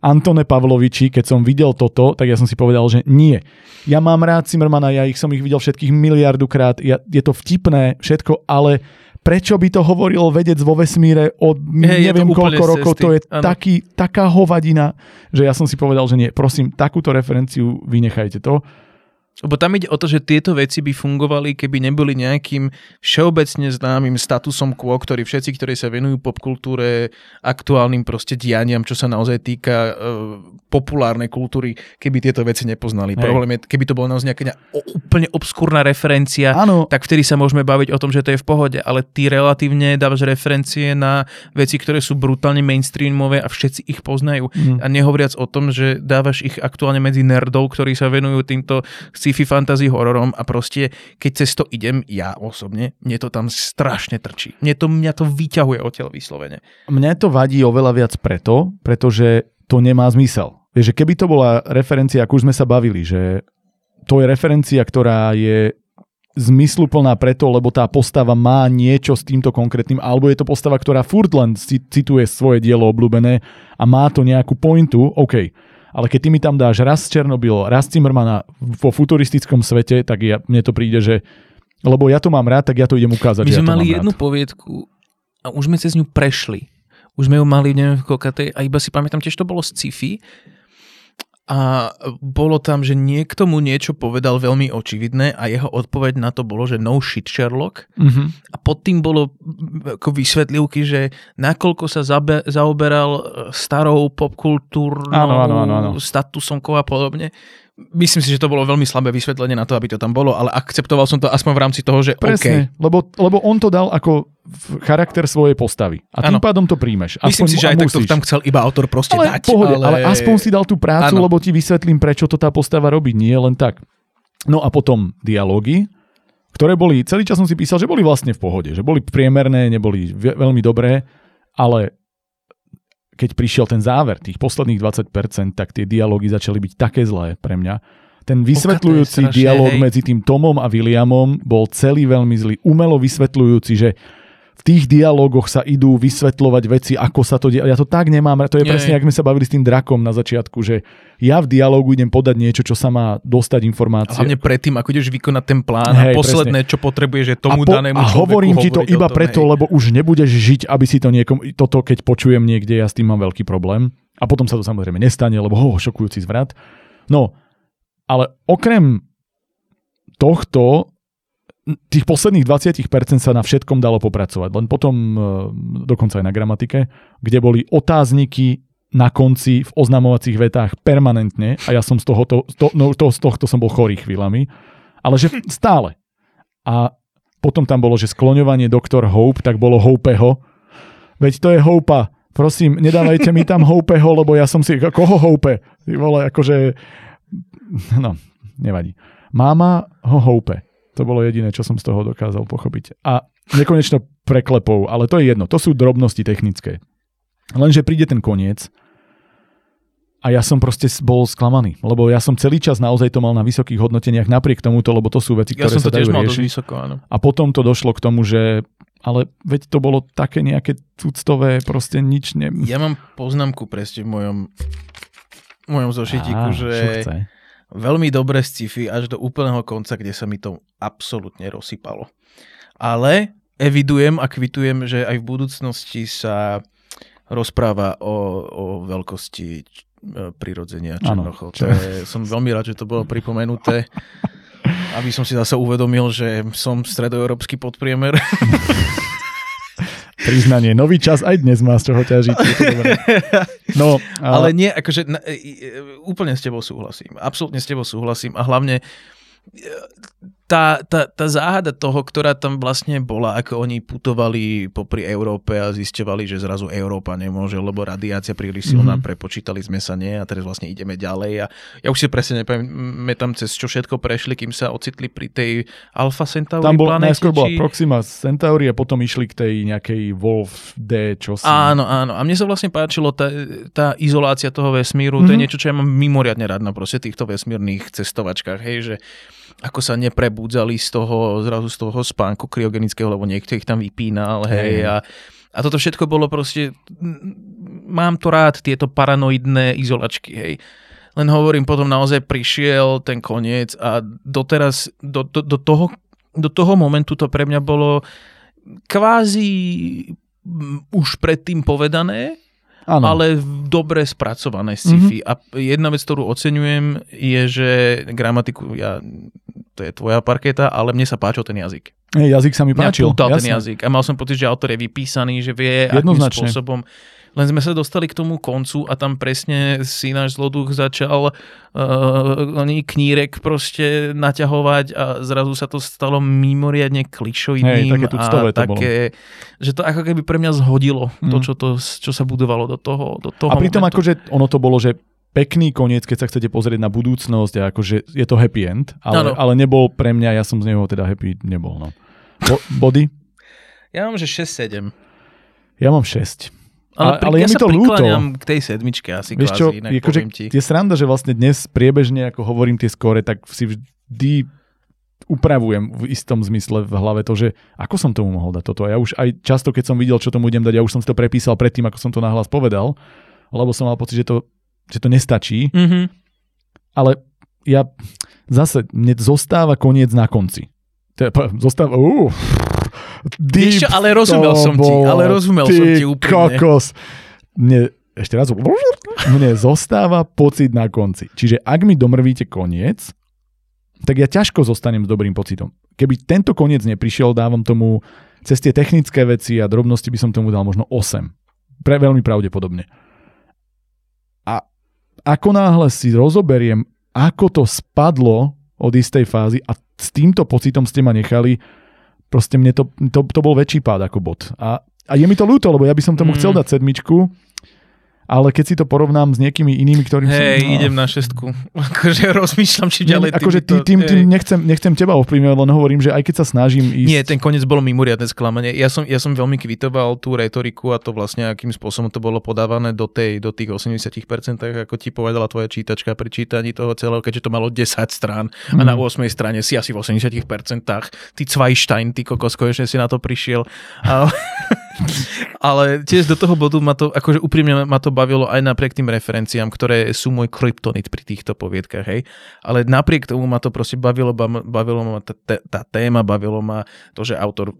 Speaker 1: Antone Pavloviči, keď som videl toto, tak ja som si povedal, že nie. Ja mám rád Zimmermana, ja ich som ich videl všetkých miliardu krát, ja, je to vtipné, všetko, ale prečo by to hovoril vedec vo vesmíre od hey, neviem koľko rokov, to je taký, taká hovadina, že ja som si povedal, že nie, prosím, takúto referenciu vynechajte to.
Speaker 2: Lebo tam ide o to, že tieto veci by fungovali, keby neboli nejakým všeobecne známym statusom quo, ktorý všetci, ktorí sa venujú popkultúre, aktuálnym proste dianiam, čo sa naozaj týka uh, populárnej kultúry, keby tieto veci nepoznali. Hej. Problém je, keby to bola naozaj nejaká úplne obskúrna referencia, ano. tak vtedy sa môžeme baviť o tom, že to je v pohode, ale ty relatívne dávaš referencie na veci, ktoré sú brutálne mainstreamové a všetci ich poznajú. Mm. A nehovoriac o tom, že dávaš ich aktuálne medzi nerdov, ktorí sa venujú týmto sci-fi fantasy hororom a proste, keď cez to idem, ja osobne, mne to tam strašne trčí. Mne to, mňa to vyťahuje odtiaľ vyslovene.
Speaker 1: Mne to vadí oveľa viac preto, pretože to nemá zmysel. Vieš, že keby to bola referencia, ako už sme sa bavili, že to je referencia, ktorá je zmysluplná preto, lebo tá postava má niečo s týmto konkrétnym, alebo je to postava, ktorá furt len cituje svoje dielo obľúbené a má to nejakú pointu, OK ale keď ty mi tam dáš raz Černobyl, raz Zimmermana vo futuristickom svete, tak ja, mne to príde, že lebo ja to mám rád, tak ja to idem ukázať.
Speaker 2: My sme
Speaker 1: ja
Speaker 2: mali jednu rád. poviedku a už sme cez ňu prešli. Už sme ju mali, neviem, koľka a iba si pamätám, tiež to bolo z sci-fi a bolo tam, že niekto mu niečo povedal veľmi očividné a jeho odpoveď na to bolo, že no shit Sherlock. Mm-hmm. A pod tým bolo ako vysvetlivky, že nakoľko sa zabe- zaoberal e, starou popkultúrnou statusom a podobne. Myslím si, že to bolo veľmi slabé vysvetlenie na to, aby to tam bolo, ale akceptoval som to aspoň v rámci toho, že
Speaker 1: Presne,
Speaker 2: OK.
Speaker 1: lebo, lebo on to dal ako charakter svojej postavy. A tým ano. pádom to príjmeš.
Speaker 2: Myslím si, že aj tak to tam chcel iba autor proste
Speaker 1: ale,
Speaker 2: dať.
Speaker 1: Pohode, ale... ale aspoň si dal tú prácu, ano. lebo ti vysvetlím, prečo to tá postava robí. Nie len tak. No a potom dialógy, ktoré boli, celý čas som si písal, že boli vlastne v pohode, že boli priemerné, neboli veľmi dobré, ale keď prišiel ten záver, tých posledných 20%, tak tie dialógy začali byť také zlé pre mňa. Ten vysvetľujúci dialóg medzi tým Tomom a Williamom bol celý veľmi zlý. Umelo vysvetľujúci, že v tých dialogoch sa idú vysvetľovať veci, ako sa to deje. Ja to tak nemám. To je Nie. presne, ako sme sa bavili s tým drakom na začiatku, že ja v dialogu idem podať niečo, čo sa má dostať informácie.
Speaker 2: Hlavne predtým, ako ideš vykonať ten plán hej, a posledné, presne. čo potrebuješ, je tomu
Speaker 1: a po,
Speaker 2: danému
Speaker 1: A hovorím ti to iba tom, preto, hej. lebo už nebudeš žiť, aby si to niekom... Toto, keď počujem niekde, ja s tým mám veľký problém. A potom sa to samozrejme nestane, lebo ho, šokujúci zvrat. No, ale okrem tohto tých posledných 20% sa na všetkom dalo popracovať. Len potom, e, dokonca aj na gramatike, kde boli otázniky na konci v oznamovacích vetách permanentne a ja som z, tohoto, to, no, to, z tohto som bol chorý chvíľami, ale že stále. A potom tam bolo, že skloňovanie doktor Hope, tak bolo Hopeho. Veď to je Hopa. Prosím, nedávajte mi tam Hopeho, lebo ja som si... Koho Hope? Vole, akože... No, nevadí. Máma ho Hope. To bolo jediné, čo som z toho dokázal pochopiť. A nekonečno preklepov, ale to je jedno. To sú drobnosti technické. Lenže príde ten koniec a ja som proste bol sklamaný, lebo ja som celý čas naozaj to mal na vysokých hodnoteniach napriek tomuto, lebo to sú veci,
Speaker 2: Ja
Speaker 1: ktoré
Speaker 2: som
Speaker 1: sa
Speaker 2: to tiež mal
Speaker 1: riešiť.
Speaker 2: vysoko, áno.
Speaker 1: A potom to došlo k tomu, že ale veď to bolo také nejaké tuctové, proste nič ne...
Speaker 2: Ja mám poznámku presne v mojom, v mojom zošitiku,
Speaker 1: Á,
Speaker 2: že
Speaker 1: chce?
Speaker 2: Veľmi dobré sci-fi až do úplného konca, kde sa mi to absolútne rozsypalo. Ale evidujem a kvitujem, že aj v budúcnosti sa rozpráva o, o veľkosti e, prirodzenia Černochov.
Speaker 1: čo-
Speaker 2: je, som veľmi rád, že to bolo pripomenuté. Aby som si zase uvedomil, že som stredoeurópsky podpriemer.
Speaker 1: Priznanie, nový čas aj dnes má z čoho ťažiť. No,
Speaker 2: Ale
Speaker 1: ale...
Speaker 2: nie, akože úplne s tebou súhlasím. Absolútne s tebou súhlasím a hlavne tá, tá, tá záhada toho, ktorá tam vlastne bola, ako oni putovali popri Európe a zisťovali, že zrazu Európa nemôže, lebo radiácia príliš silná,
Speaker 1: Mhm.
Speaker 2: mm-hmm. prepočítali sme sa nie a teraz vlastne ideme ďalej a ja už si presne nepamätám cez čo všetko prešli, kým sa ocitli pri tej Alpha Centauri
Speaker 1: Tam bol,
Speaker 2: planéte,
Speaker 1: najskôr bola
Speaker 2: či-
Speaker 1: Proxima Centauri a potom išli k tej nejakej Wolf D, čo si...
Speaker 2: Áno, áno. A mne sa vlastne páčilo tá, tá izolácia toho vesmíru. Mm-hmm. To je
Speaker 1: Mhm.
Speaker 2: niečo, čo ja mám mimoriadne rád na proste týchto vesmírnych cestovačkách. Hej, že ako sa neprebudzali z toho, zrazu z toho spánku kryogenického, lebo niekto ich tam vypínal. Hej,
Speaker 1: Hej.
Speaker 2: a, a toto všetko bolo proste... Mám to rád, tieto paranoidné izolačky. Hej. Len hovorím, potom naozaj prišiel ten koniec a doteraz, do, do, do, toho, do toho momentu to pre mňa bolo kvázi už predtým povedané,
Speaker 1: Áno.
Speaker 2: ale dobre spracované sci-fi. A jedna vec, ktorú oceňujem, je, že gramatiku, ja, to je tvoja parketa, ale mne sa páčil ten jazyk.
Speaker 1: Jazyk sa mi
Speaker 2: Mňa
Speaker 1: páčil.
Speaker 2: pútal ten jazyk. A mal som pocit, že autor je vypísaný, že vie, akým spôsobom. Len sme sa dostali k tomu koncu a tam presne si náš zloduch začal uh, knírek proste naťahovať a zrazu sa to stalo mimoriadne klišoidným.
Speaker 1: Hej, také
Speaker 2: a
Speaker 1: to bolo.
Speaker 2: také, že to ako keby pre mňa zhodilo to,
Speaker 1: Mm.
Speaker 2: čo, to, čo sa budovalo do toho, do toho
Speaker 1: A pritom
Speaker 2: momentu.
Speaker 1: akože ono to bolo, že pekný koniec, keď sa chcete pozrieť na budúcnosť a akože je to happy end, ale,
Speaker 2: Áno.
Speaker 1: ale nebol pre mňa, ja som z neho teda happy nebol. No. Bo, body?
Speaker 2: Ja mám, že 6-7.
Speaker 1: Ja mám 6.
Speaker 2: Ale, pri,
Speaker 1: ale
Speaker 2: ja
Speaker 1: je mi
Speaker 2: sa
Speaker 1: to ľúto.
Speaker 2: k tej sedmičke asi
Speaker 1: Vieš čo,
Speaker 2: kvázi, inak
Speaker 1: akože
Speaker 2: poviem ti.
Speaker 1: je sranda, že vlastne dnes priebežne, ako hovorím tie skóre, tak si vždy upravujem v istom zmysle v hlave to, že ako som tomu mohol dať toto. A ja už aj často, keď som videl, čo tomu idem dať, ja už som si to prepísal predtým, ako som to nahlas povedal, lebo som mal pocit, že to, že to nestačí.
Speaker 2: Mhm.
Speaker 1: ale ja zase, mne zostáva koniec na konci. P- zostáva, uh, deep
Speaker 2: čo, ale rozumel som ti, ale rozumel som ti úprimne.
Speaker 1: kokos. Mne, ešte raz, mne zostáva pocit na konci. Čiže ak mi domrvíte koniec, tak ja ťažko zostanem s dobrým pocitom. Keby tento koniec neprišiel, dávam tomu cez tie technické veci a drobnosti by som tomu dal možno 8. Pre, veľmi pravdepodobne. A ako náhle si rozoberiem, ako to spadlo od istej fázy a s týmto pocitom ste ma nechali, proste mne to, to, to bol väčší pád ako bod. A, a je mi to ľúto, lebo ja by som tomu
Speaker 2: Mm.
Speaker 1: chcel dať sedmičku, ale keď si to porovnám s niekými inými, ktorým
Speaker 2: Hej,
Speaker 1: som...
Speaker 2: idem na šestku. Akože rozmýšľam, či ďalej
Speaker 1: akože
Speaker 2: ty,
Speaker 1: tým, tým, tým nechcem, nechcem teba ovplyvňovať, len hovorím, že aj keď sa snažím ísť...
Speaker 2: Nie, ten koniec bolo mimoriadne sklamanie. Ja som, ja som veľmi kvitoval tú retoriku a to vlastne, akým spôsobom to bolo podávané do, tej, do tých 80%, ako ti povedala tvoja čítačka pri čítaní toho celého, keďže to malo 10 strán a na
Speaker 1: Mhm.
Speaker 2: 8 strane si asi v 80%. Ty Zweistein, ty kokos, konečne si na to prišiel. Ale, ale tiež do toho bodu ma to, akože úprimne ma to bavilo aj napriek tým referenciám, ktoré sú môj kryptonit pri týchto poviedkach, hej. Ale napriek tomu ma to proste bavilo, ba- bavilo ma tá- tá téma, bavilo ma to, že autor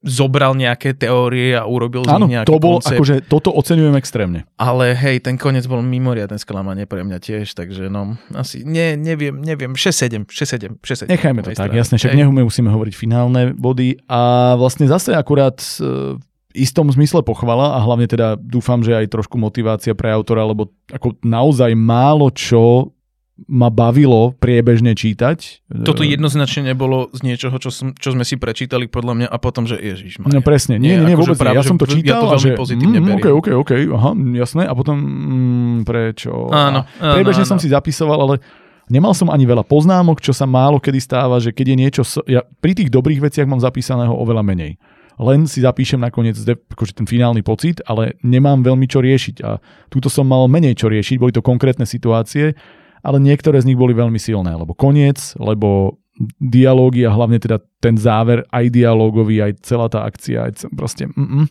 Speaker 2: zobral nejaké teórie a urobil z
Speaker 1: Áno,
Speaker 2: nich nejaký
Speaker 1: to bol,
Speaker 2: koncept.
Speaker 1: akože toto oceňujem extrémne.
Speaker 2: Ale hej, ten koniec bol mimoriadne sklamanie pre mňa tiež, takže no, asi, nie, neviem, neviem, 6-7, 6-7, 6-7.
Speaker 1: Nechajme to tak, jasne, však nehume musíme hovoriť finálne body a vlastne zase akurát e, v istom zmysle pochvala a hlavne teda dúfam, že aj trošku motivácia pre autora, lebo ako naozaj málo čo ma bavilo priebežne čítať.
Speaker 2: Toto
Speaker 1: E,
Speaker 2: jednoznačne nebolo z niečoho, čo, som, čo sme si prečítali podľa mňa a potom, že ježiš.
Speaker 1: No presne, nie, nie, nie,
Speaker 2: akože
Speaker 1: vôbec
Speaker 2: práve.
Speaker 1: Ja som to
Speaker 2: ja
Speaker 1: čítal
Speaker 2: to
Speaker 1: a
Speaker 2: veľmi
Speaker 1: že
Speaker 2: pozitívne
Speaker 1: mm,
Speaker 2: beriem.
Speaker 1: OK, OK, OK, aha, jasné. A potom mm, prečo?
Speaker 2: Áno, áno,
Speaker 1: Priebežne
Speaker 2: áno.
Speaker 1: som si zapisoval, ale nemal som ani veľa poznámok, čo sa málo kedy stáva, že keď je niečo... Ja pri tých dobrých veciach mám zapísaného oveľa menej. len si zapíšem nakoniec akože ten finálny pocit, ale nemám veľmi čo riešiť. A túto som mal menej čo riešiť, boli to konkrétne situácie, ale niektoré z nich boli veľmi silné, lebo koniec, lebo dialógy a hlavne teda ten záver, aj dialógový, aj celá tá akcia, aj proste... Mm-mm.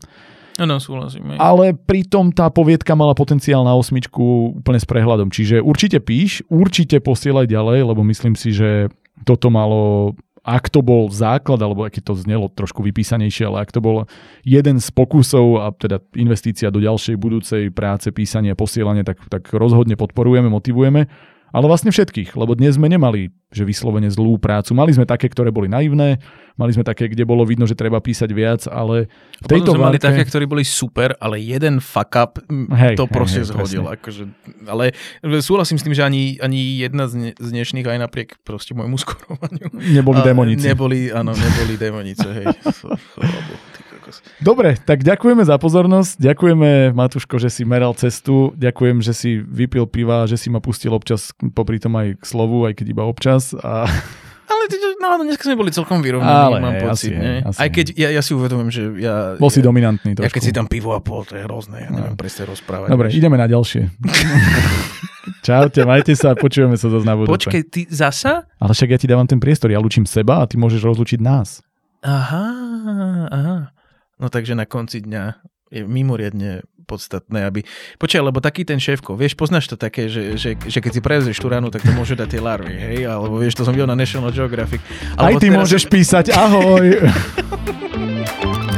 Speaker 2: Áno, súhlasím.
Speaker 1: Ale pritom tá poviedka mala potenciál na osmičku úplne s prehľadom. Čiže určite píš, určite posielaj ďalej, lebo myslím si, že toto malo ak to bol základ, alebo aký to znelo trošku vypísanejšie, ale ak to bol jeden z pokusov a teda investícia do ďalšej budúcej práce, písania, posielania, tak, tak rozhodne podporujeme, motivujeme. Ale vlastne všetkých, lebo dnes sme nemali, že vyslovene zlú prácu. Mali sme také, ktoré boli naivné, mali sme také, kde bolo vidno, že treba písať viac, ale v tejto
Speaker 2: sme
Speaker 1: várke...
Speaker 2: mali také, ktorí boli super, ale jeden fuck up hej, to proste hej, zhodil. Akože, ale súhlasím s tým, že ani, ani jedna z, ne, z dnešných, aj napriek proste môjmu skorovaniu.
Speaker 1: Neboli demonice.
Speaker 2: Neboli, áno, neboli demonice, hej.
Speaker 1: Dobre, tak ďakujeme za pozornosť. Ďakujeme, Matuško, že si meral cestu. Ďakujem, že si vypil piva, že si ma pustil občas popri tom aj k slovu, aj keď iba občas. A...
Speaker 2: Ale no, dneska sme boli celkom vyrovnaní, Ale, mám pocit. Asi, ne? Asi aj keď ja, ja si uvedomím, že ja...
Speaker 1: Bol si dominantný trošku.
Speaker 2: Ja keď si tam pivo a pol, to je hrozné. Ja neviem no. presne rozprávať.
Speaker 1: Dobre, vieš. ideme na ďalšie. Čaute, majte sa, počujeme sa zase na budúce.
Speaker 2: Počkej, ty zasa?
Speaker 1: Ale však ja ti dávam ten priestor, ja lučím seba a ty môžeš rozlučiť nás.
Speaker 2: Aha, aha. No takže na konci dňa je mimoriadne podstatné, aby... Počkaj, lebo taký ten šéfko, vieš, poznáš to také, že, že, že keď si prevezeš tú ránu, tak to môže dať tie larvy, hej? Alebo vieš, to som videl na National Geographic.
Speaker 1: Alebo Aj ty teraz... môžeš písať ahoj.